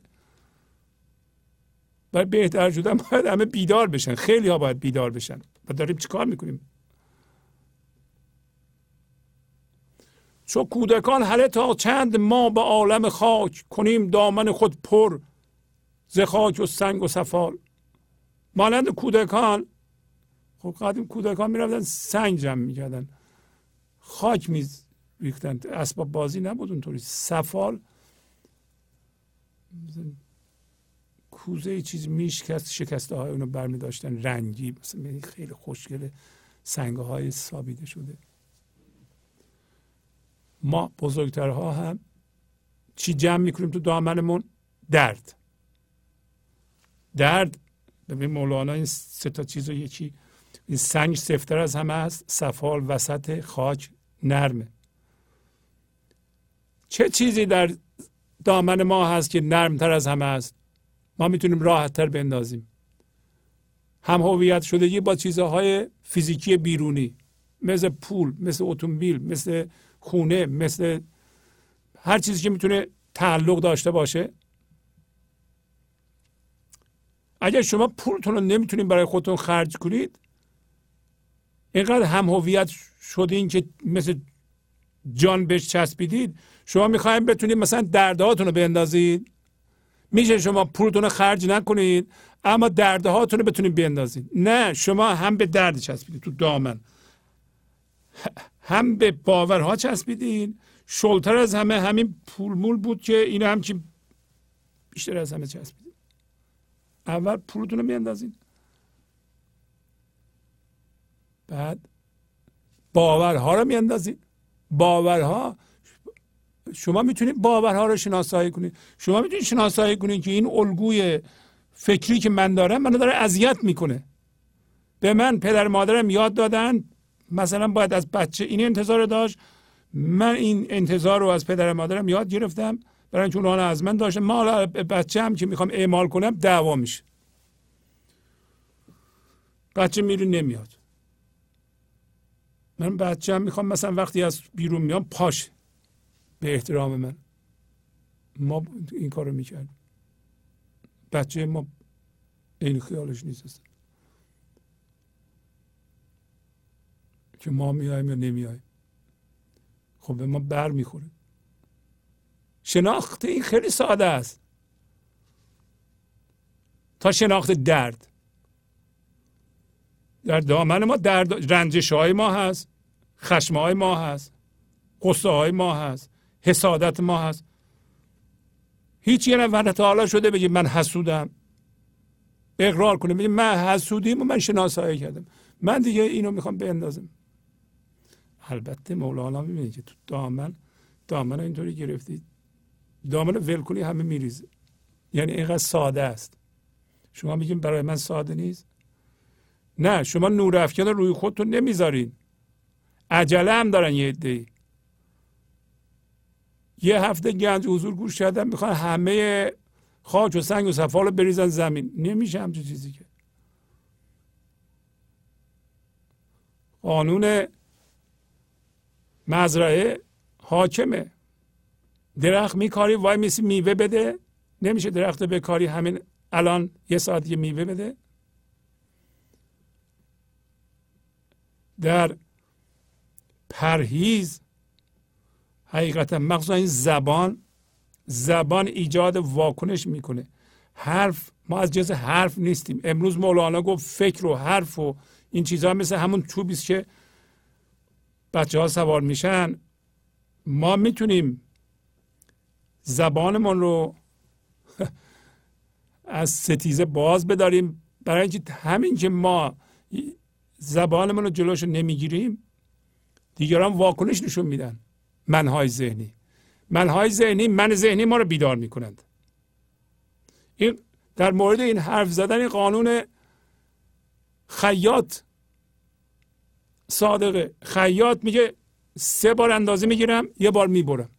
برای بهتر شدن باید همه بیدار بشن. خیلی ها باید بیدار بشن. و داریم چیکار می‌کنیم؟ چو کودکان هله تا چند ما به عالم خاک کنیم دامن خود پر ز خاک و سنگ و سفال. مانند کودکان خب قدیم کودکان می‌رفتن سنگ جمع می‌کردن. خاک میز ریختن. اسباب بازی نبود اونطوری. سفال کوزه چیز میشکست شکسته های اونو برمی داشتن رنگی مثلا خیلی خوشگل سنگ های سابیده شده. ما بزرگترها هم چی جمع می‌کنیم تو دامنمون؟ درد. درد. ببین مولانا این سه تا چیز رو یکی این سنگ سفتر از همه است. سفال وسط خاک نرمه چه چیزی در دامن ما هست که نرمتر از همه است؟ ما می‌تونیم راحت تر بندازیم. هم هویت شدگی با چیزهای فیزیکی بیرونی مثل پول مثل اتومبیل مثل خونه مثل هر چیزی که می‌تونه تعلق داشته باشه. اگر شما پولتون رو نمی‌تونید برای خودتون خرج کنید اینقدر هم هویت شدین که مثل جان بهش چسبیدید شما می‌خوایم بتونید مثلا دردهاتون رو بندازید. میشه شما پولتون رو خرج نکنید اما دردهاتون رو بتونید بندازید. نه شما هم به درد چسبیدید تو دامن. هم به باورها چسبیدین شلتر از همه همین پولمول بود که این هم که بیشتر از همه چسبیدین اول پولتون رو میاندازین بعد باورها رو میاندازید. باورها شما می‌تونید باورها رو شناسایی کنید. شما می‌تونید شناسایی کنید که این الگوی فکری که من دارم منو داره اذیت می‌کنه. به من پدر مادرم یاد دادن. مثلا باید از بچه این انتظار داشت. من این انتظار رو از پدر مادرم یاد گرفتم. برای اینکه اونها از من داشتم ما بچه هم که می‌خوام اعمال کنم دعوا میشه. بچه میره نمیاد. من بچه هم می‌خوام مثلا وقتی از بیرون میام پاش. به احترام من. ما این کارو می‌کردیم. بچه ما این خیالش نیست. که ما میایم یا نمیایم خب به ما بر می‌خوره. شناخت این خیلی ساده است. تا شناخت درد. در دامن ما درد رنجش های ما هست. خشم های ما هست. قصه های ما هست. حسادت ما هست. هیچ یه نفر تا حالا شده بگه من حسودم. اقرار کنه بگه من حسودیم و من شناسایی کردم. من دیگه اینو می‌خوام بندازم. البته مولانا می‌بینید که تو دامن دامن اینطوری گرفتید دامن ول همه میریزه. یعنی اینقدر ساده است. شما میگین برای من ساده نیست؟ نه شما نور افکن روی خودتون نمی‌ذارین. عجله هم دارن یه عده یه هفته گنج حضور گوش کردن می‌خوان همه خاک و سنگ و صفال رو بریزن زمین. نمیشه همچون چیزی که. قانون مزرعه حاکمه. درخت میکاری وای میسی میوه بده. نمیشه درخت بکاری همین الان یه ساعت یه میوه بده. در پرهیز حقیقتا مخصوصا این زبان زبان ایجاد واکنش می‌کنه. حرف ما از جنس حرف نیستیم. امروز مولانا گفت فکر و حرف و این چیزها مثل همون توبیست که بچه ها سوار میشن. ما می‌تونیم زبانمون رو (laughs) از ستیزه باز بداریم. برای اینکه همین که ما زبانمون رو جلوش نمی‌گیریم دیگران واکنش نشون میدن. منهای ذهنی. منهای ذهنی من ذهنی ما رو بیدار می‌کنند. این در مورد این حرف زدن قانون خیاط صادقه خیاط میگه سه بار اندازه می‌گیرم یه بار می‌برم.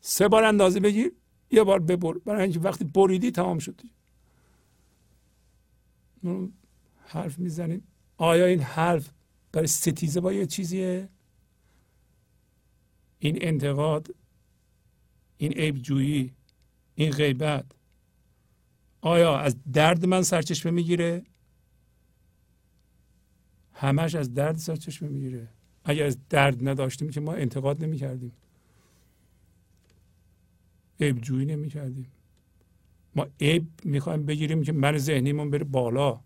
سه بار اندازه بگیر یه بار ببر. برای اینکه وقتی بریدی تمام شد. حرف می‌زنیم. آیا این حرف برای ستیزه با یه چیزیه؟ این انتقاد این عیبجویی این غیبت آیا از درد من سرچشمه می‌گیره؟ همش از درد سرچشمه می‌گیره. اگر از درد نداشتیم که ما انتقاد نمی‌کردیم. عیب جویی نمی‌کردیم. ما عیب می‌خوایم بگیریم که من ذهنیمون بره بالا.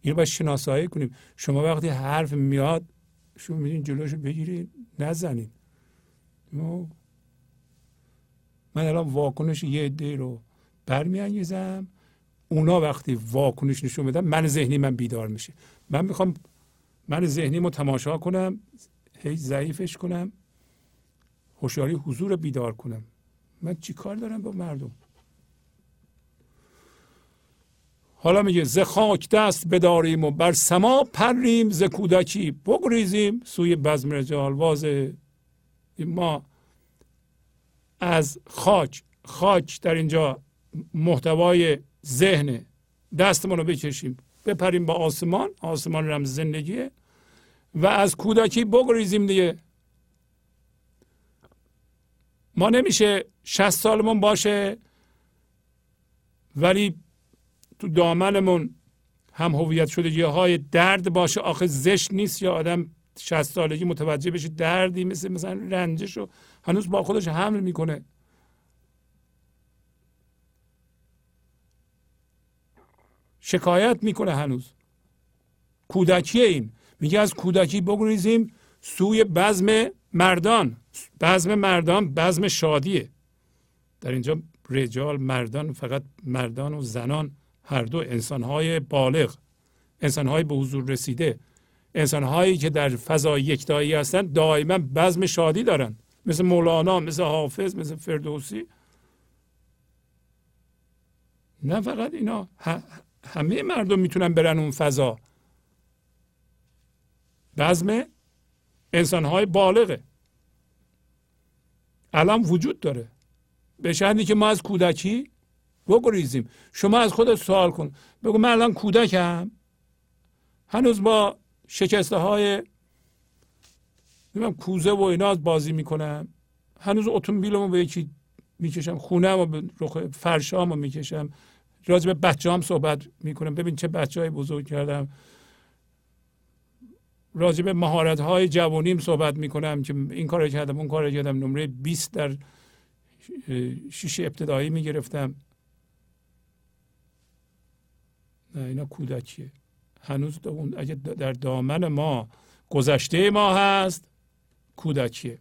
این باید شناسایی کنیم. شما وقتی حرف میاد شما میدین جلوش بگیرید نزنید. من الان واکنش یه عده رو برمیانگیزم. اونا وقتی واکنش نشون بدن من ذهنی من بیدار میشه. من می‌خوام من ذهنی رو تماشا کنم هی ضعیفش کنم هوشیاری حضور بیدار کنم. من چی کار دارم با مردم؟ حالا میگه ز خاک دست بداریم و بر سما پریم ز کودکی بگریزیم. سوی بزم رجال واضح. ما از خاک خاک در اینجا محتوای ذهن دستمون رو بکشیم. بپریم با آسمان آسمان رمز زندگیه و از کودکی بگریزیم دیگه. ما نمیشه شست سالمون باشه ولی تو دامنمون هم هویت شده. های درد باشه. آخه زشت نیست یا آدم 60 سالگی متوجه بشه دردی مثل مثلا رنجش رو هنوز با خودش حمل می‌کنه. شکایت می‌کنه هنوز. کودکی این. میگه از کودکی بگریزیم سوی بزم مردان. بزم مردان بزم شادیه. در اینجا رجال مردان فقط مردان و زنان هر دو انسانهای بالغ. انسانهای به حضور رسیده. انسانهایی که در فضای یکتایی هستند دائما بزم شادی دارن مثل مولانا مثل حافظ مثل فردوسی. نه فقط اینا همه مردم می‌تونن برن اون فضا. بزم انسانهای بالغه. الان وجود داره. به شهدی که ما از کودکی بگریزیم. شما از خودت سوال کن. بگو من الان کودکم. هنوز با شکسته های کوزه و اینا بازی می‌کنم. هنوز اتومبیلمو به یکی می‌کشم خونه و به رخ فرشامو می‌کشم. راجع به بچه هم صحبت می‌کنم. ببین چه بچه های بزرگ کردم. راجع به مهارت های جوانیم صحبت می‌کنم که این کار کردم اون کار کردم. نمره 20 در شیشه ابتدایی می‌گرفتم. نه اینا کودکیه. هنوز اگه در دامن ما گذشته ما هست کودکیه.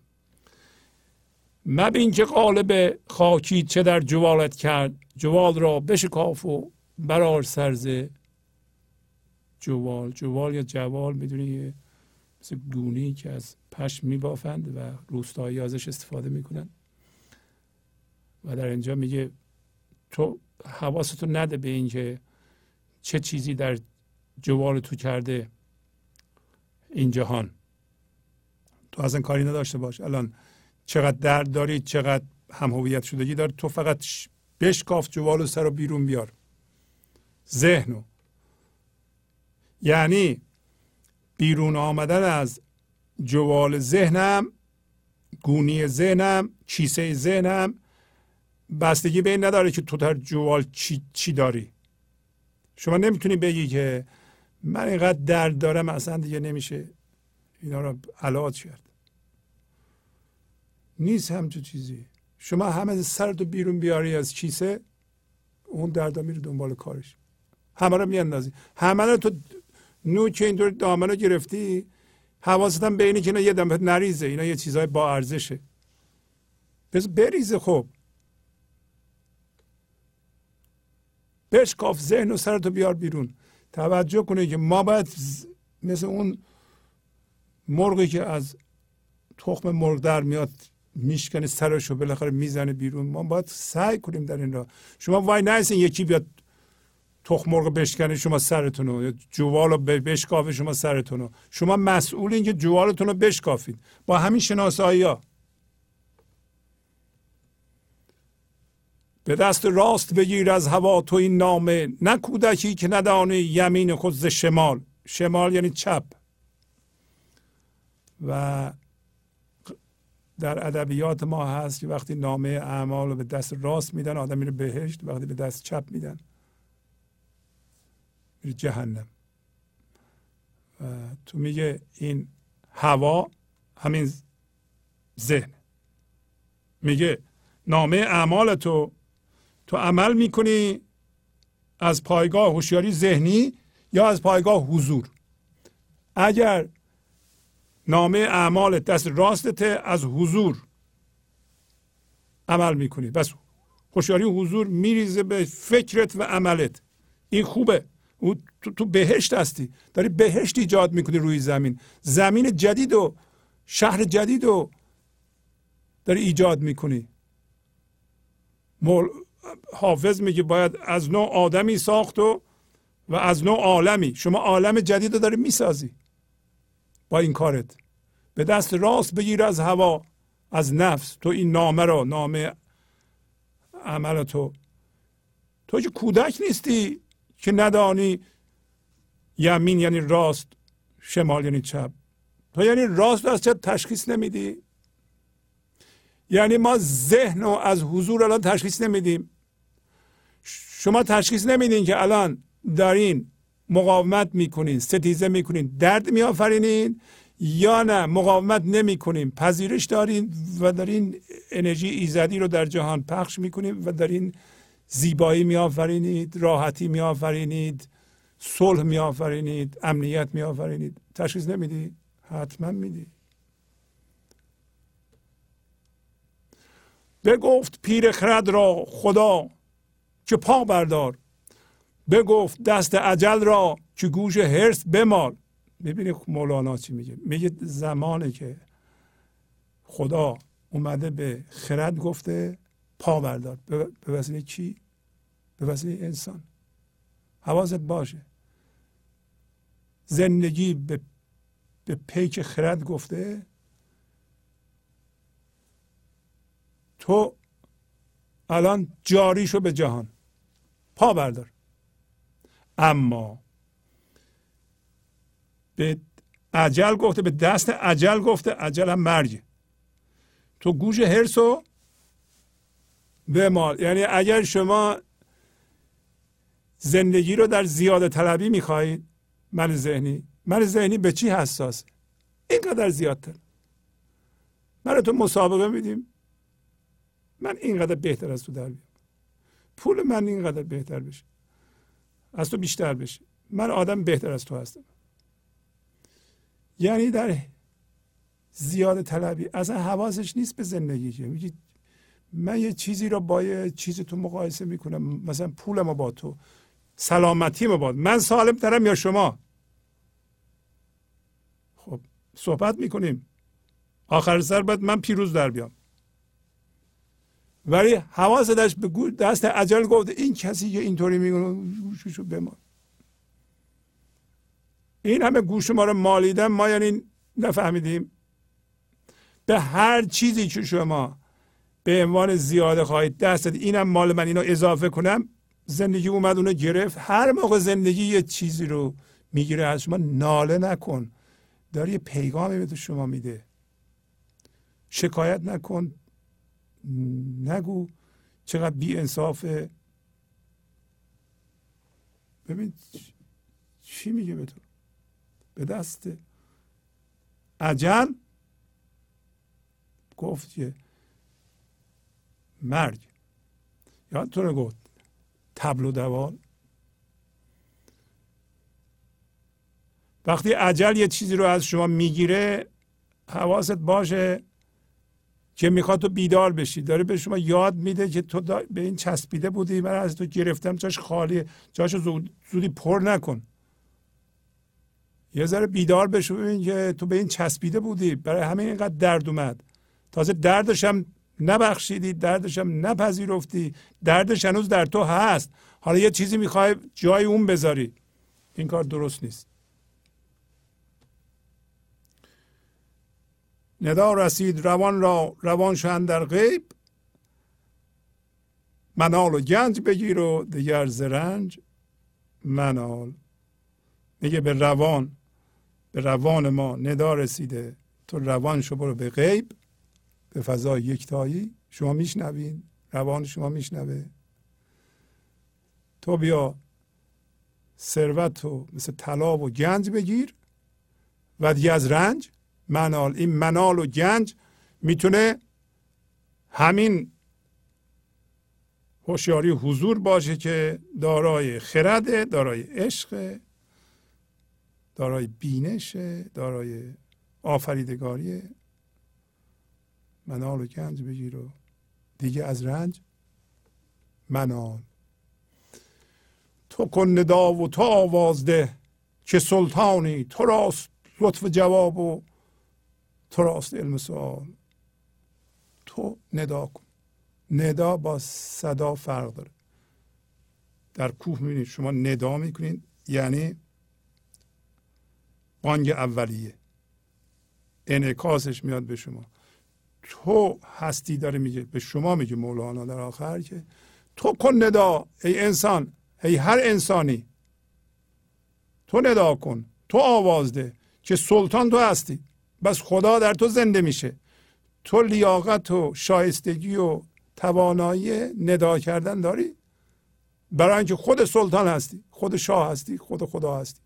مبین که قالب خاکی چه در جوالت کرد جوال را بشکاف و برار سرزه جوال. جوال یا جوال می‌دونی مثل گونی که از پشم میبافند و روستایی ازش استفاده می‌کنن. و در اینجا میگه تو حواستو نده به اینکه چه چیزی در جوال تو کرده این جهان. تو اصلا کاری نداشته باش. الان چقدر درد داری چقدر هم هویت شدگی داری تو فقط بشکاف جوال و سر رو بیرون بیار. ذهنو یعنی بیرون آمدن از جوال ذهنم گونی ذهنم کیسه ذهنم بستگی به این نداره که تو در جوال چی, چی داری. شما نمی‌تونی بگی که من اینقدر درد دارم اصلا دیگه نمیشه اینا رو علاج کرد. نیست همچون چیزی. شما همه سرتو بیرون بیاری از کیسه اون دردا میره دنبال کارش. همه رو میاندازی. همه رو تو نوک اینطور دامن رو گرفتی حواست هم به اینه که اینا یه دم نریزه. اینا یه چیزای با ارزشه. بس بریزه خب. بشکاف ذهن و سرتو بیار بیرون. توجه کنه که ما باید مثل اون مرغی که از تخم مرغ در میاد میشکنه سرش رو بالاخره می‌زنه بیرون. ما باید سعی کنیم در این را شما وای نیستین یکی بیاد تخم مرغ بشکنه شما سرتون رو جوال رو بشکافه شما سرتون رو شما مسئولین که جوالتون رو بشکافید. با همین شناسایی ها به دست راست بگیر از هوا تو این نامه نه کودکی که ندانی یمین خود شمال. شمال یعنی چپ. و در ادبیات ما هست که وقتی نامه اعمال رو به دست راست میدن آدم میره بهشت وقتی به دست چپ میدن میره جهنم. و تو میگه این هوا همین ذهن. میگه نامه اعمال تو تو عمل می‌کنی از پایگاه هوشیاری ذهنی یا از پایگاه حضور؟ اگر نامه اعمال دست راستت از حضور عمل می‌کنی. بس هوشیاری حضور میریزه به فکرت و عملت. این خوبه. او تو, تو بهشت هستی. داری بهشت ایجاد می‌کنی روی زمین. زمین جدید و شهر جدید و داری ایجاد می‌کنی. حافظ میگه باید از نوع آدمی ساخت و و از نوع عالمی. شما عالم جدید رو داری می‌سازی. با این کارت. به دست راست بگیر از هوا از نفس. تو این نامه رو نامه عمل تو. تو که کودک نیستی که ندانی یمین یعنی راست شمال یعنی چپ. تو یعنی راست از چپ تشخیص نمیدی. یعنی ما ذهن رو از حضور الان تشخیص نمیدیم. شما تشخیص نمیدین که الان دارین مقاومت می‌کنین ستیزه می‌کنین درد میآفرینین یا نه مقاومت نمی کنیم پذیرش دارین و دارین انرژی ایزدی رو در جهان پخش می کنیم و دارین زیبایی می آفرینید راحتی می آفرینید صلح می آفرینید امنیت می آفرینید تشخیص نمیدی حتما میدی بگفت پیر خرد را خدا که پا بردار. بگفت دست عجل را که گوش هرس بمال. ببینید مولانا چی میگه. میگه زمانی که خدا اومده به خرد گفته پا بردار. به وسیله کی به وسیله انسان. حواست باشه. زندگی به به پیک خرد گفته تو الان جاری شو به جهان. پا بردار. اما به عجل گفته به دست عجل گفته عجل هم مرگ تو گوش هرسو به یعنی اگر شما زندگی رو در زیاده طلبی می‌خواهید من ذهنی من ذهنی به چی حساس؟ اینقدر زیادتر. من تو مسابقه میدیم. من اینقدر بهتر از تو در پول من اینقدر بهتر بشه. از تو بیشتر بشه. من آدم بهتر از تو هستم. یعنی در زیاده طلبی اصلا حواسش نیست به زندگی که. میگی من یه چیزی رو با یه چیزی تو مقایسه می‌کنم. مثلا پولم با تو سلامتی با. من سالم ترم یا شما؟ خب صحبت می‌کنیم. آخر سر باید من پیروز در بیام. ولی حواستش به دست عجل گفت این کسی که اینطوری می‌کنه گوششو بمان این همه گوش ما رو مالیدن ما یعنی نفهمیدیم. به هر چیزی که شما به عنوان زیاده خواهید دست دادید اینم مال من اینو اضافه کنم. زندگی اومد اونو گرفت. هر موقع زندگی یه چیزی رو می‌گیره از شما ناله نکن. داره یه پیغامی به شما میده. شکایت نکن. نگو چقدر بی انصافه ببین چی میگه به تو؟ به دست عجل گفت که مرگ. یادتونه گفت تبل و دوال وقتی عجل یه چیزی رو از شما می‌گیره حواست باشه که می‌خواد تو بیدار بشی. داره به شما یاد میده که تو به این چسبیده بودی من از تو گرفتم جاش خالیه جاش زودی پر نکن. یه ذره بیدار بشو ببین که تو به این چسبیده بودی. برای همین اینقدر درد اومد. تازه دردش هم نبخشیدی دردش هم نپذیرفتی دردش هنوز در تو هست. حالا یه چیزی می‌خوای جای اون بذاری. این کار درست نیست. ندا رسید روان را روان شن در غیب. منال و گنج بگیر و دیگر زرنج منال. میگه به روان به روان ما ندا رسیده. تو روان شو برو به غیب به فضای یکتایی. شما میشنوین روان شما میشنوه. تو بیا ثروت و مثل طلا و گنج بگیر. و دیگه از رنج منال. این منال و گنج می‌تونه همین هوشیاری حضور باشه که دارای خرد دارای عشق دارای بینش دارای آفریدگاری. منال و گنج بگیر و دیگه از رنج منال. تو کن ندا و تو آواز ده که سلطانی تو راست لطف جواب و تو راست علم سوال. تو ندا کن. ندا با صدا فرق داره. در کوه می‌بینید شما ندا می‌کنید یعنی بانگ اولیه. انعکاسش میاد به شما. تو هستی داره میگه به شما میگه مولانا در آخر که تو کن ندا ای انسان ای هر انسانی. تو ندا کن تو آواز ده که سلطان تو هستی. بس خدا در تو زنده میشه. تو لیاقت و شایستگی و توانایی ندا کردن داری؟ برای اینکه خود سلطان هستی خود شاه هستی خود خدا هستی.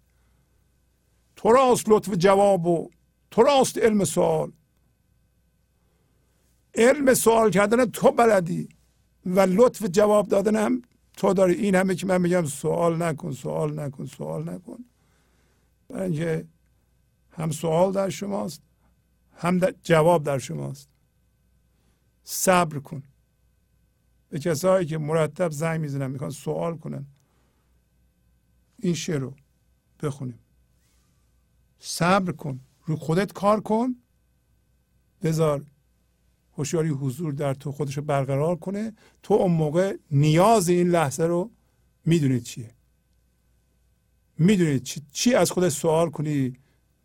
تو راست لطف جواب و تو راست علم سوال. علم سوال کردن تو بلدی و لطف جواب دادن هم تو داری. این همه که من میگم سوال نکن سوال نکن سوال نکن. برای اینکه هم سوال در شماست هم در جواب در شماست. صبر کن. به کسایی که مرتب زنگ می‌زنن می‌خوان سوال کنن این شعر رو بخونیم. صبر کن. رو خودت کار کن. بذار هوشیاری حضور در تو خودش رو برقرار کنه. تو اون موقع نیاز این لحظه رو می‌دونید چیه. می‌دونید چی, چی از خودت سوال کنی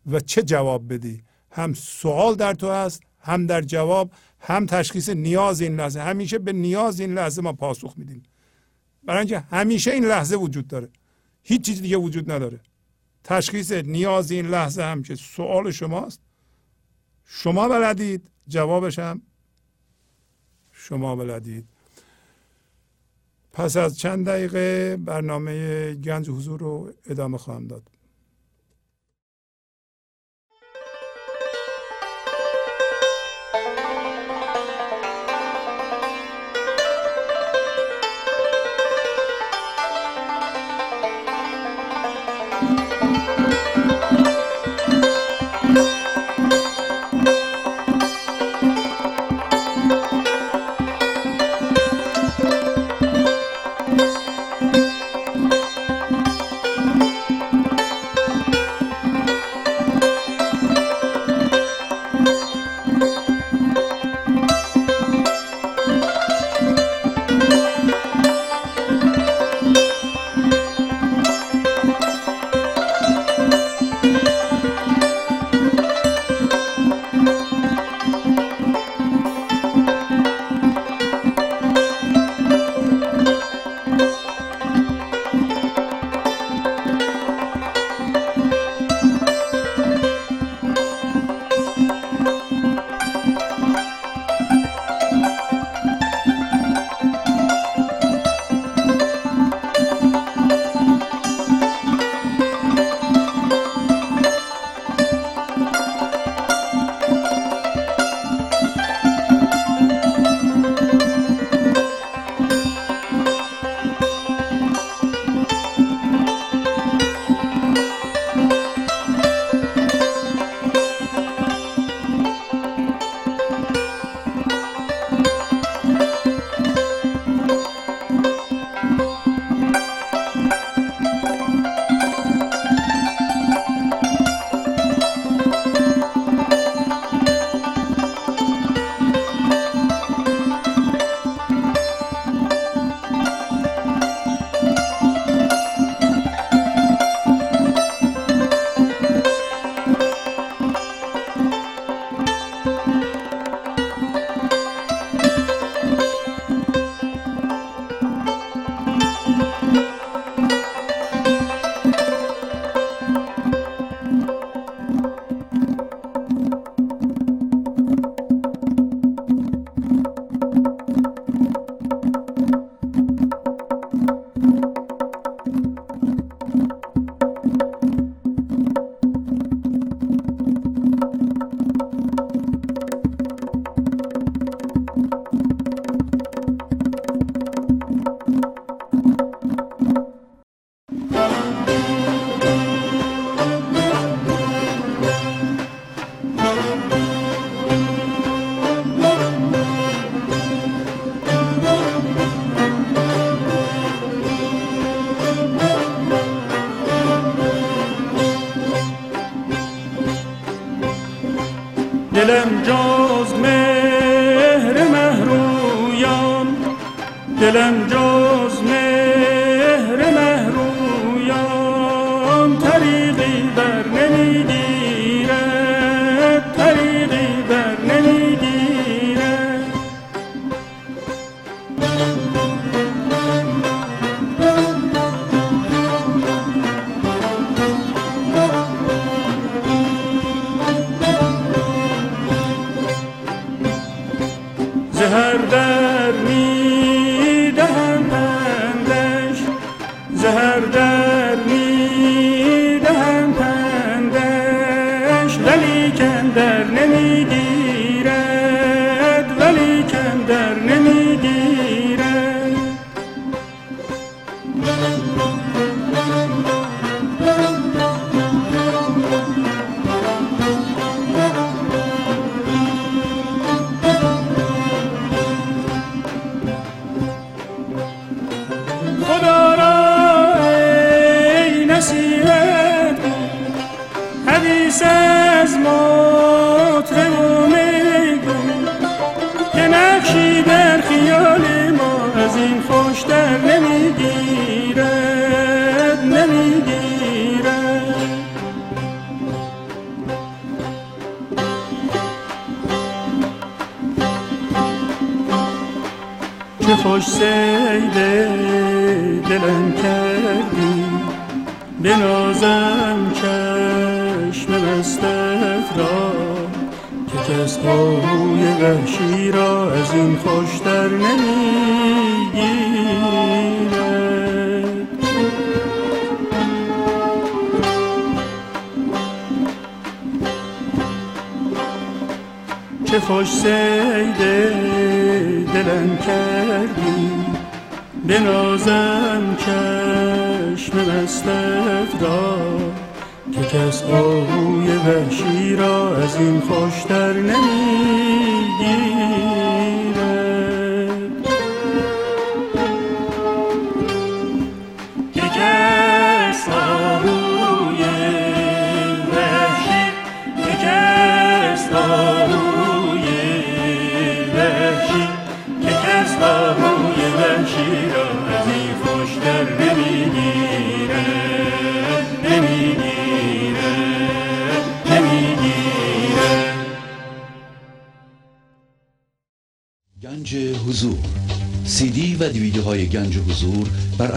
و چه جواب بدی. هم سوال در تو هست هم در جواب هم تشخیص نیاز این لحظه. همیشه به نیاز این لحظه ما پاسخ میدیم. برای اینکه همیشه این لحظه وجود داره. هیچ چیز دیگه وجود نداره. تشخیص نیاز این لحظه هم که سوال شماست. شما بلدید جوابش هم شما بلدید. پس از چند دقیقه برنامه گنج حضور رو ادامه خواهم داد.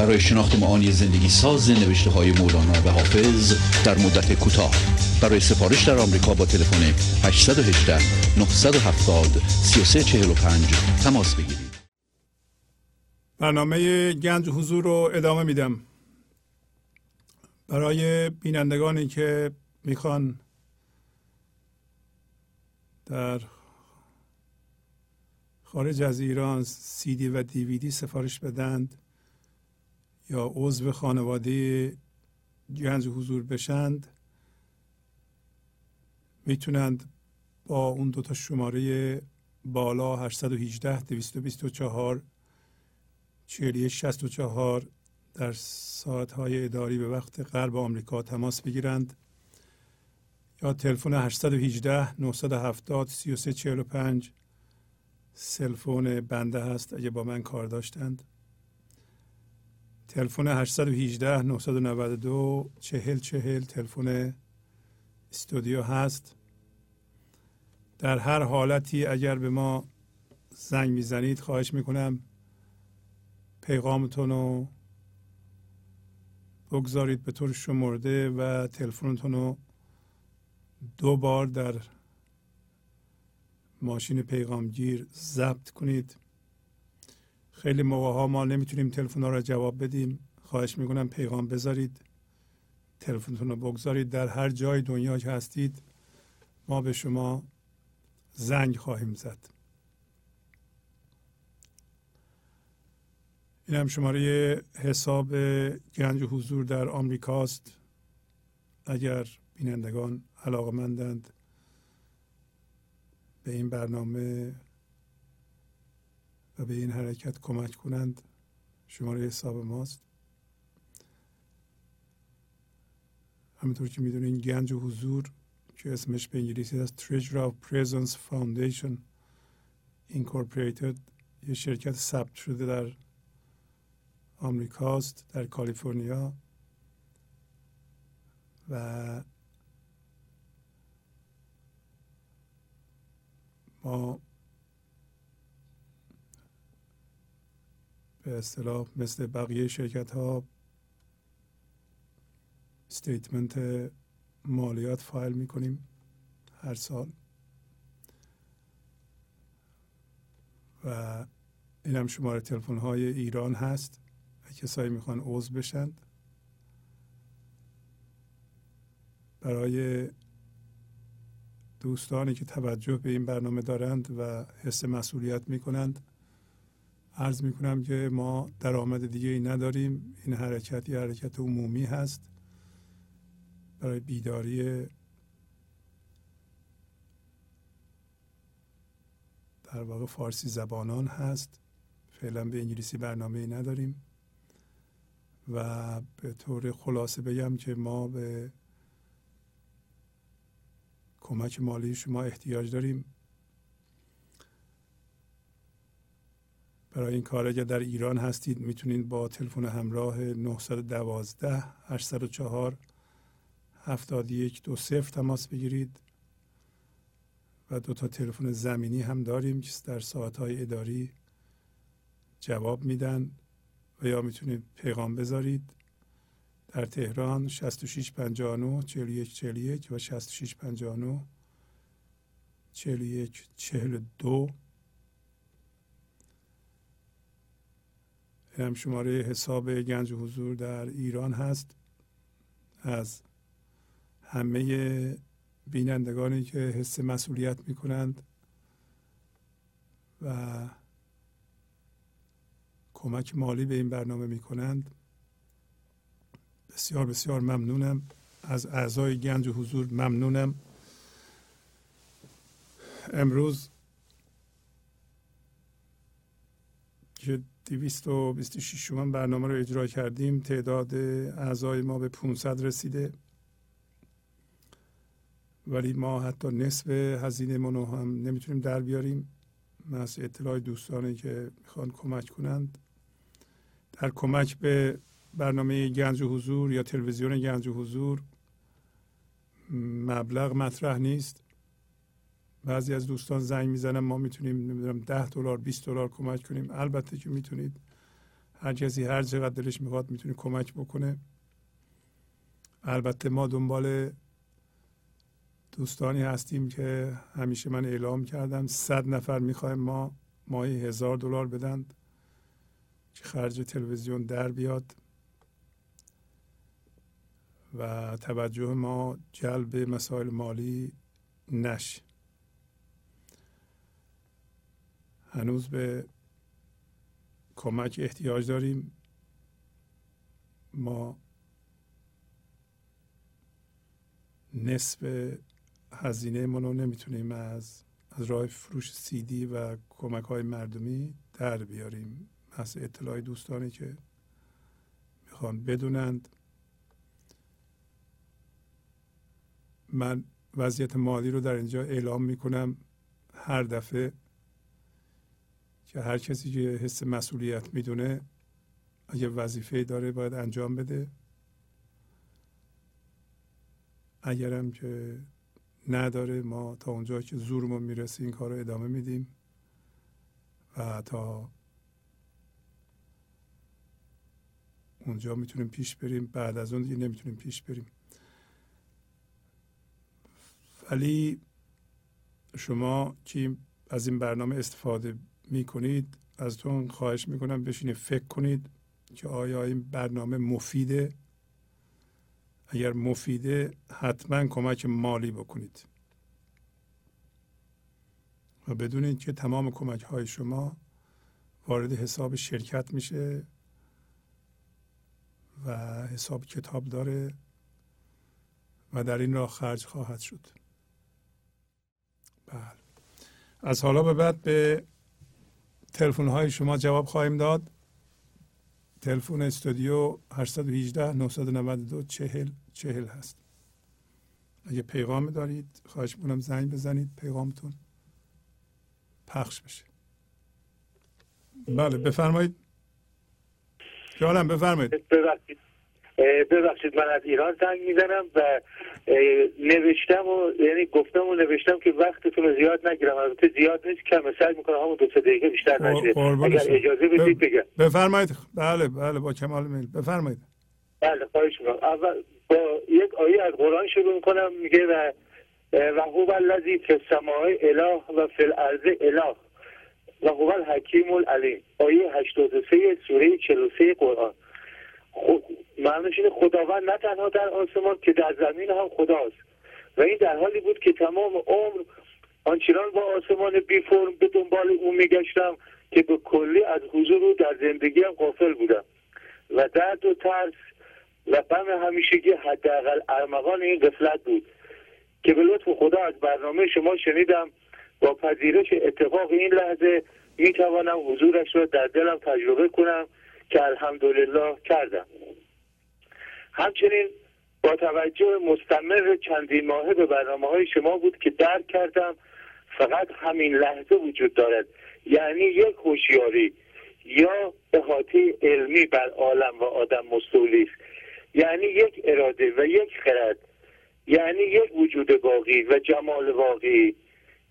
برای شناخت معانی زندگی ساز نوشته های مولانا و حافظ در مدت کوتاه. برای سفارش در آمریکا با تلفن 818 970 3345 تماس بگیرید. برنامه گنج حضور رو ادامه میدم. برای بینندگانی که می‌خوان در خارج از ایران سی دی و دیویدی سفارش بدند یا عضو خانواده گنج حضور بشند می‌تونند با اون دو تا شماره بالا 818 224 41 64 در ساعت های اداری به وقت غرب آمریکا تماس بگیرند یا تلفن 818 970 3345 سلفون بنده هست اگه با من کار داشتند. تلفن 818 992 40 40 تلفن استودیو هست. در هر حالتی اگر به ما زنگ می‌زنید خواهش می‌کنم پیغامتون رو بگذارید به طور شمرده و تلفنتون رو دو بار در ماشین پیغامگیر ضبط کنید. خیلی موقع ها ما نمی‌تونیم تلفن را جواب بدیم. خواهش می‌کنم پیغام بذارید. تلفنتون رو بگذارید. در هر جای دنیا که هستید ما به شما زنگ خواهیم زد. این هم شماره حساب گنج حضور در آمریکاست اگر بینندگان علاقمندند به این برنامه به این حرکت کمک کنند. شماره حساب ماست. همینطور که می‌دونین گنج و حضور که اسمش به انگلیسی هست Treasure of Presence Foundation Incorporated یه شرکت ثبت شده در آمریکاست در کالیفرنیا. و ما به اصطلاح مثل بقیه شرکت ها استیتمنت مالیات فایل می‌کنیم هر سال. و این هم شماره تلفن های ایران هست. کسایی می‌خوان عضو بشند برای دوستانی که توجه به این برنامه دارند و حس مسئولیت می‌کنند عرض می‌کنم که ما درآمد دیگه ای نداریم. این حرکت یه حرکت عمومی هست. برای بیداری در واقع فارسی زبانان هست. فعلا به انگلیسی برنامه ای نداریم. و به طور خلاصه بگم که ما به کمک مالی شما احتیاج داریم. برای این کار اگر در ایران هستید می‌تونید با تلفن همراه 912 804 71 دو تماس بگیرید و دو تا تلفن زمینی هم داریم که در ساعت های اداری جواب میدن و یا می‌تونید پیغام بذارید در تهران 6659 41 41 و 6659 41 هم شماره حساب گنج حضور در ایران هست. از همه بینندگانی که حس مسئولیت می کنند و کمک مالی به این برنامه می کنند بسیار بسیار ممنونم. از اعضای گنج حضور ممنونم. امروز که 226 برنامه رو اجرا کردیم. تعداد اعضای ما به 500 رسیده. ولی ما حتی نصف هزینه منو هم نمی‌تونیم در بیاریم. از اطلاع دوستانی که می‌خوان کمک کنند. در کمک به برنامه گنج و حضور یا تلویزیون گنج و حضور مبلغ مطرح نیست. بعضی از دوستان زنگ می‌زنن ما می‌تونیم نمی‌دونم ده دلار 20 دلار کمک کنیم. البته که می‌تونید هر کسی هر چقدر دلش می‌خواد می‌تونه کمک بکنه. البته ما دنبال دوستانی هستیم که همیشه من اعلام کردم صد نفر می‌خوایم ما ماهی هزار دلار بدن که خرج تلویزیون در بیاد. و توجه ما جلب مسائل مالی نش هنوز به کمک احتیاج داریم. ما نصف هزینه ما رو نمی‌تونیم از از راه فروش سیدی و کمک های مردمی در بیاریم. از اطلاع دوستانی که می‌خوان بدونند. من وضعیت مالی رو در اینجا اعلام می‌کنم. هر دفعه که هر کسی که حس مسئولیت می‌دونه اگه وظیفه داره باید انجام بده. اگرم که نداره ما تا اونجا که زورمون می‌رسه این کار رو ادامه میدیم. و تا اونجا می‌تونیم پیش بریم. بعد از اون دیگه نمی‌تونیم پیش بریم. ولی شما که از این برنامه استفاده می‌کنید از تو خواهش می‌کنم بشینید فکر کنید که آیا این برنامه مفیده. اگر مفیده حتما کمک مالی بکنید. و بدونید که تمام کمک های شما وارد حساب شرکت میشه و حساب کتاب داره و در این راه خرج خواهد شد. بله. از حالا به بعد به تلفن های شما جواب خواهیم داد. تلفن استودیو 818 992 40 40 هست. اگه پیغام دارید خواهش می‌کنم زنگ بزنید پیغامتون پخش بشه. بله بفرمایید. جانم بفرمایید. ببخشید من از ایران زنگ می‌زنم و نوشتم و یعنی گفتم و نوشتم که وقتتون رو زیاد نگیرم. البته زیاد نیست کم سعی می‌کنم همون دو سه دقیقه بیشتر نشه. اگر. اجازه بدید بگم. بفرمایید. بله بله با کمال میل. بفرمایید. بله خواهش می‌کنم. اول با یک آیه از قرآن شروع می‌کنم. میگه و و هو الذی فی السماء اله و فی الارض اله و هو الحکیم العلیم. آیه 83 سوره 43 قرآن. خب معنیش اینه خداوند نه تنها در آسمان که در زمین هم خداست. و این در حالی بود که تمام عمر آنچنان با آسمان بی فرم به دنبال او میگشتم که به کلی از حضور او در زندگیم غافل بودم. و درد و ترس و غم همیشگی حداقل ارمغان این قفلت بود که به لطف خدا از برنامه شما شنیدم با پذیرش اتفاق این لحظه می توانم حضورش را در دلم تجربه کنم که الحمدلله کردم. همچنین با توجه مستمر چندین ماهه به برنامه های شما بود که درک کردم فقط همین لحظه وجود دارد. یعنی یک هوشیاری یا احاطه علمی بر عالم و آدم مستولی است. یعنی یک اراده و یک خرد. یعنی یک وجود باقی و جمال واقعی.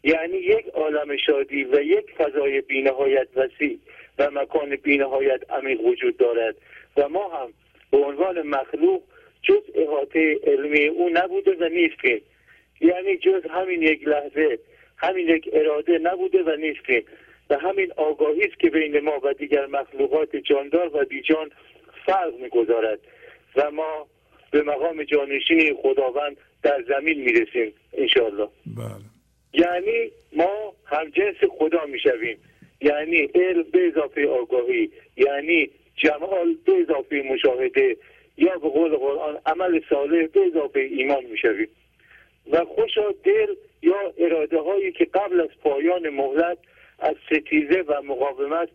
یعنی یک عالم شادی و یک فضای بینهایت وسیع و مکان بینهایت عمیق وجود دارد. و ما هم به عنوان مخلوق جز احاطه علمی او نبوده و نیستیم یعنی جز همین یک لحظه همین یک اراده نبوده و نیستیم و همین آگاهی است که بین ما و دیگر مخلوقات جاندار و بیجان فرق می‌گذارد. و ما به مقام جانشینی خداوند در زمین می‌رسیم انشاءالله. بله. یعنی ما همجنس خدا می‌شویم. یعنی علم به اضافه آگاهی. یعنی جمال به اضافه مشاهده یا به قول قرآن عمل صالح به اضافه ایمان می‌شویم. و خوشا دل یا اراده هایی که قبل از پایان مهلت از ستیزه و مقاومت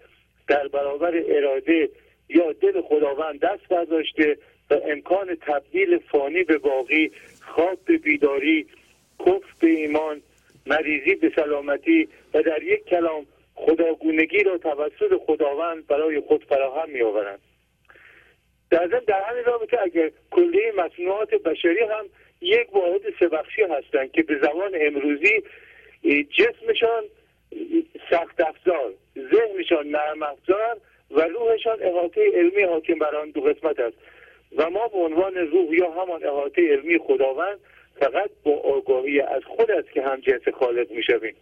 در برابر اراده یا دل خداوند دست برداشته و امکان تبدیل فانی به باقی خواب به بیداری کفر به ایمان مریضی به سلامتی و در یک کلام خداگونگی را توسط خداوند برای خود فراهم می آورند در ضمن در همین رابطه اگر کلیه مصنوعات بشری هم یک واحد سبخشی هستند که به زبان امروزی جسمشان سخت افزار ذهنشان نرم افزار و روحشان احاطه علمی حاکم بر آن دو قسمت است. و ما به عنوان روح یا همان احاطه علمی خداوند فقط با آگاهی از خود است که هم جنس خالق می‌شویم.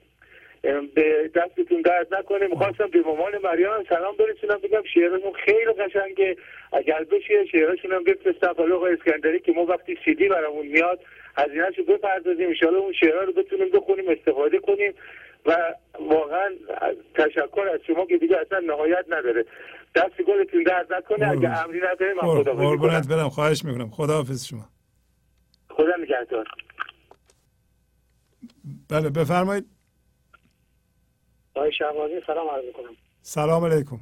به دستتون درد نکنه. می‌خواستم به مامان مریم سلام برسونم بگم شعرشون خیلی قشنگه. اگر بشه شعرشون هم بفرستم بالا آقای اسکندری که ما وقتی سیدی برامون میاد هزینهش رو بپردازیم. انشاءالله اون شعرها رو بتونیم بخونیم استفاده کنیم و واقعا تشکر از شما که دیگه اصلا نهایت نداره. دست گلتون درد نکنه. اگه امری نداره من خدا قربونت برم. خواهش می‌کنم. خداحافظ شما. خدا نگهدار. بله بفرمایید. آقای شهبازی سلام عرض می‌کنم. سلام علیکم.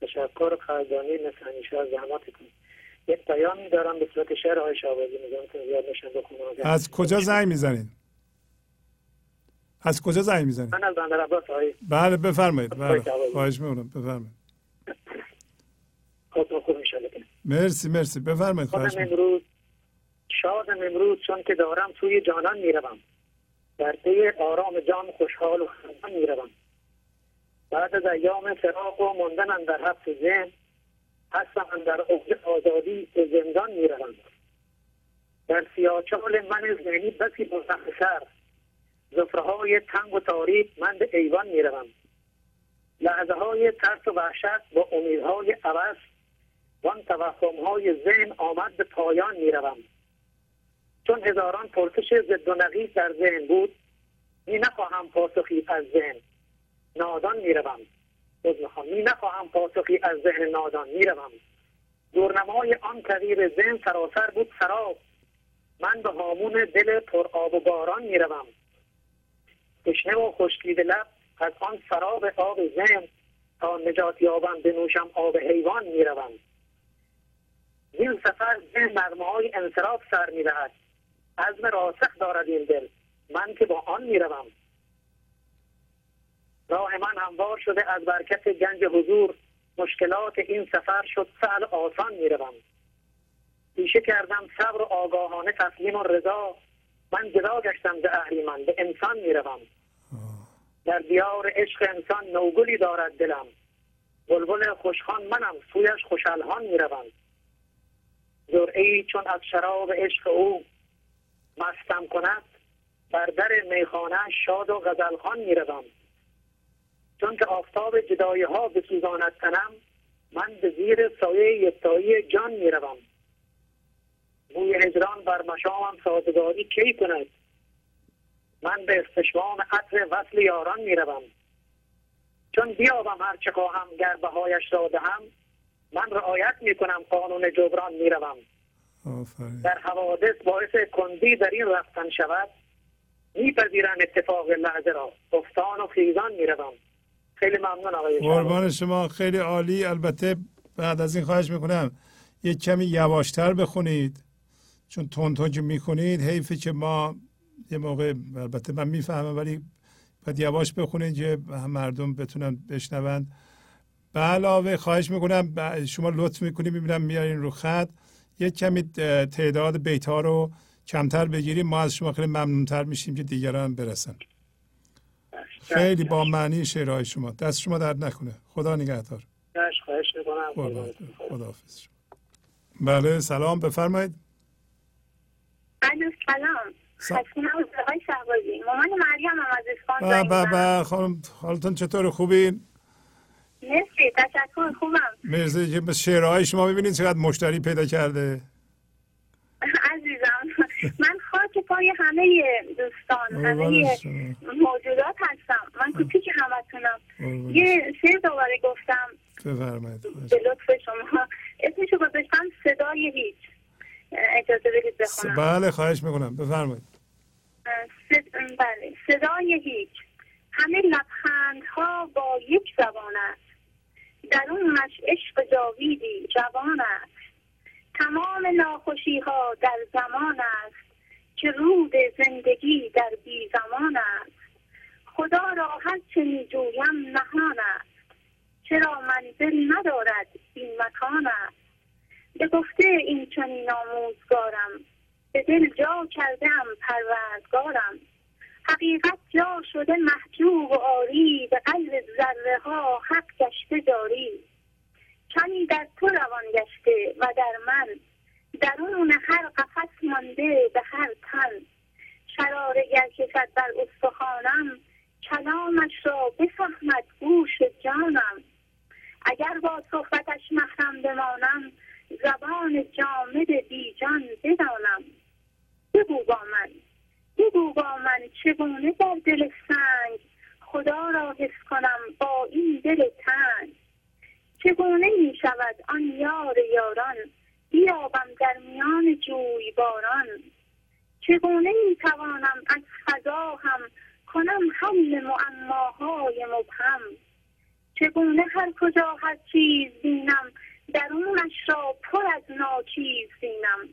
تشکر قدردانی مثل همیشه از زحماتتون. یک پیامی دارم به صورت شعر آقای شهبازی میزنتون زیاد نشن بخونم از کجا زنگ می‌زنید از کجا زنگ می‌زنید من از بندر عباس آقای بله بفرمایید بله. خواهش می‌کنم بفرمایید. خوب میشه مرسی مرسی. بفرمایید خواهش امروز شادم امروز چون که دارم سوی جانان می‌روم. در پی آرام جان خوشحال و خندان می‌روم. بعد از ایام فراق و ماندن در حبس ذهن هستم در اوج آزادی به زندان می‌روم. در سیاچال من ذهنی بسی بزن سر زفره های تنگ و تاریک من به ایوان می‌روم. لحظه های ترس و وحشت با امیدهای عوض وان توهم های ذهن آمد به پایان می‌روم. چون هزاران پرسش ضد و نقیض در ذهن بود می نخواهم پاسخی از ذهن نادان باز می‌خوام. می نخواهم پاسخی از ذهن نادان می‌روم. دورنمای آن تغییر ذهن سراسر بود سراب من به هامون دل پر آب و باران می‌روم. تشنه و خشکیده لب از آن سراب آب ذهن تا نجات یابم بنوشم آب حیوان می‌روم. این سفر ذهن نغمه های انصراف سر می‌دهد. عزم راسخ دارد این دل. من که با آن می‌روم. راه من هموار شده از برکت گنج حضور. مشکلات این سفر شد سهل آسان می‌روم. پیشه کردم صبر و آگاهانه تسلیم و رضا. من جدا گشتم ز اهریمن به انسان می‌روم. در دیار عشق انسان نوگلی دارد دلم. بلبل خوشخوان منم سویش خوشالهان می‌روم. جرعه ای چون از شراب عشق او مستم کند بر در میخانه شاد و غزلخان می‌روم. چون که آفتاب جدایی ها بسوزاند تنم من به زیر سایه یکتایی جان می‌روم. بوی هجران بر مشامم سازگاری کی کند؟ من به استشمام عطر وصل یاران می‌روم. چون بیابم هر چه خواهم گر بهایش را دهم من رعایت می‌کنم قانون جبران می‌روم. آفرین. در حوادث باعث کندی در این رفتن شود میپذیرم اتفاق لحظه را. افتان و خیزان می‌روم. خیلی ممنون آقای شهبازی. قربان شما خیلی عالی. البته بعد از این خواهش می‌کنم یک کمی یواشتر بخونید. چون تون که می‌خونید حیفه که ما یه موقع البته من می‌فهمم ولی باید یواش بخونید که مردم بتونن بشنوند. به علاوه خواهش می‌کنم شما لطف می‌کنید می‌بینم میارین رو خط. یک کمی تعداد بیت ها رو کمتر بگیریم ما از شما خیلی ممنونتر میشیم که دیگران برسن. خیلی با معنی شعرهای شما. دست شما درد نکنه. خدا نگهدار. خواهش خواهش می‌کنم. قربان خداحافظ شما. بله سلام. بفرمایید. الو سلام. مامان مریم هم از. به خانم حالتون چطور؟ خوبین؟ مرسی. تشکر خوبم. مرسی. که شعرهای شما ببینید چقدر مشتری پیدا کرده. (laughs) عزیزم. من خاک پای همه دوستان همه. موجودات هستم. من کوچیک همتونم. یه شعر دوباره گفتم. بفرمایید. به لطف شما. اسمشو گذاشتم صدای هیچ. اجازه بدید بخونم. بله خواهش می‌کنم. بفرمایید. صد... بله. صدای هیچ. همه لبخندها با یک زبان است. درونش عشق جاویدی جوان است. تمام ناخوشی ها در زمان است که رود زندگی در بی زمان است. خدا را هر چه می جویم نهان است. چرا منزل ندارد این مکان است. به گفته این چنین آموزگارم به دل جا کردم پروردگارم. حقیقت جا شده محجوب و آری به قلب ذره ها حق گشته جاری کمی در تو روان گشته و در من. درون هر قفس مانده به هر تن. شراره گر کشد بر استخوانم کلامش را بفهمد گوش جانم. اگر با صحبتش محرم بمانم زبان جامد بیجان بدانم. بگو با من. بگو با من چگونه در دل سنگ؟ خدا را حس کنم با این دل تنگ. چگونه می شود آن یار یاران؟ بیابم در میان جوی باران چگونه می توانم از فضا هم کنم حل معماهای مبهم؟ چگونه هر کجا هر چیز بینم درونش را پر از ناچیز بینم؟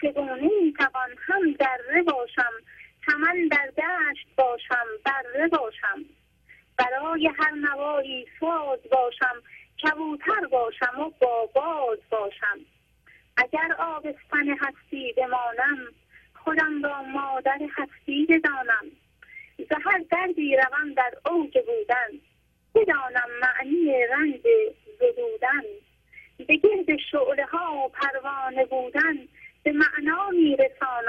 چگونه می‌توان هم دره باشم چمن در دشت باشم بره باشم. برای هر نوایی ساز باشم کبوتر باشم و با باز باشم. اگر آبستن هستی بمانم خودم را مادر هستی بدانم. زهر دردی روم در اوج بودن بدانم معنی رنج زدودن. به گرد شعله ها پروانه بودن به معنای رسانه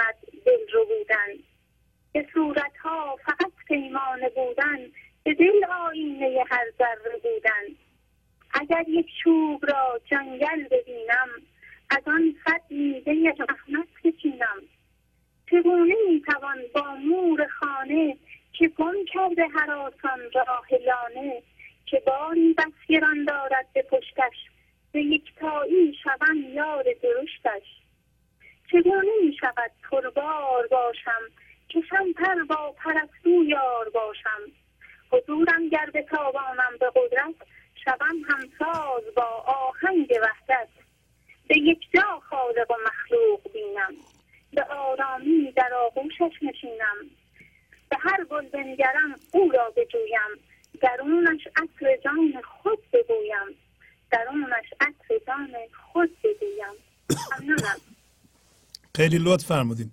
لطف فرمودین.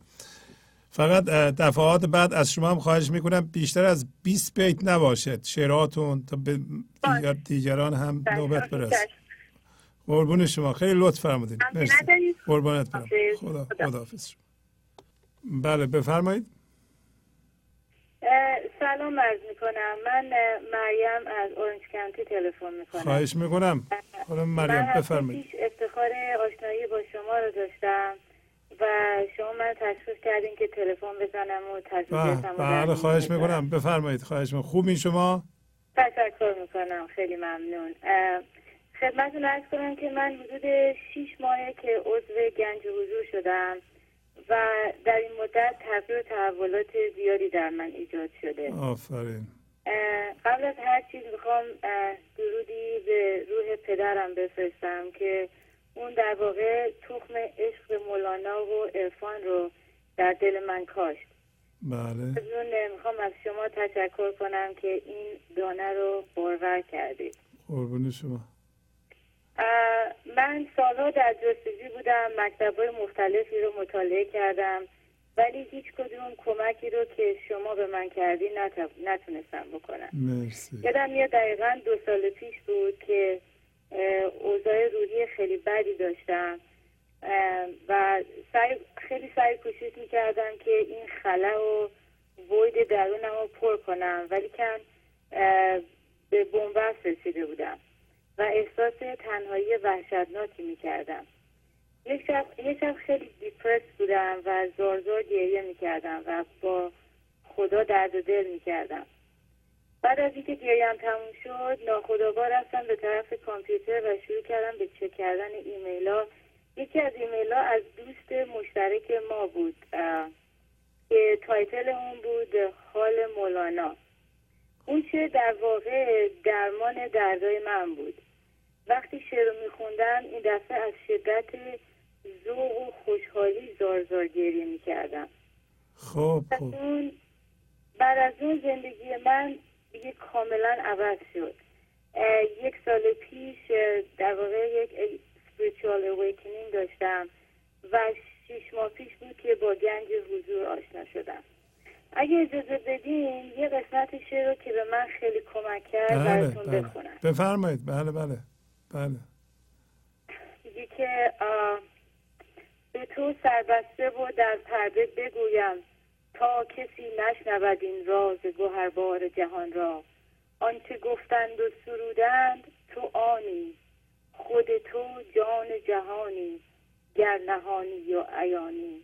فقط دفعات بعد از شما هم خواهش می‌کنم بیشتر از 20 بیت نباشد. شعراتون تا به دیگر دیگران هم نوبت برسه. چشم. قربون شما. خیلی لطف فرمودین. مرسی؟ قربانت برم. خدا خدا. بله بفرمایید. سلام عرض می‌کنم. من مریم از اورنج کانتی تلفن می‌کنم. خواهش می‌کنم. خانم مریم بفرمایید پیش افتخار آشنایی با شما رو داشتم و شما من تشویق کردین تلفن بزنم و بله تشویقتم بله خواهش می‌کنم. بفرمایید خواهش می‌کنم. خوبین شما؟ تشکر می‌کنم. خیلی ممنون. خدمتتون ارز کنم که من حدود شیش ماهه که عضو گنج حضور شدم و در این مدت تغییر و تحولات زیادی در من ایجاد شده. آفرین. قبل از هر چیز می‌خوام درودی به روح پدرم بفرستم که اون در واقع تخم عشق مولانا و عرفان رو در دل من کاشت. بله. از می‌خوام از شما تشکر کنم که این دانه رو بارور کردید. قربون شما. من سالها در جستجو بودم مکتب مختلفی رو مطالعه کردم ولی هیچ کدوم کمکی رو که شما به من کردی نت- نتونستم بکنم. مرسی. یادم میاد دقیقا دو سال پیش بود که اوضاع روحی خیلی بدی داشتم. و سعی خیلی سعی کوشش می‌کردم که این خلا و وید درونم رو پر کنم ولی کن به بنبست رسیده بودم و احساس تنهایی وحشتناکی می‌کردم. یک شب, یک شب خیلی دیپرس بودم و زار زار گریه می‌کردم و با خدا درد و دل می‌کردم. بعد از اینکه گریم تموم شد ناخودآگاه رفتم به طرف کامپیوتر و شروع کردم به چک کردن ایمیل ها یکی از ایمیل ها از دوست مشترک ما بود که title اون بود حال مولانا. اون چه در واقع درمان دردای من بود. وقتی شعر رو میخوندم این دفعه از شدت ذوق و خوشحالی زار زار گریه می‌کردم. خب خب. اون بعد از اون زندگی من دیگه کاملا عوض شد. یک سال پیش در واقع یک spiritual awakening داشتم و شیش ماه پیش بود که با گنج حضور آشنا شدم. اگه اجازه بدین یه قسمت شعر رو که به من خیلی کمک کرد بله براتون بله بخونم. بفرمایید. بله بله. بله. میگه که به تو سربسته و در پرده بگویم تا کسی نشنود این راز گوهربار جهان را. آنچه گفتند و سرودند تو آنی. خود تو جان جهانی گر نهانی و عیانی.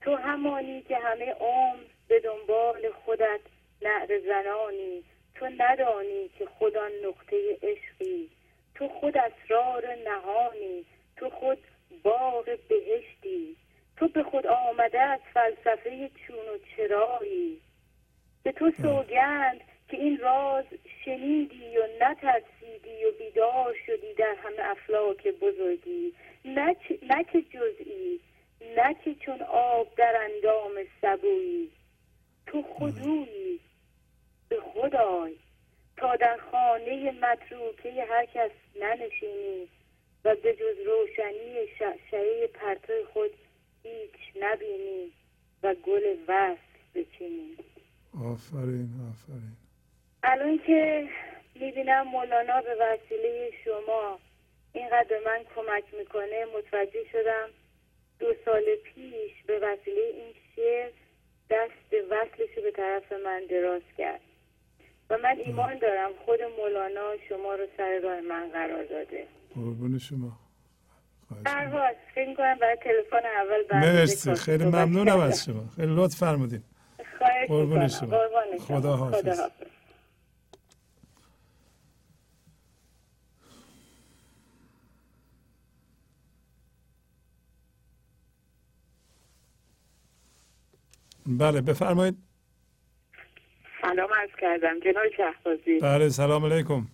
تو همانی که همه عمر به دنبال خودت نعر زنانی تو ندانی که خدا نقطه عشقی. تو خود اسرار نهانی تو خود باغ بهشتی. تو به خود آمده از فلسفه چون و چرایی. به تو سوگند که این راز شنیدی و نترسیدی و بیدار شدی در همه افلاک بزرگی. نه نه که جزئی نه که چون آب در اندام سبویی. تو خودویی به خدای تا در خانه متروکه هر کس ننشینی و به جز روشنی شعشعه پرتو خود هیچ نبینی و گل وصل بچینی. آفرین آفرین. الان که می‌بینم مولانا به وسیله شما اینقدر به من کمک می‌کنه متوجه شدم دو سال پیش به وسیله این شعر دست وصلش رو به طرف من دراز کرد. و من ایمان دارم خود مولانا شما رو سر راه من قرار داده. قربون شما. فکر برای تلفن اول مرسی. خیلی ممنونم. از شما. خیلی لطف فرمودین. قربون. شما. خدا حافظ. خدا حافظ بله بفرمایید. سلام عرض کردم جناب شهبازی. بله سلام علیکم.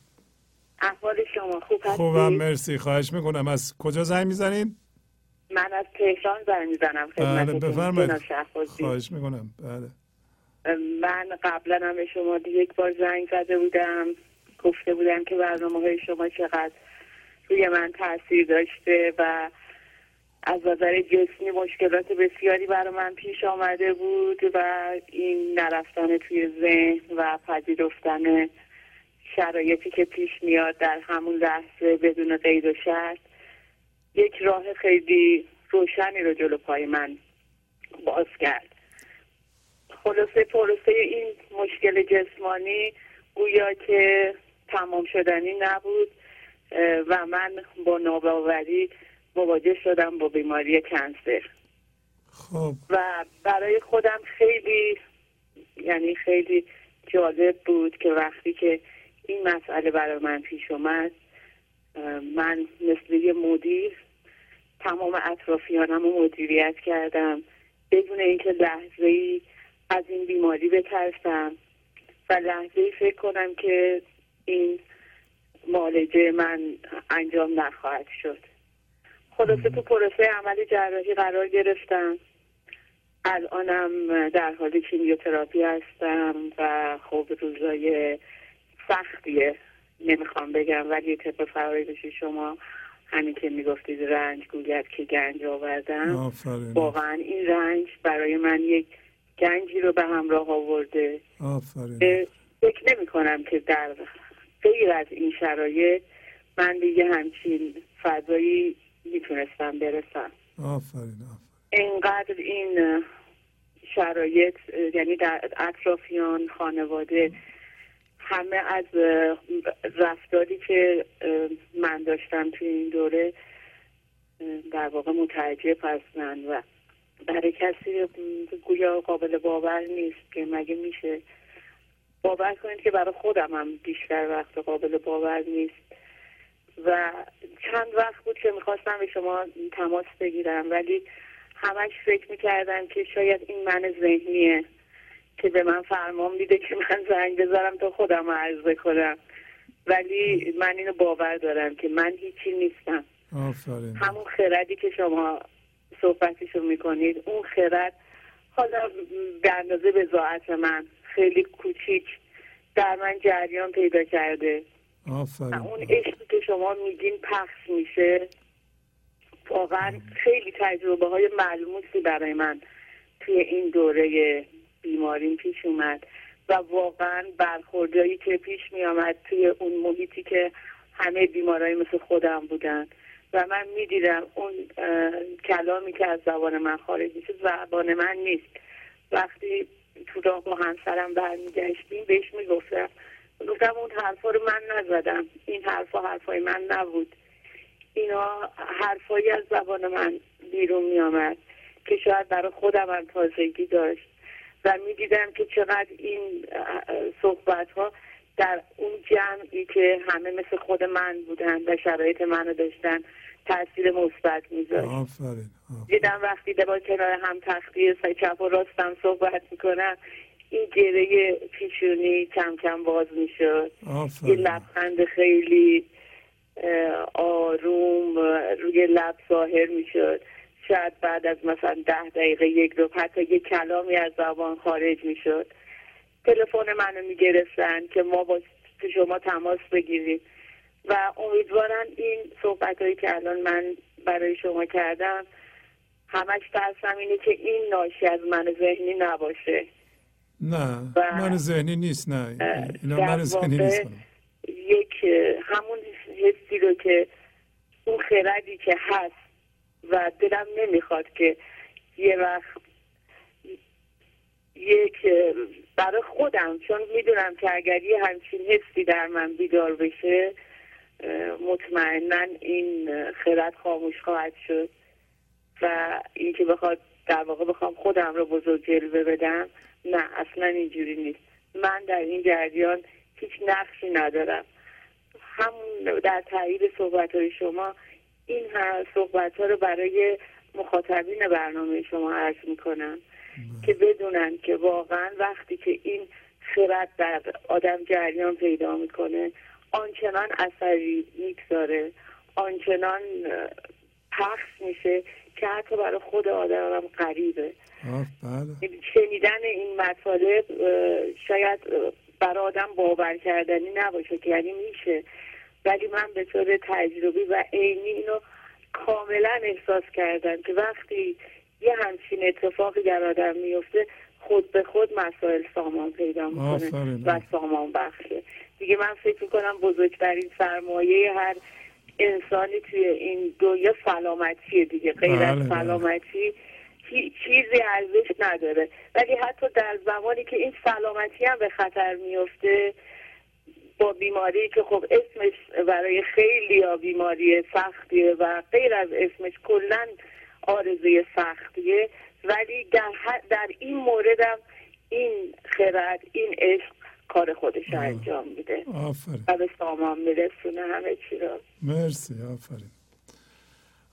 احوال شما خوب هستی خوبم مرسی. خواهش می‌کنم. از کجا زنگ می‌زنین من از تهران زنگ می‌زنم بله بفرمایید. خواهش می‌کنم. بله. من قبلا هم به شما یک بار زنگ زده بودم. گفته بودم که برنامه های شما چقدر روی من تاثیر داشته و از نظر جسمی مشکلات بسیاری برای من پیش آمده بود و این نرفتن توی ذهن و پذیرفتن شرایطی که پیش میاد در همون لحظه بدون قید و شرط یک راه خیلی روشنی رو جلو پای من باز کرد. خلاصه پروسه این مشکل جسمانی گویا که تمام شدنی نبود و من با ناباوری مواجه شدم با بیماری کنسر. خب. و برای خودم خیلی یعنی خیلی جالب بود که وقتی که این مسئله برای من پیش اومد من مثل یه مدیر تمام اطرافیانم رو مدیریت کردم. بدون اینکه لحظه ای از این بیماری بترسم و لحظه ای فکر کنم که این معالجه من انجام نخواهد شد. خلاصه تو پروسه عمل جراحی قرار گرفتم. الانم در حال کیمیوتراپی هستم و خب روزای سختیه نمی‌خوام بگم ولی طبق فرایدش شما همین که می‌گفتید رنج گوید که گنج آوردم. آفرین. واقعا این رنج برای من یک گنجی رو به همراه آورده. آفرین. فکر نمی کنم که در غیر از این شرایط من دیگه همچین فضایی می‌تونستم برسم. آفرین آفرین. اینقدر این شرایط یعنی در اطرافیان خانواده همه از رفتاری که من داشتم توی این دوره در واقع متعجب هستن و برای کسی گویا قابل باور نیست که مگه میشه. باور کنید که برای خودم هم بیشتر وقت قابل باور نیست. و چند وقت بود که می‌خواستم به شما تماس بگیرم ولی همش فکر می‌کردم که شاید این من ذهنیه که به من فرمان میده که من زنگ بذارم تا خودم رو عرضه کنم ولی من اینو باور دارم که من هیچی نیستم. آفرین. همون خردی که شما صحبتشو می‌کنید اون خرد حالا به اندازه بزاعت من خیلی کوچیک در من جریان پیدا کرده. آفرین. اون عشقی که شما میگین پخش میشه واقعا خیلی تجربه های ملموسی برای من توی این دوره بیماریم پیش اومد و واقعا برخوردهایی که پیش می آمد توی اون محیطی که همه بیمارای مثل خودم بودن. و من می‌دیدم اون کلامی که از زبان من خارج میشه زبان من نیست. وقتی تو راه با همسرم برمیگشتیم بهش می‌گفتم گفتم اون حرفا رو من نزدم. این حرفا حرفای من نبود. اینا حرفایی از زبان من بیرون می آمد که شاید برای خودم هم تازگی داشت و می دیدم که چقدر این صحبت ها در اون جمعی که همه مثل خود من بودن و شرایط منو داشتن تاثیر مثبت میذاشت. آفرین. دیدم وقتی با کنار هم تختی چپ و راستم صحبت می‌کنم این گره پیشونی کم کم باز می‌شد. یه لبخند خیلی آروم روی لب ظاهر می‌شد. شاید بعد از مثلا ده دقیقه یک رو حتی یه کلامی از زبان خارج می‌شد. تلفن منو می‌گرفتن که ما با شما تماس بگیریم. و امیدوارم این صحبت هایی که الان من برای شما کردم همش ترسم اینه که این ناشی از من ذهنی نباشه. نه من ذهنی نیست نه اینا من ذهنی نیست یک همون حسی رو که اون خردی که هست و دلم نمی‌خواد که یه وقت یک برای خودم چون می‌دونم که اگر یه همچین حسی در من بیدار بشه مطمئنا این خرد خاموش خواهد شد و اینکه بخواد در واقع بخوام خودم رو بزرگ جلوه بدم نه اصلا اینجوری نیست. من در این جریان هیچ نقشی ندارم. همون در تایید صحبت های شما این صحبت ها رو برای مخاطبین برنامه شما عرض می‌کنم که بدونن که واقعا وقتی که این خرد در آدم جریان پیدا می‌کنه آنچنان اثری می‌گذاره آنچنان پخش میشه که حتی برای خود آدم هم غریبه. آف بله. شنیدن این مطالب شاید برای آدم باور کردنی نباشه که یعنی میشه. ولی من به طور تجربی و عینی اینو کاملا احساس کردن که وقتی یه همچین اتفاقی در آدم میفته خود به خود مسائل سامان پیدا می‌کنه. و سامان بخشه. دیگه من فکر می‌کنم بزرگترین سرمایه هر انسانی توی این دنیا سلامتیه دیگه. غیر بله، از بله. سلامتی هیچ چیزی ارزش نداره. ولی حتی در زمانی که این سلامتی هم به خطر میفته با بیماری که خب اسمش برای خیلی ها بیماری سختیه و غیر از اسمش کلا آرزوی سختیه. ولی در, در این موردم این خرد این عشق کار خودش رو انجام میده. آفرین. و به سامان میرسونه همه چی رو. مرسی آفرین.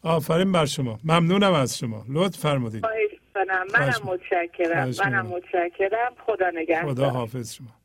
آفرین بر شما. ممنونم از شما. لطف فرمودید. منم. متشکرم. منم. متشکرم. خدا نگهدار. خدا حافظ شما.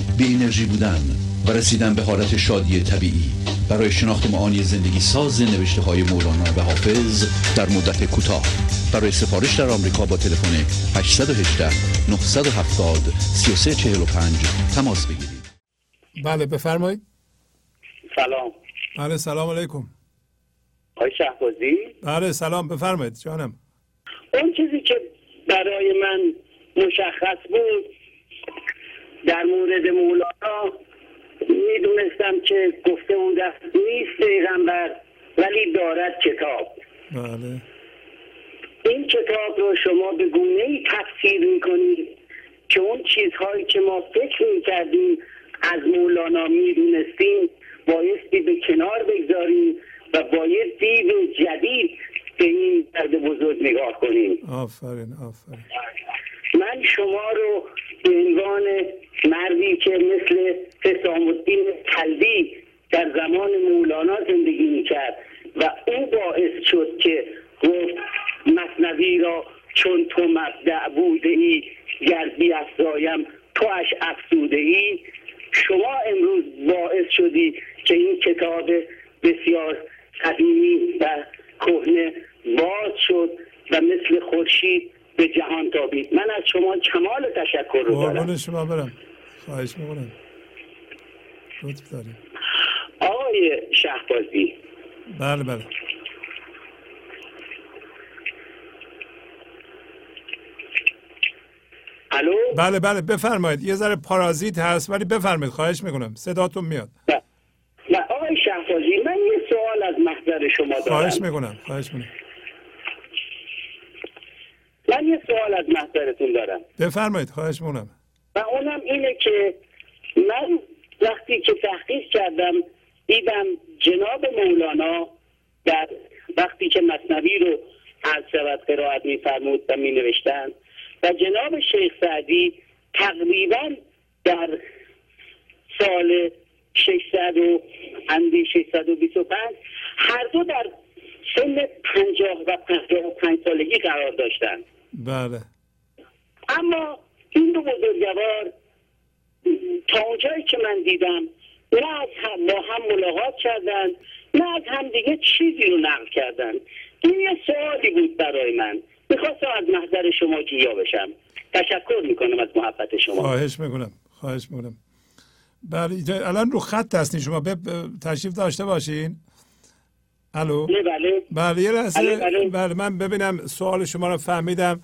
بی انرژی بودن و رسیدن به حالت شادی طبیعی. برای شناخت معانی زندگی ساز نوشته های مولانا و حافظ در مدت کوتاه. برای سفارش در آمریکا با تلفن 818 970 3345 تماس بگیرید. بله بفرمایید. سلام. بله سلام علیکم. آقای شهبازی؟ بله سلام بفرمایید جانم. اون چیزی که برای من مشخص بود در مورد مولانا می‌دونستم که گفته بود نیست پیغمبر ولی دارد کتاب. بله. این کتاب رو شما به گونه ای تفسیر می‌کنید که اون چیزهایی که ما فکر می‌کردیم از مولانا می‌دونستیم بایستی به کنار بگذاریم و باید دید جدید به این درد بزرگ نگاه کنیم. آفرین آفرین. من شما رو به عنوان مردی که مثل حسام الدین کلبی در زمان مولانا زندگی می‌کرد و او باعث شد که گفت مصنوی را چون تو مبدع بوده ای گر بیافزایم تواش افزوده ای شما امروز باعث شدی که این کتاب بسیار قدیمی و کهنه باز شد و مثل خورشید به جهان تابید. من از شما کمال تشکر رو دارم. شما برم. خواهش می‌کنم. لطف داریم آقای شهبازی. بله بله. الو؟ بله بله. بفرمایید. یه ذره پارازیت هست ولی بفرمایید. خواهش می‌کنم. صداتون میاد. نه نه، آقای شهبازی من یه سوال از محضر شما خواهش دارم می‌کنم. خواهش می‌کنم. من یه سوال از محضرتون دارم. بفرمایید خواهش می‌کنم و اونم اینه که من وقتی که تحقیق کردم دیدم جناب مولانا در وقتی که مصنوی رو از شود قرائت میفرمود و می نوشتن و جناب شیخ سعدی تقریبا در سال 600 و اندی 625 هر دو در سن 50 و 55 سالگی قرار داشتند. بله. اما این دو بزرگوار تا اونجایی که من دیدم نه از هم با هم ملاقات کردن نه از هم دیگه چیزی رو نقل کردن. این یه سوالی بود برای من. می‌خواستم از محضر شما جویا بشم. تشکر می‌کنم از محبت شما. خواهش می‌کنم. خواهش می‌کنم. بله الان رو خط هستین شما. به تشریف داشته باشین. الو؟ بله بله. بله یه لحظه. بله، من ببینم سوال شما رو فهمیدم.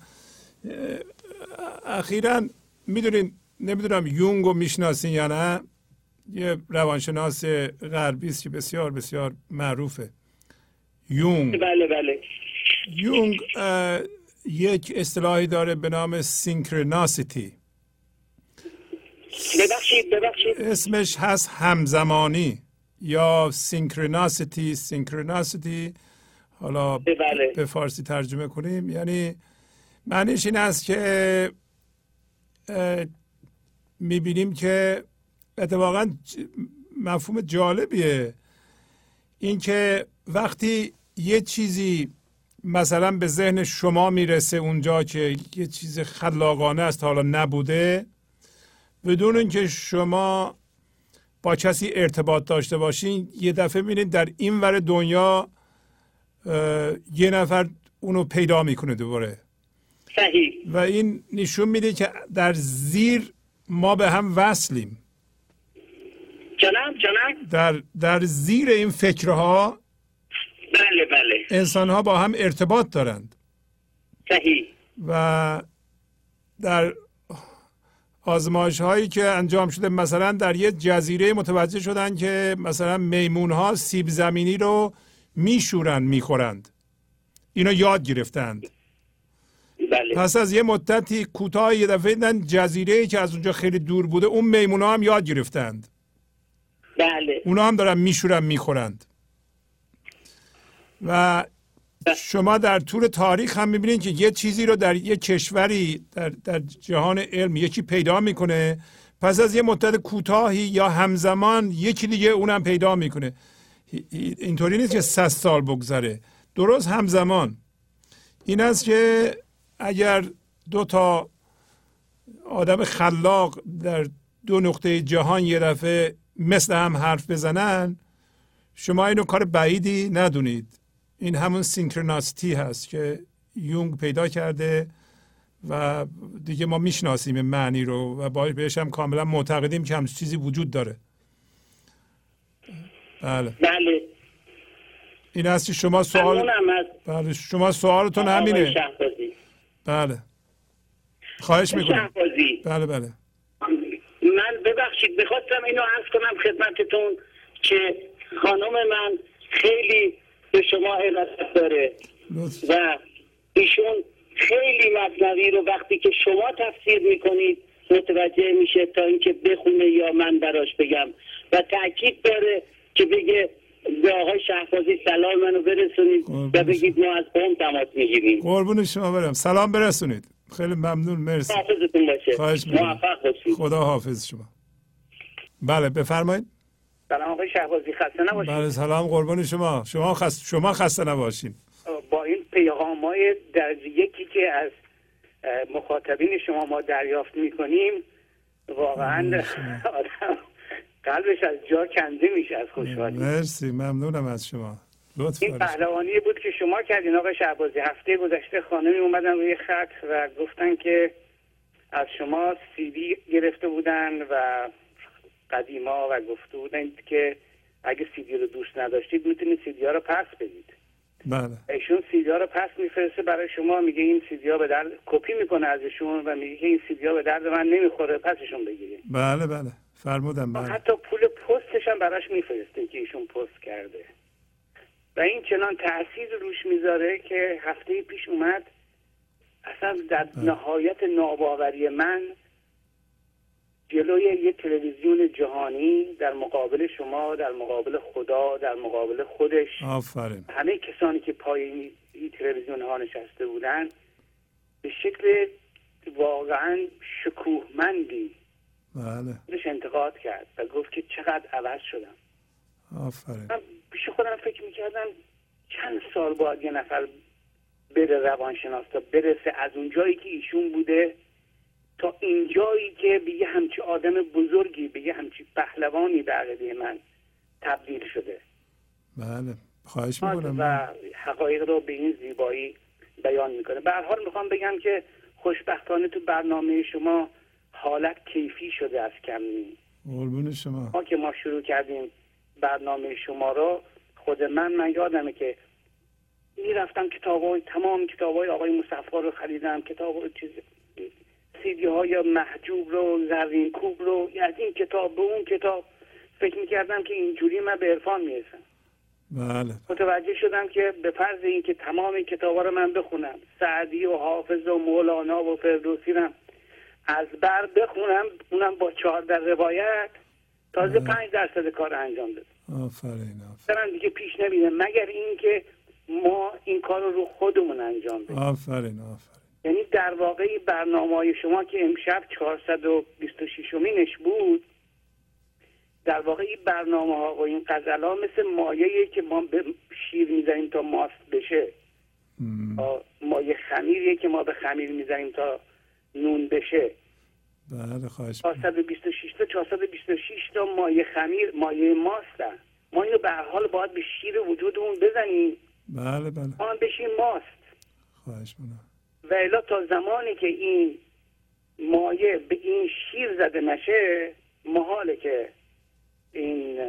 اخیرا می‌دونین نمی‌دونم یونگ رو می‌شناسین یا نه؟ یه روانشناس غربی است که بسیار بسیار معروفه. یونگ. بله بله. یونگ یک اصطلاحی داره به نام synchronicity. ببخشید ببخشید. اسمش هست همزمانی. یا synchronicity synchronicity حالا بله. به فارسی ترجمه کنیم. یعنی معنیش این است که می‌بینیم که اتفاقا مفهوم جالبیه. اینکه وقتی یه چیزی مثلا به ذهن شما می‌رسه اونجا که یه چیز خلاقانه است حالا نبوده بدون اینکه شما با کسی ارتباط داشته باشین یه دفعه می‌بینید در این ور دنیا یه نفر اونو پیدا می‌کنه دوباره. صحیح. و این نشون میده که در زیر ما به هم وصلیم. جناب جناب؟ در, در زیر این فکرها بله بله. انسان ها با هم ارتباط دارند. صحیح. و در آزمایش هایی که انجام شده مثلا در یه جزیره متوجه شدن که مثلا میمون ها سیب زمینی رو میشورن می‌خورند. اینو یاد گرفتند. بله. پس از یه مدتی کوتاه یه دفعه دیدن جزیره ای که از اونجا خیلی دور بوده اون میمون ها هم یاد گرفتند. بله. اونا هم دارن میشورن می‌خورند. و شما در طول تاریخ هم می‌بینید که یه چیزی رو در یه کشوری در, در جهان علم یکی پیدا می‌کنه. پس از یه مدت کوتاهی یا همزمان یکی دیگه اونم پیدا می‌کنه. اینطوری نیست که 100 سال بگذره. درست همزمان. این است که اگر دو تا آدم خلاق در دو نقطه جهان یه دفعه مثل هم حرف بزنن شما اینو کار بعیدی ندونید. این همون سینکروناستی هست که یونگ پیدا کرده و دیگه ما می‌شناسیم معنی رو و بهش هم کاملا معتقدیم که همچین چیزی وجود داره. بله. بله. این است که شما سوال بله شما سوالتون همینه. بله. خواهش می‌کنم. بله بله. من ببخشید می‌خواستم اینو عرض کنم خدمتتون که خانم من خیلی به شما علاقت داره. لطف. و ایشون خیلی مصنوی رو وقتی که شما تفسیر می‌کنید متوجه میشه تا اینکه بخونه یا من براش بگم. و تاکید داره که بگه به آقای شهبازی سلام منو برسونید و بگید ما از قوم تماس می‌گیریم. قربون شما برم. سلام برسونید. خیلی ممنون. مرسی. حافظتون باشه. خواهش خدا حافظ شما. بله بفرمایید. سلام آقای شهبازی خسته نباشید. بله سلام قربان شما. شما خست شما خسته نباشین. با این پیغام های درجه یکی که از مخاطبین شما ما دریافت می‌کنیم واقعا (laughs) آدم قلبش از جا کنده میشه از خوشحالی. مرسی ممنونم از شما. لطف این پهلوانی بود که شما کردین آقای شهبازی. هفته گذشته خانمی اومدن روی خط و گفتن که از شما سیدی گرفته بودن و قدیما و گفته بودن که اگه سیدی رو دوست نداشتید می‌تونید سیدی ها رو پس بدید. بله. ایشون سیدی ها رو پس میفرسته برای شما میگه این سیدی ها به درد کپی می‌کنه ازشون و میگه که این سیدی ها به درد من نمی‌خوره پسشون بگیرید. بله بله. فرمودم بله. حتی پول پستش هم براش میفرسته که ایشون پست کرده. و این چنان تاثیر روش می‌ذاره که هفته پیش اومد اصلا در نهایت ناباوری من جلوی یه تلویزیون جهانی در مقابل شما در مقابل خدا در مقابل خودش. آفرین. همه کسانی که پای این این تلویزیون ها نشسته بودن به شکل واقعا شکوهمندی بله. خودش انتقاد کرد و گفت که چقدر عوض شدم. آفرین. من پیش خودم فکر می‌کردم چند سال باید یه نفر بره روانشناس تا برسه. از اون جایی که ایشون بوده تا این جایی که به یه همچی آدم بزرگی به یه همچی پهلوانی به عقیده من تبدیل شده. بله خواهش می‌کنم. و حقایق رو به این زیبایی بیان می‌کنه. به حال می‌خوام بگم که خوشبختانه تو برنامه شما حالت کیفی شده از کمی قربون شما. ما که ما شروع کردیم برنامه شما رو خود من من یادمه که می‌رفتم کتاب های تمام کتاب های آقای مصطفی رو خریدم کتاب های چیز سیدی های محجوب رو زرین کوب رو از این کتاب به اون کتاب فکر می‌کردم که اینجوری من به عرفان می‌رسم. بله. متوجه شدم که به فرض اینکه تمام این کتابا رو من بخونم سعدی و حافظ و مولانا و فردوسی رو از بر بخونم اونم با چهارده روایت تازه پنج درصد کار انجام بده آفرین دارم دیگه پیش نمیده مگر اینکه ما این کار رو رو خودمون انجام بدیم. آفرین آفرین. یعنی در واقع برنامه های شما که امشب 426 مینش بود در واقع این برنامه ها و این غزل ها مثل مایه که ما به شیر می‌زنیم تا ماست بشه. مایه خمیریه که ما به خمیر می‌زنیم تا نون بشه. بله خواهش 426 تا 426 تا مایه خمیر مایه ماستن. ما اینو به هر حال باید به شیر وجودمون بزنیم. بله بله. ما بشیم ماست. خواهش می‌کنم. و الا تا زمانی که این مایه به این شیر زده نشه محاله که این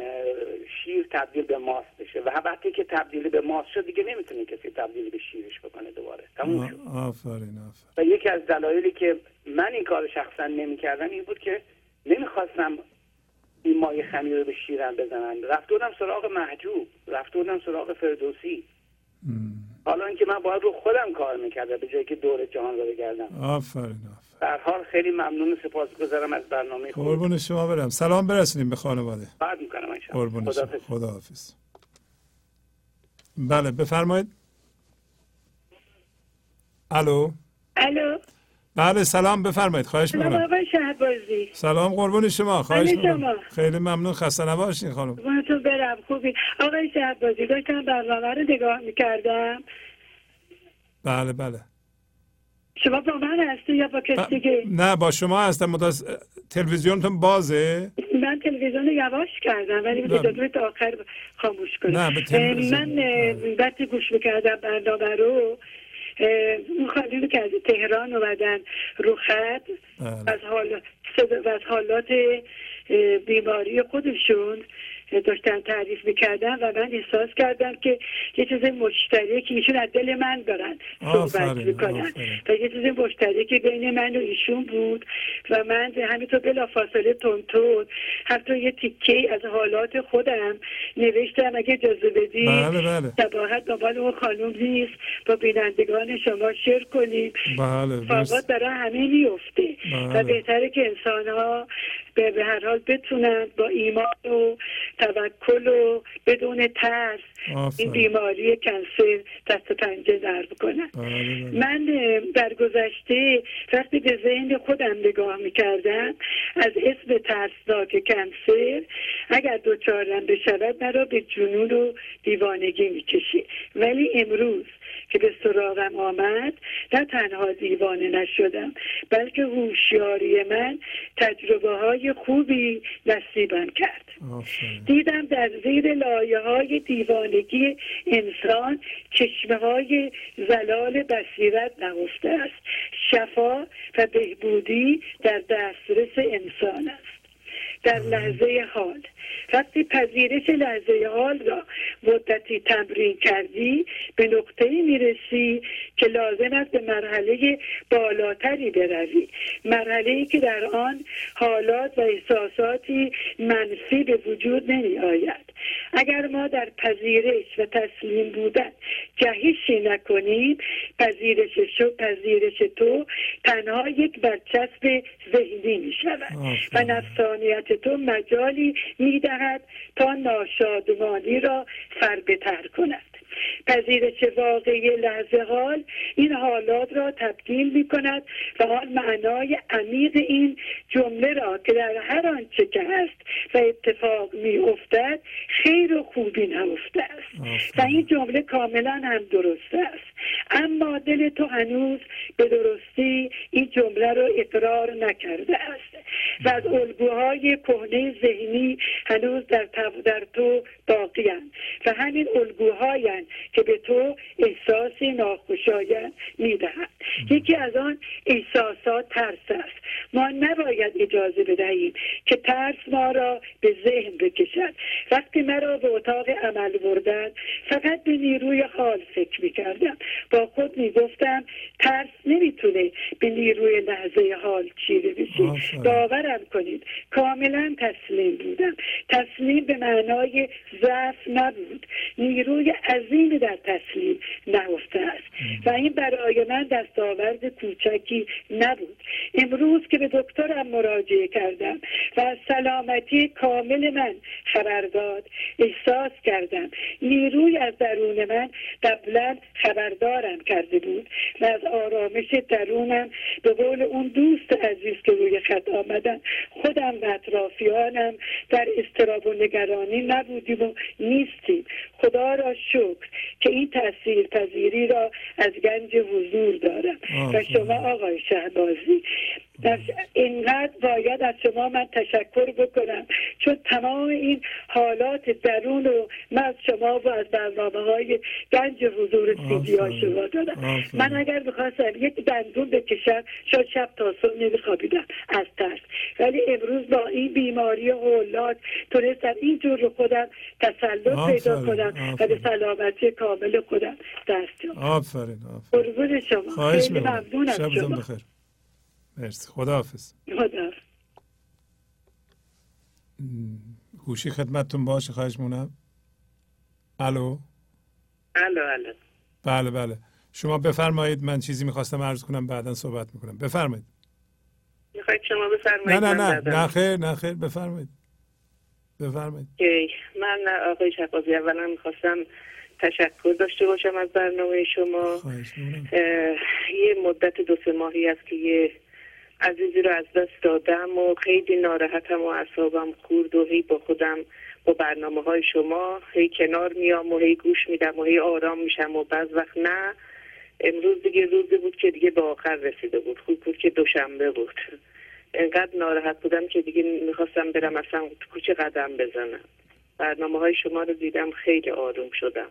شیر تبدیل به ماست بشه. و وقتی که تبدیل به ماست شد دیگه نمی‌تونه کسی تبدیل به شیرش بکنه دوباره. تموم شد. آفرین آفرین. و یکی از دلایلی که من این کار شخصا نمی‌کردم این بود که نمی‌خواستم این مایه خمیر رو به شیرم بزنن. رفته بودم سراغ محجوب. رفته بودم سراغ فردوسی. حالا اینکه من باید رو خودم کار می‌کردم به جایی که دور جهان رو بگردم. آفرین آفرین. در حال خیلی ممنون و سپاسگزارم از برنامه خود قربون شما برم. سلام برسونیم به خانواده. بعد می‌کنم انشاءالله. قربون شما. خداحافظ. خداحافظ. بله بفرمایید. الو؟ الو؟ بله سلام بفرمایید. خواهش سلام می‌کنم. آقای شهبازی. سلام قربون شما. خواهش می‌کنم. خیلی ممنون. خسته نباشین خانم. تو برم. خوبی. آقای شهبازی داشتم برنامه رو نگاه می‌کردم. بله بله. شما با من هستی یا با کسی دیگه؟ نه با شما هستم. مداس... تلویزیونتون بازه؟ من تلویزیون رو یواش کردم ولی نه. اجازه تا آخر خاموش کنم. من وقتی گوش می‌کردم برنامه رو اون خانمی که از تهران اومدن رو خط. از حال و از حالات بیماری خودشون داشتن تعریف می‌کردن و من احساس کردم که یه چیز مشترکی ایشون از دل من دارن صحبت می‌کنن. و یه چیز مشترکی بین من و ایشون بود و من همینطور بلا فاصله تونتون حتی یه تیکه از حالات خودم نوشتم اگه اجازه بدی بله بله تباهت دنبال اون خانوم نیست با بینندگان شما شیر کنیم بله مرسی. برای همه میفته و بله. بهتره که انسان ها به هر حال بتونن با ایمان و توکل و بدون ترس این. بیماری کنسر دست پنجه نرم کنن بله بله. من در گذشته وقتی به ذهن خودم نگاه می‌کردم از اسم ترسناک کنسر اگر دوچارم بشود مرا به جنون و دیوانگی می‌کشی ولی امروز که به سراغم آمد نه تنها دیوانه نشدم بلکه هوشیاری من تجربه های خوبی نصیبم کرد. آفرین. دیدم در زیر لایه های دیوانگی انسان چشمه های زلال بصیرت نهفته است. شفا و بهبودی در دسترس انسان است. در لحظه حال وقتی پذیرش لحظه حال را مدتی تمرین کردی به نقطه می‌رسی که لازم است به مرحله بالاتری بروی. مرحله ای که در آن حالات و احساساتی منفی به وجود نمی آید اگر ما در پذیرش و تسلیم بودن جهشی نکنیم پذیرش شو پذیرش تو تنها یک برچسب ذهنی می شود و نفسانیت تو مجالی می دهد تا ناشادمانی را فربتر کند. پذیرش واقعی لحظه حال این حالات را تبدیل می کند و آن معنای عمیق این جمله را که در هر آنچه که هست و اتفاق می افتد خیر و خوبی نهفته است. و این جمله کاملا هم درست است. اما دل تو هنوز به درستی این جمله را اقرار نکرده است. و از الگوهای کهنه ذهنی هنوز در, تو- در تو باقیند و همین الگوهایند که به تو احساس ناخوشایند می‌دهند. یکی از آن احساسات ترس است. ما نباید اجازه بدهیم که ترس ما را به ذهن بکشد. وقتی مرا به اتاق عمل بردن فقط به نیروی حال فکر می‌کردم. با خود می‌گفتم ترس نمی‌تونه به نیروی لحظه حال چیره بشه باورم کنید کاملا تسلیم بودم. تسلیم به معنای ضعف نبود. نیروی عظیمی در تسلیم نهفته است. و این برای من دستاورد کوچکی نبود. امروز که به دکترم مراجعه کردم و از سلامتی کامل من خبر داد احساس کردم نیروی از درون من قبلا خبردارم کرده بود و از آرامش درونم به قول اون دوست عزیز که روی خط آمدن خودم و اطرافیانم در استراب و نگرانی نبودیم و نیستیم. خدا را شکر که این تاثیر پذیری را از گنج حضور دارم. و شما آقای شهبازی در اینقدر باید از شما من تشکر بکنم. چون تمام این حالات درون و من از شما و از برنامه های گنج حضور سیدی ها شما دارم من اگر بخواستم یک دندون بکشم شاید شب تا صبح نمیخوابیدم از ترس. ولی امروز با این بیماری حولات تونستم اینجور رو خودم تسلط پیدا کنم و به سلامتی کامل خودم دست آفرین آفرین. شما. خیلی می‌کنم. ممنون از شبتون شما مرسی. خداحافظ. خدا گوشی خدمتتون باشه خواهش مونم الو؟ الو الو. بله بله. شما بفرمایید من چیزی می‌خواستم عرض کنم بعدا صحبت می‌کنم. بفرمایید. می‌خواید شما نه بفرمایید نه نه بعداً- نه خیر نه خیر. بفرمایید. بفرمایید. من آقای شفاظی اولا می‌خواستم تشکر داشته باشم از برنامه شما. یه مدت دو سه ماهی است که یه عزیزی رو از دست دادم و خیلی ناراحتم و اعصابم خورد و هی با خودم با برنامه های شما هی کنار میام و هی گوش میدم و هی آرام میشم و بعض وقت نه. امروز دیگه روزی بود که دیگه به آخر رسیده بود. خوب بود که دوشنبه بود. انقدر ناراحت بودم که دیگه می‌خواستم برم اصلا کوچه قدم بزنم. برنامه های شما رو دیدم خیلی آروم شدم.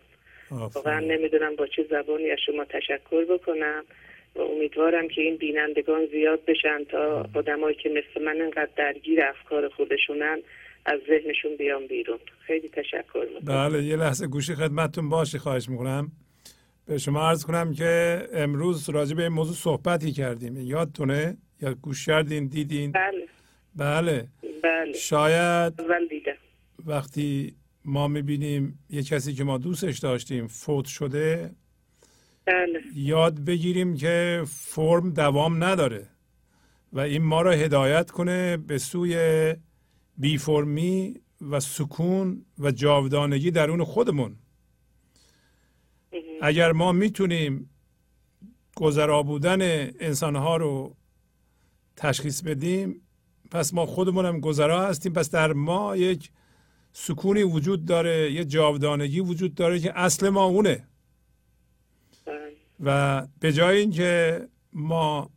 واقعا نمی‌دونم با چه زبانی از شما تشکر بکنم. و امیدوارم که این بینندگان زیاد بشن تا آدمایی که مثل من انقدر درگیر افکار خودشونن از ذهنشون بیان بیرون. خیلی تشکر می‌کنم. بله یه لحظه گوشی خدمتتون باشه خواهش می‌کنم. به شما عرض کنم که امروز راجع به این موضوع صحبتی کردیم. یادتونه؟ یا گوش کردین دیدین؟ بله. بله. بله. شاید اول دیدم. وقتی ما می‌بینیم یه کسی که ما دوستش داشتیم فوت شده بله. یاد بگیریم که فرم دوام نداره و این ما را هدایت کنه به سوی بی فرمی و سکون و جاودانگی درون خودمون. اگر ما می‌تونیم گذرا بودن انسانها رو تشخیص بدیم پس ما خودمون هم گذرا هستیم. پس در ما یک سکونی وجود داره یه جاودانگی وجود داره که اصل ما اونه. و به جای اینکه ما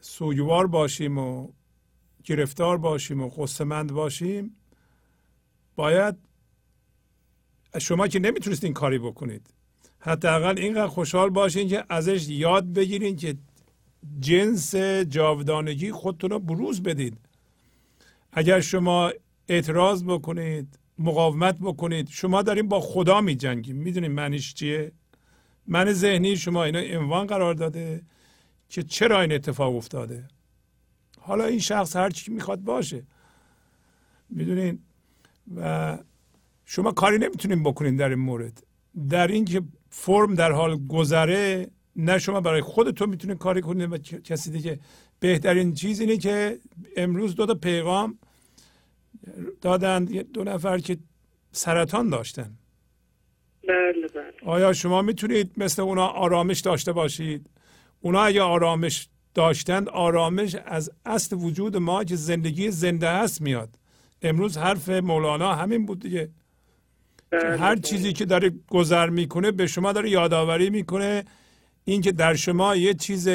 سوگوار باشیم و گرفتار باشیم و خستمند باشیم باید شما که نمی‌تونست این کاری بکنید. حداقل اینقدر خوشحال باشین که ازش یاد بگیرین که جنس جاودانگی خودتون رو بروز بدید. اگر شما اعتراض بکنید مقاومت بکنید شما داریم با خدا می جنگیم می‌دونید معنیش چیه؟ من ذهنی شما اینا عنوان قرار داده که چرا این اتفاق افتاده. حالا این شخص هر چی می‌خواد باشه. می‌دونین؟ و شما کاری نمی‌تونین بکنین در این مورد. در اینکه فرم در حال گذره نه شما برای خودتون می‌تونین کاری کنید و کسی دیگه. بهترین چیز اینه که امروز دو تا پیغام دادن دو نفر که سرطان داشتن. بله بله. آیا شما می‌تونید مثل اونا آرامش داشته باشید؟ اونا اگه آرامش داشتند آرامش از اصل وجود ما که زندگی زنده هست میاد. امروز حرف مولانا همین بود دیگه. هر چیزی که داره گذر می‌کنه به شما داره یادآوری می‌کنه. اینکه در شما یه چیز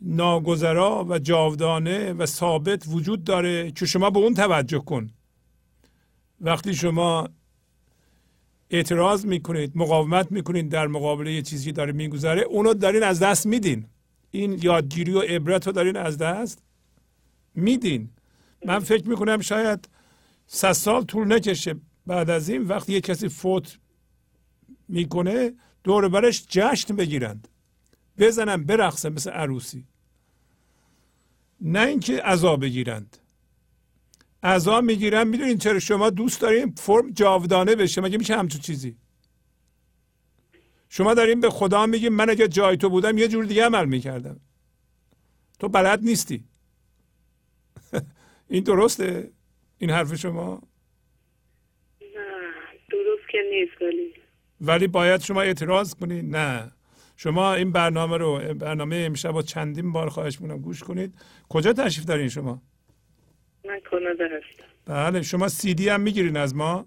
ناگذرا و جاودانه و ثابت وجود داره که شما به اون توجه کن. وقتی شما اعتراض می‌کنید مقاومت می‌کنید در مقابل یه چیزی داره میگذره اونو دارین از دست میدین. این یادگیری و عبرت رو دارین از دست میدین. من فکر می‌کنم شاید صد سال طول نکشه بعد از این وقتی یه کسی فوت می‌کنه دور برش جشن بگیرند. بزنن برقصن مثل عروسی. نه اینکه عذا بگیرند. عذا می‌گیرن می‌دونین چرا شما دوست دارین فرم جاودانه بشه مگه میشه همچون چیزی؟ شما دارین به خدا میگین من اگه جای تو بودم یه جور دیگه عمل می‌کردم. تو بلد نیستی. (laughs) این درسته؟ این حرف شما؟ نه درست که نیست ولی. ولی باید شما اعتراض کنید نه. شما این برنامه رو برنامه امشب و چندین بار خواهش می‌کنم گوش کنید. کجا تشریف دارین شما؟ من کانادا هستم. بله شما سی دی هم می‌گیرین از ما؟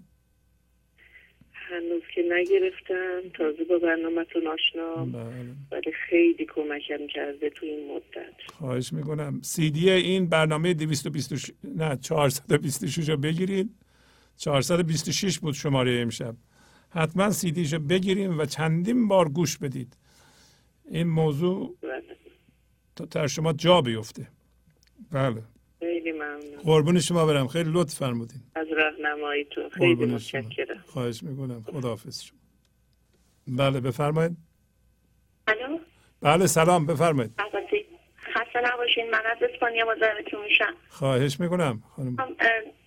هنوز که نگرفتم. تازه با برنامهتون آشنا بله. ولی خیلی کمکم کرده تو این مدت. خواهش می‌کنم. سی دی این برنامه 226 نه 426 رو بگیرید 426 بود شماره امشب. حتما سی دیشو بگیریم و چندین بار گوش بدید. این موضوع تا در شما جا بیفته. بله. خیلی ممنون. قربون شما برم. خیلی لطف فرمودین. از راهنماییتون خیلی متشکرم. خواهش می‌کنم. خداحافظ شما. بله بفرمایید. الو؟ بله سلام. بفرمایید. البته خسته نباشین. من از اسپانیا مزاحمتون میشم. خواهش می‌کنم. خانم. اه،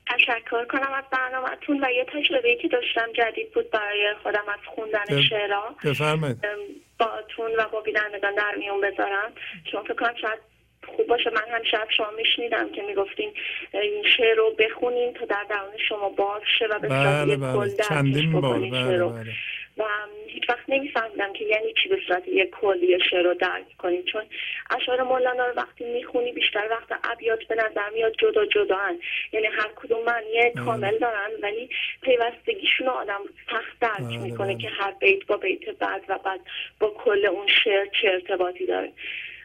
تشکر کنم از برنامهتون و یه تجربه که داشتم جدید بود برای خودم از خوندن شعرها. بفرمایید. ام، باتون و با بینندگان در میون بذارم. چون فکر کنم شاید خوب باشه من همیشه از شما میشنیدم که می‌گفتین این شعر رو بخونین تا در درون شما باز شه و به بله بله چندین بار بله. بله و هیچ وقت نمیفهمیدم که یعنی چی به صورت یک کلی شعر رو درک کنیم چون اشعار مولانا رو وقتی می‌خونی بیشتر وقت ابیات به نظر میاد جدا جدا هن. یعنی هر کدوم معنی کامل دارن ولی پیوستگیشون رو آدم سخت درک بله، می‌کنه بله. که هر بیت با بیت بعد و بعد با کل اون شعر چه ارتباطی داره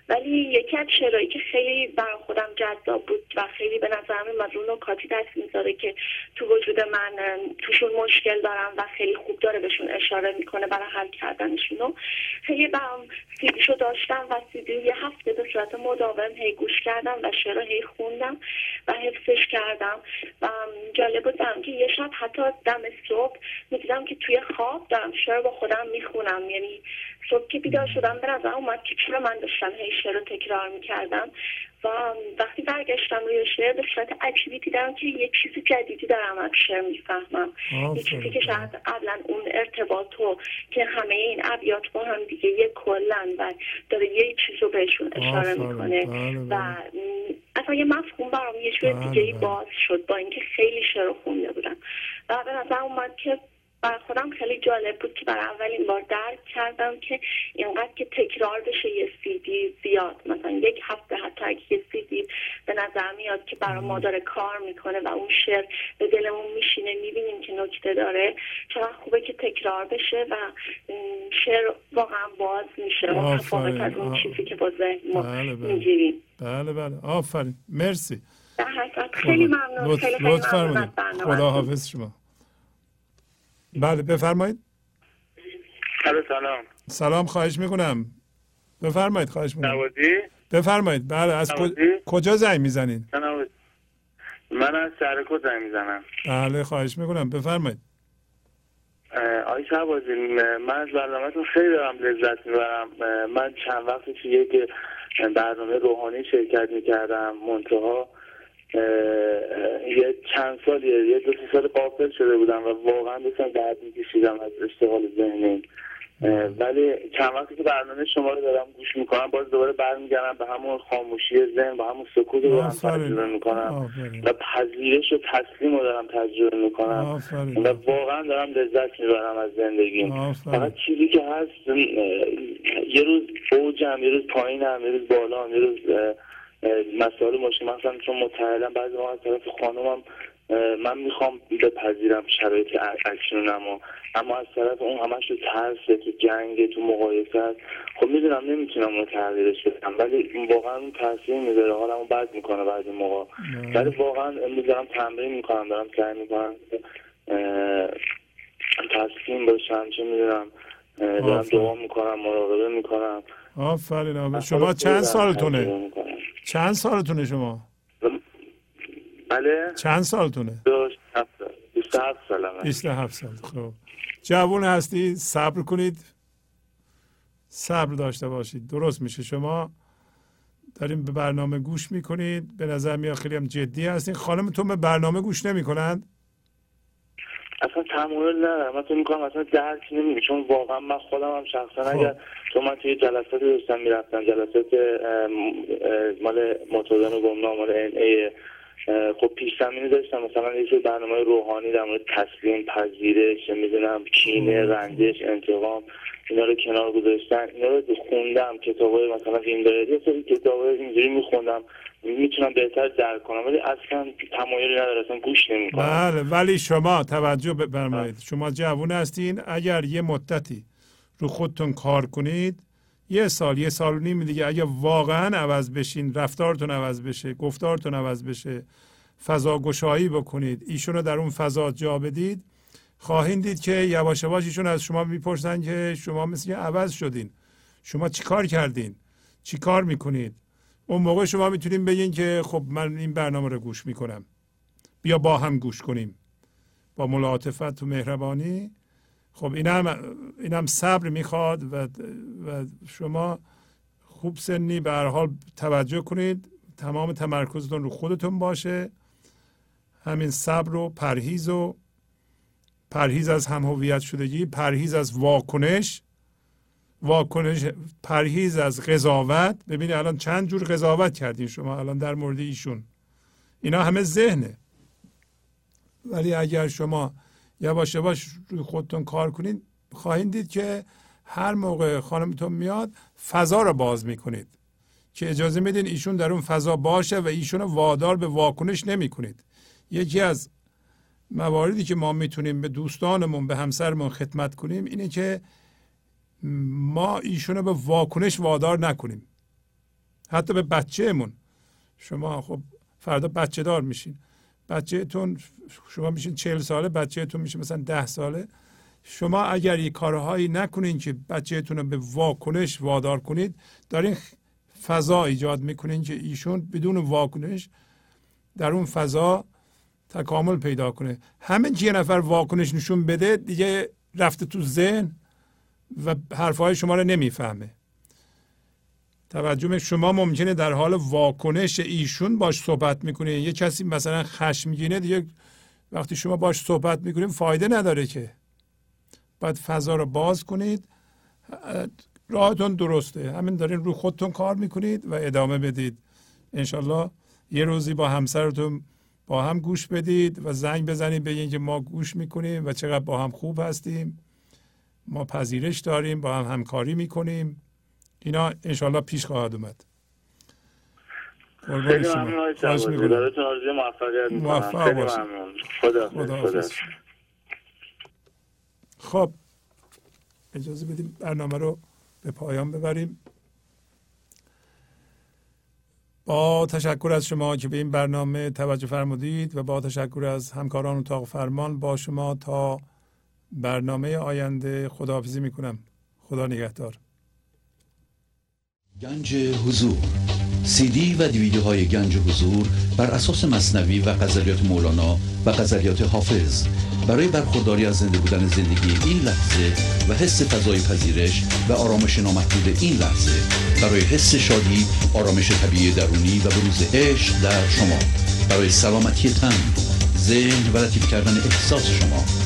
ولی یکی از شعرهایی که خیلی برای خودم جذاب بود و خیلی به نظر من از اون نکاتی دست می‌ذاره که تو وجود من توشون مشکل دارم و خیلی خوب داره بهشون اشاره می‌کنه برای حل کردنشونو. خیلی برام سیدیشو داشتم و سیدی یه هفته به صورت مداوم هی گوش کردم و شعر هی خوندم و حفظش کردم. و جالب بود برام که یه شب حتی دم صبح می‌دیدم که توی خواب دارم شعر با خودم می‌خونم. یعنی صبح که بیدار شدم نظر اومد که چرا من داشتم هی شعر رو تکرار می‌کردم و وقتی برگشتم روی شعر به صورت عجیبی دیدم که یه چیز جدیدی دارم از شعر می‌فهمم یه چیزی که شاید قبلا اون ارتباط رو که همه این ابیات با هم دیگه یه کلن و داره یه چیز رو بهشون اشاره. می‌کنه بله، و م، اصلا یه مفهوم برام یه جور بله، دیگه ای بله. باز شد با اینکه خیلی شعر خونده بودم و به نظر اومد که برای خودم خیلی جالب بود که برای اولین بار درک کردم که اینقدر که تکرار بشه یه سیدی زیاد. مثلا یک هفته حتی اگه یه سیدی به نظر میاد که برای ما داره کار می‌کنه و اون شعر به دلمون میشینه می‌بینیم که نکته داره چقدر خوبه که تکرار بشه و شعر واقعا باز میشه. متفاوت از اون. چیزی که با ذهن ما بله بله. می‌گیریم. بله بله. آفرین. مرسی. خیلی ممنون. خیلی. خدا حافظ شما. بله بفرمایید. سلام. سلام خواهش می‌کنم. بفرمایید خواهش می‌کنم. نوازی؟ بفرمایید بله از؟ کجا زنگ می‌زنید من از سرکو زنگ می‌زنم. بله خواهش می‌کنم. بفرمایید. آی شهبازی من از برنامهتون خیلی دارم لذت می‌برم. من چند وقتی یک برنامه روحانی شرکت می‌کردم منتها. یه چند سال یه دو سال قافل شده بودم و واقعا داشتم درد میکشیدم از اشتغال ذهنی ولی چند وقتی که برنامه شما رو دارم گوش می‌کنم باز دوباره برمیگردم به همون خاموشی ذهن به همون سکوت رو دارم. تجربه می‌کنم. و پذیرش و تسلیم رو دارم تجربه می‌کنم. و واقعا دارم لذت می‌برم از زندگیم. فقط چیزی که هست یه روز اوجم یه روز پایینم یه روز بالام یه روز مسائل مشکل مثلا چون متعلم بعضی موقع از طرف خانومم من می‌خوام بپذیرم شرایط ا- اکنونم و اما از طرف اون همش تو ترسه تو جنگ تو مقایسه است خب می‌دونم نمی‌تونم اونو تغییرش بدم ولی واقعا اون تاثیر می‌ذاره. حالمو بد می‌کنه بعضی موقع. ولی واقعا دارم تمرین می‌کنم دارم سعی می‌کنم تسلیم باشم چه می‌دونم دارم. دعا می‌کنم مراقبه می‌کنم. آفرین. شما چند سالتونه؟ چند سالتونه شما؟ بله. چند سالتونه؟ دو هفت سال. 27 سالمه. 27 سال. خب. جوون هستی؟ صبر کنید. صبر داشته باشید. درست میشه. شما داریم به برنامه گوش می‌کنید. به نظر میاد خیلی هم جدی هستین. خانمتون به برنامه گوش نمی‌کنند؟ تمایل ندارم. من فکر می‌کنم اصلا درک نمیگه چون واقعا من خودم هم شخصا خب. اگر چون من توی جلساتی داشتم می‌رفتم. جلسات مال متدان و گمنام مال ان ای خب پیش زمینی داشتم. مثلا یه سری برنامه روحانی در مورد تسلیم پذیرش می‌دونم کینه خب. رنجش انتقام اینا رو کنار گذاشتن. اینا رو خوندم. کتابای مثلا فیلم داره. یه سری کتابای اینجوری میخوندم. می‌تونم بهتر درک کنم ولی اصلا تمایلی نداره اصلا گوش نمی‌کنم. بله ولی شما توجه بفرمایید. شما جوون هستین. اگر یه مدتی رو خودتون کار کنید یه سال یه سال و نیم دیگه اگه واقعا عوض بشین رفتارتون عوض بشه گفتارتون عوض بشه فضا گشایی بکنید ایشون رو در اون فضا جا بدید خواهید دید که یواش یواش ایشون از شما می‌پرسن که شما مثل عوض شدین. شما چیکار کردین؟ چیکار می‌کنید؟ اون موقع شما می‌تونین بگین که خب من این برنامه رو گوش می‌کنم. بیا با هم گوش کنیم. با ملاطفت و مهربانی. خب این هم, این هم صبر می‌خواد و, و شما خوب سنی به هر حال توجه کنید. تمام تمرکزتون رو خودتون باشه. همین صبر و پرهیز و پرهیز از هم هویت شدگی پرهیز از واکنش واکنش پرهیز از قضاوت. ببینید الان چند جور قضاوت کردین شما الان در مورد ایشون. اینا همه ذهنه. ولی اگر شما یواش یواش روی خودتون کار کنید خواهید دید که هر موقع خانمتون میاد فضا رو باز می‌کنید. که اجازه میدین ایشون در اون فضا باشه و ایشون وادار به واکنش نمی‌کنید. یکی از مواردی که ما می‌تونیم به دوستانمون به همسرمون خدمت کنیم اینه که ما ایشون رو به واکنش وادار نکنیم. حتی به بچهمون. شما خب فردا بچه دار میشین. بچهتون شما میشین چهل ساله بچهتون میشه مثلا ده ساله. شما اگر یک کارهایی نکنین که بچهتون رو به واکنش وادار کنید دارین فضا ایجاد می‌کنین که ایشون بدون واکنش در اون فضا تکامل پیدا کنه. همین که یه نفر واکنش نشون بده دیگه رفته تو ذهن و حرفهای شما رو نمی‌فهمه. توجه شما ممکنه در حال واکنش ایشون باش صحبت می‌کنه. یه کسی مثلا خشمگینه دیگه وقتی شما باش صحبت می‌کنید فایده نداره که. باید فضا رو باز کنید. راهتون درسته. همین دارین رو خودتون کار می‌کنید و ادامه بدید. انشالله یه روزی با همسرتون با هم گوش بدید و زنگ بزنید بگین که ما گوش می‌کنیم و چقدر با هم خوب هستیم. ما پذیرش داریم با هم همکاری می‌کنیم. اینا انشالله پیش خواهد اومد. خیلی ممنون موفقیت موفق باشید. خدا خدا خب اجازه بدیم برنامه رو به پایان ببریم. با تشکر از شما که به این برنامه توجه فرمودید و با تشکر از همکاران اتاق فرمان با شما تا برنامه آینده خداحافظی می‌کنم. خدا نگهدار. گنج حضور. سی دی و دیویدیو های گنج حضور بر اساس مصنوی و غزلیات مولانا و غزلیات حافظ. برای برخورداری از زنده بودن زندگی این لحظه و حس فضای پذیرش و آرامش نامحدود این لحظه. برای حس شادی آرامش طبیعی درونی و بروز عشق در شما. برای سلامتی تن ذهن و لطیف کردن احساس شما.